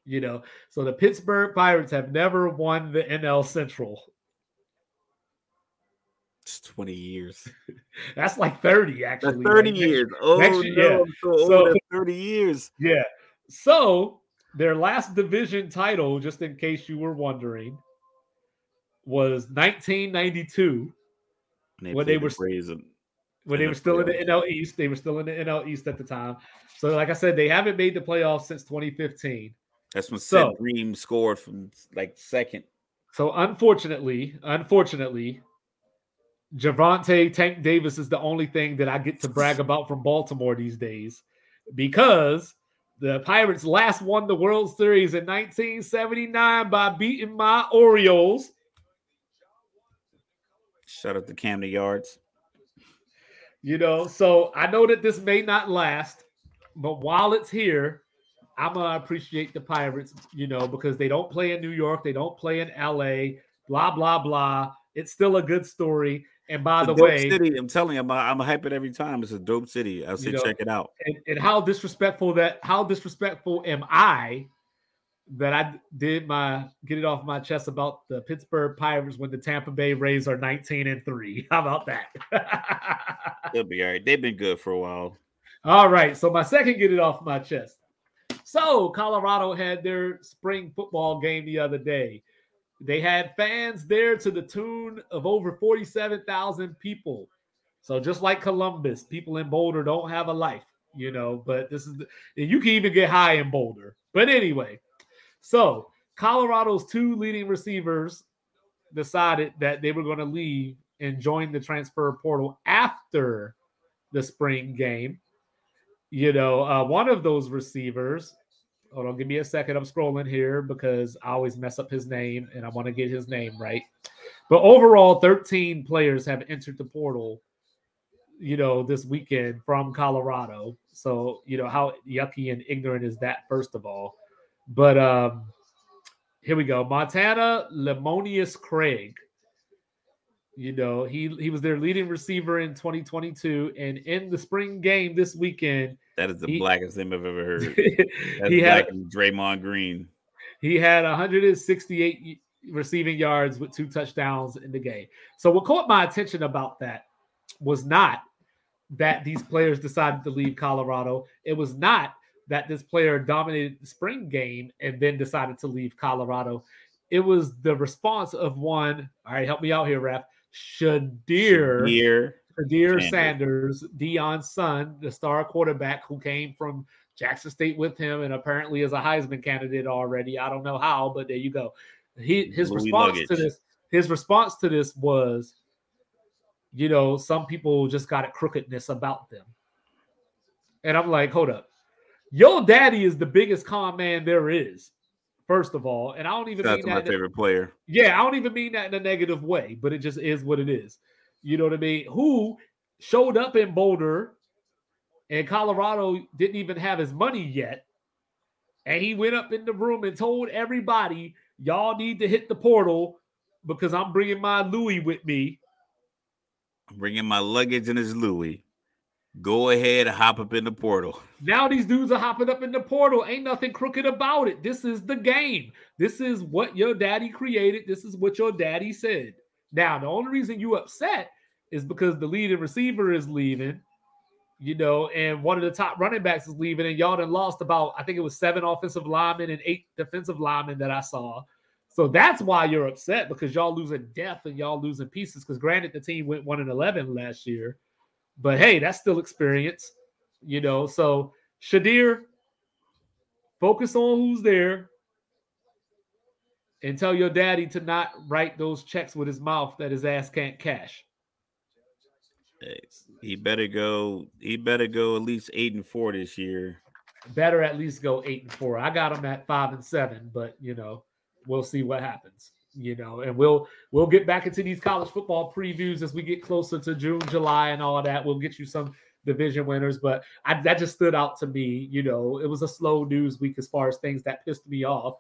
You know, so the Pittsburgh Pirates have never won the NL Central. It's 20 years. That's like 30, actually. That's 30 like years. Next, oh, next year, no, yeah. so, so 30 years. Yeah. So their last division title, just in case you were wondering, was 1992 they when they were when they were still in the NL East. They were still in the NL East at the time. So, like I said, they haven't made the playoffs since 2015. That's when so, Sid Bream scored from like second. So, unfortunately, unfortunately, Gervonta Tank Davis is the only thing that I get to brag about from Baltimore these days because the Pirates last won the World Series in 1979 by beating my Orioles. Shout out to Camden Yards. You know, so I know that this may not last, but while it's here, I'm gonna appreciate the Pirates, you know, because they don't play in New York, they don't play in LA, blah blah blah. It's still a good story. And by the way, city, I'm telling you, I'm, I'm hype it every time. It's a dope city. I'll say know, check it out. And, and, how disrespectful that how disrespectful am I that I did my get it off my chest about the Pittsburgh Pirates when the Tampa Bay Rays are 19 and 3. How about that? They'll be all right. They've been good for a while. All right. So my second get it off my chest. So Colorado had their spring football game the other day. They had fans there to the tune of over 47,000 people. So just like Columbus, people in Boulder don't have a life, you know, but this is the, you can even get high in Boulder. But anyway, so Colorado's two leading receivers decided that they were going to leave and join the transfer portal after the spring game. You know, uh, one of those receivers Hold on, give me a second. I'm scrolling here because I always mess up his name and I want to get his name right. But overall, 13 players have entered the portal, you know, this weekend from Colorado. So, you know, how yucky and ignorant is that, first of all? But um here we go. Montana Lemonious Craig. You know, he he was their leading receiver in 2022, and in the spring game this weekend, that is the he, blackest thing I've ever heard. That's he had Draymond Green. He had 168 receiving yards with two touchdowns in the game. So what caught my attention about that was not that these players decided to leave Colorado. It was not that this player dominated the spring game and then decided to leave Colorado. It was the response of one. All right, help me out here, Raf. Shedeur. Shedeur Kadir Sanders, Sanders, Deion's son, the star quarterback who came from Jackson State with him and apparently is a Heisman candidate already. I don't know how, but there you go. He his Louis response luggage. to this his response to this was, you know, some people just got a crookedness about them. And I'm like, hold up. Your daddy is the biggest con man there is, first of all. And I don't even That's mean my that. favorite player. Yeah, I don't even mean that in a negative way, but it just is what it is. You know what I mean? Who showed up in Boulder and Colorado didn't even have his money yet. And he went up in the room and told everybody, y'all need to hit the portal because I'm bringing my Louis with me. I'm bringing my luggage and his Louis. Go ahead and hop up in the portal. Now these dudes are hopping up in the portal. Ain't nothing crooked about it. This is the game. This is what your daddy created. This is what your daddy said. Now, the only reason you upset is because the leading receiver is leaving, you know, and one of the top running backs is leaving, and y'all done lost about, I think it was seven offensive linemen and eight defensive linemen that I saw. So that's why you're upset because y'all losing depth and y'all losing pieces. Because granted, the team went one and eleven last year, but hey, that's still experience, you know. So Shedeur, focus on who's there, and tell your daddy to not write those checks with his mouth that his ass can't cash. He better go. He better go at least eight and four this year. Better at least go eight and four. I got him at five and seven, but you know, we'll see what happens. You know, and we'll we'll get back into these college football previews as we get closer to June, July, and all that. We'll get you some division winners, but I, that just stood out to me. You know, it was a slow news week as far as things that pissed me off,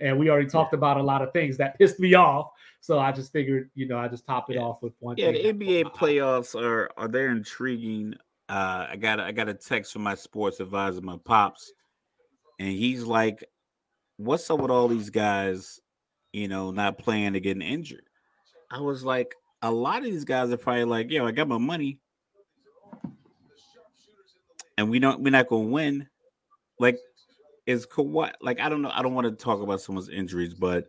and we already talked about a lot of things that pissed me off. So I just figured, you know, I just top it Yeah. off with one. Yeah, the NBA caught my eye. playoffs are are they intriguing. Uh, I got a- I got a text from my sports advisor, my pops, and he's like, "What's up with all these guys? You know, not playing to getting injured." I was like, "A lot of these guys are probably like, yo, I got my money, and we don't we're not gonna win." Like, is Kawhi like I don't know, I don't want to talk about someone's injuries, but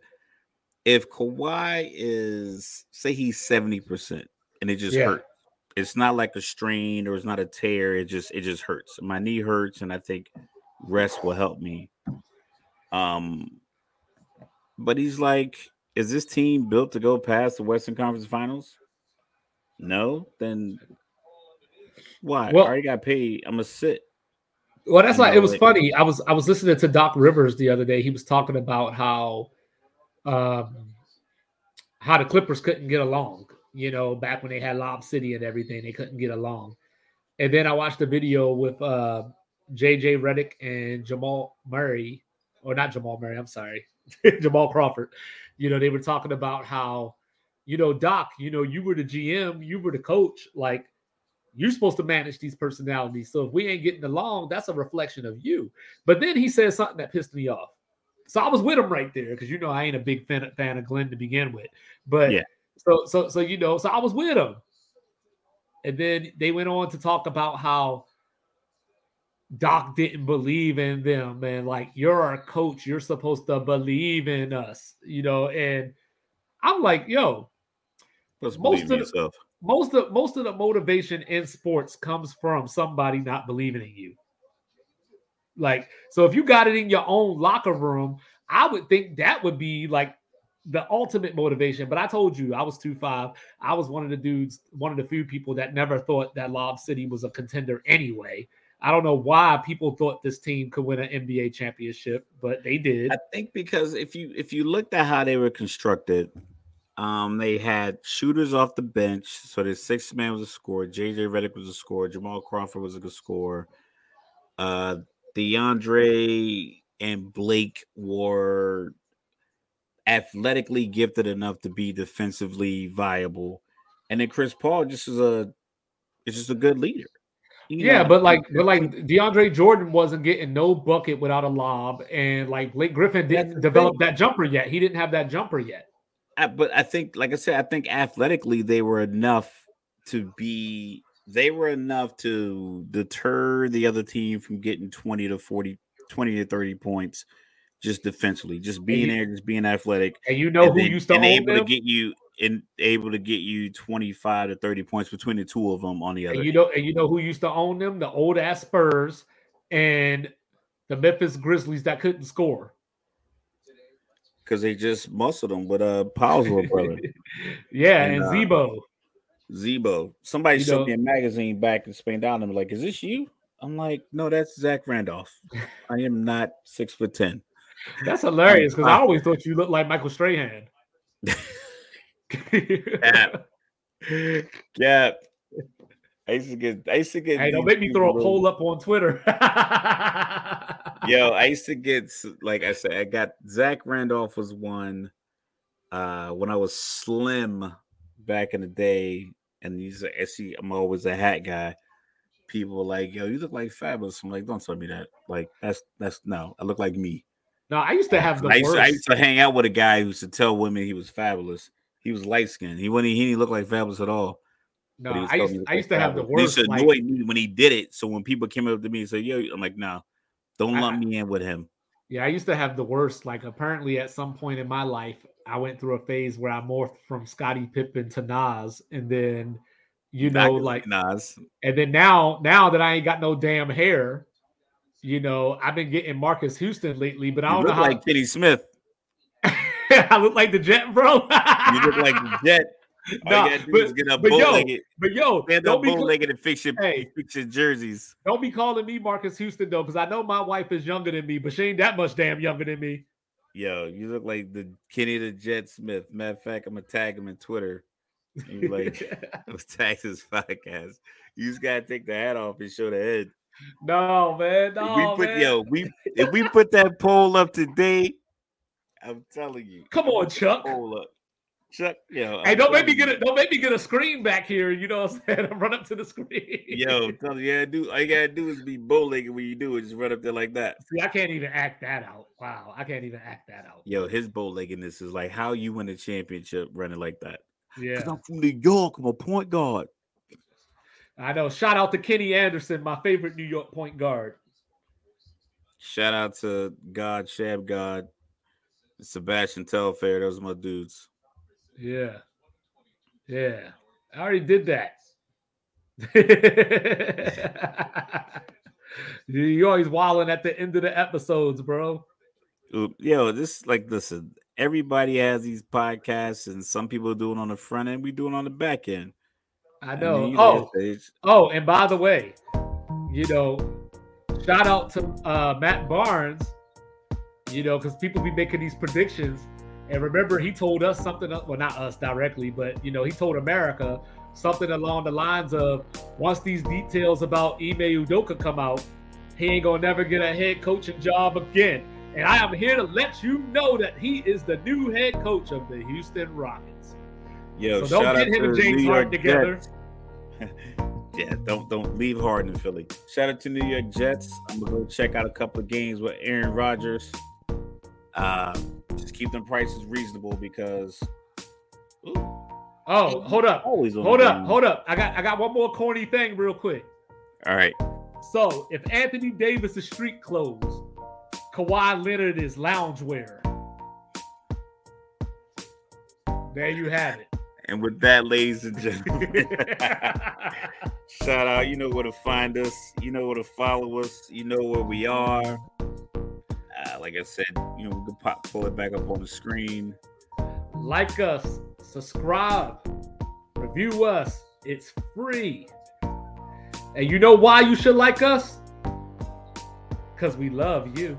if Kawhi is say he's 70% and it just Yeah. hurts. It's not like a strain or it's not a tear, it just it just hurts. My knee hurts and I think rest will help me. Um but he's like is this team built to go past the Western Conference Finals? No, then why? Well- I already got paid. I'm gonna sit. Well, that's like it was funny. I was I was listening to Doc Rivers the other day. He was talking about how um how the Clippers couldn't get along, you know, back when they had Lob City and everything, they couldn't get along. And then I watched a video with uh JJ Redick and Jamal Murray, or not Jamal Murray, I'm sorry, Jamal Crawford. You know, they were talking about how, you know, Doc, you know, you were the GM, you were the coach, like you're supposed to manage these personalities. So if we ain't getting along, that's a reflection of you. But then he said something that pissed me off. So I was with him right there because you know I ain't a big fan, fan of Glenn to begin with. But Yeah. so so so you know, so I was with him. And then they went on to talk about how Doc didn't believe in them and like you're our coach, you're supposed to believe in us, you know. And I'm like, yo, Let's Most of the- yourself. Most of most of the motivation in sports comes from somebody not believing in you. Like, so if you got it in your own locker room, I would think that would be like the ultimate motivation. But I told you I was two five. I was one of the dudes, one of the few people that never thought that Lob City was a contender anyway. I don't know why people thought this team could win an NBA championship, but they did. I think because if you if you looked at how they were constructed, um, they had shooters off the bench. So the six man was a scorer. JJ Redick was a scorer. Jamal Crawford was a good scorer. Uh, DeAndre and Blake were athletically gifted enough to be defensively viable, and then Chris Paul just is a is just a good leader. You Yeah, know, but like, but like DeAndre Jordan wasn't getting no bucket without a lob, and like Blake Griffin didn't develop thing. that jumper yet. He didn't have that jumper yet. I, but I think, like I said, I think athletically they were enough to be. They were enough to deter the other team from getting twenty to 40, 20 to thirty points, just defensively, just being you- there, just being athletic, And you know and who then- used to and able them? to get you and able to get you twenty five to thirty points between the two of them on the other. and you know, and you know who used to own them? The old ass Spurs and the Memphis Grizzlies that couldn't score. Because they just muscled him with uh Pau's little brother. yeah, and, and uh, Z-Bo. Z-Bo. Somebody know, me a magazine back in Spain down. I'm like, is this you? I'm like, no, that's Zach Randolph. I am not six foot ten. That's hilarious because I always thought you looked like Michael Strahan. Cap. Cap. I used to get. I used to get. Hey, don't make me throw a poll up on Twitter. Yo, I used to get like I said, I got Zach Randolph was one uh when I was slim back in the day, and he's I see I'm always a hat guy. People were like, "Yo, you look like Fabolous. I'm like, "Don't tell me that." Like that's that's no, I look like me. No, I used to have the I used, I used to hang out with a guy who used to tell women he was Fabolous. He was light skinned. He wouldn't he didn't look like Fabolous at all. No, I used, I used to have the worst. He used to annoy like, me when he did it. So when people came up to me and said, "Yo," I'm like, "No, don't lump me in with him." Yeah, I used to have the worst. Like apparently, at some point in my life, I went through a phase where I morphed from Scottie Pippen to Nas, and then you know, like Nas, and then now, now that I ain't got no damn hair, you know, I've been getting Marques Houston lately, but I don't you know how. Like Kenny Smith. I look like the Jet, bro. you look like the Jet. Nah, you gotta do but, get up but yo, but yo, stand up bow-legged and fix your, hey, fix your jerseys. Don't be calling me Marques Houston though, because I know my wife is younger than me, but she ain't that much damn younger than me. Yo, you look like the Kenny the Jet Smith. Matter of fact, I'm gonna tag him in Twitter. You like tagged his podcast. You just gotta take the hat off and show the head. No, man. No, we put man. yo, we if we put that poll up today, I'm telling you. Come on, Chuck. Poll up. Chuck, yo. Hey, don't make me get a Don't make me get a screen back here. You know what I'm saying? Run up to the screen. Yo, tell you, yeah, do all you gotta do is be bow legged when you do it. Just run up there like that. See, I can't even act that out. Wow, I can't even act that out. Yo, his bow leggedness is like how you win a championship running like that. Yeah, I'm from New York. I'm a point guard. I know. Shout out to Kenny Anderson, my favorite New York point guard. Shout out to God, Shammgod, Sebastian Telfair. Those are my dudes. Yeah. Yeah. I already did that. you always wilding at the end of the episodes, bro. Yo, this like listen, everybody has these podcasts, and some people do it on the front end, we do it on the back end. I know. I mean, oh, oh, and by the way, you know, shout out to uh, Matt Barnes, you know, because people be making these predictions and remember, he told us something, well, not us directly, but you know, he told America something along the lines of once these details about Ime Udoka come out, he ain't gonna never get a head coaching job again. And I am here to let you know that he is the new head coach of the Houston Rockets. Yo, so don't get him and James Harden together. yeah, don't don't leave Harden in Philly. Shout out to New York Jets. I'm gonna go check out a couple of games with Aaron Rodgers. Uh, just keep them prices reasonable because. Ooh, oh, hold up! Always hold up! Hold up! I got I got one more corny thing real quick. All right. So if Anthony Davis is street clothes, Kawhi Leonard is loungewear. There you have it. And with that, ladies and gentlemen, shout out. You know where to find us. You know where to follow us. You know where we are. Uh, like I said, you know, we can pop pull it back up on the screen. Like us, subscribe, review us. It's free. And you know why you should like us? Because we love you.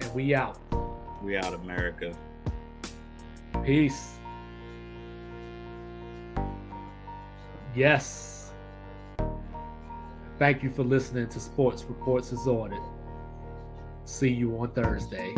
And we out. We out, America. Peace. Yes. Thank you for listening to Sports Reports as Ordered. See you on Thursday.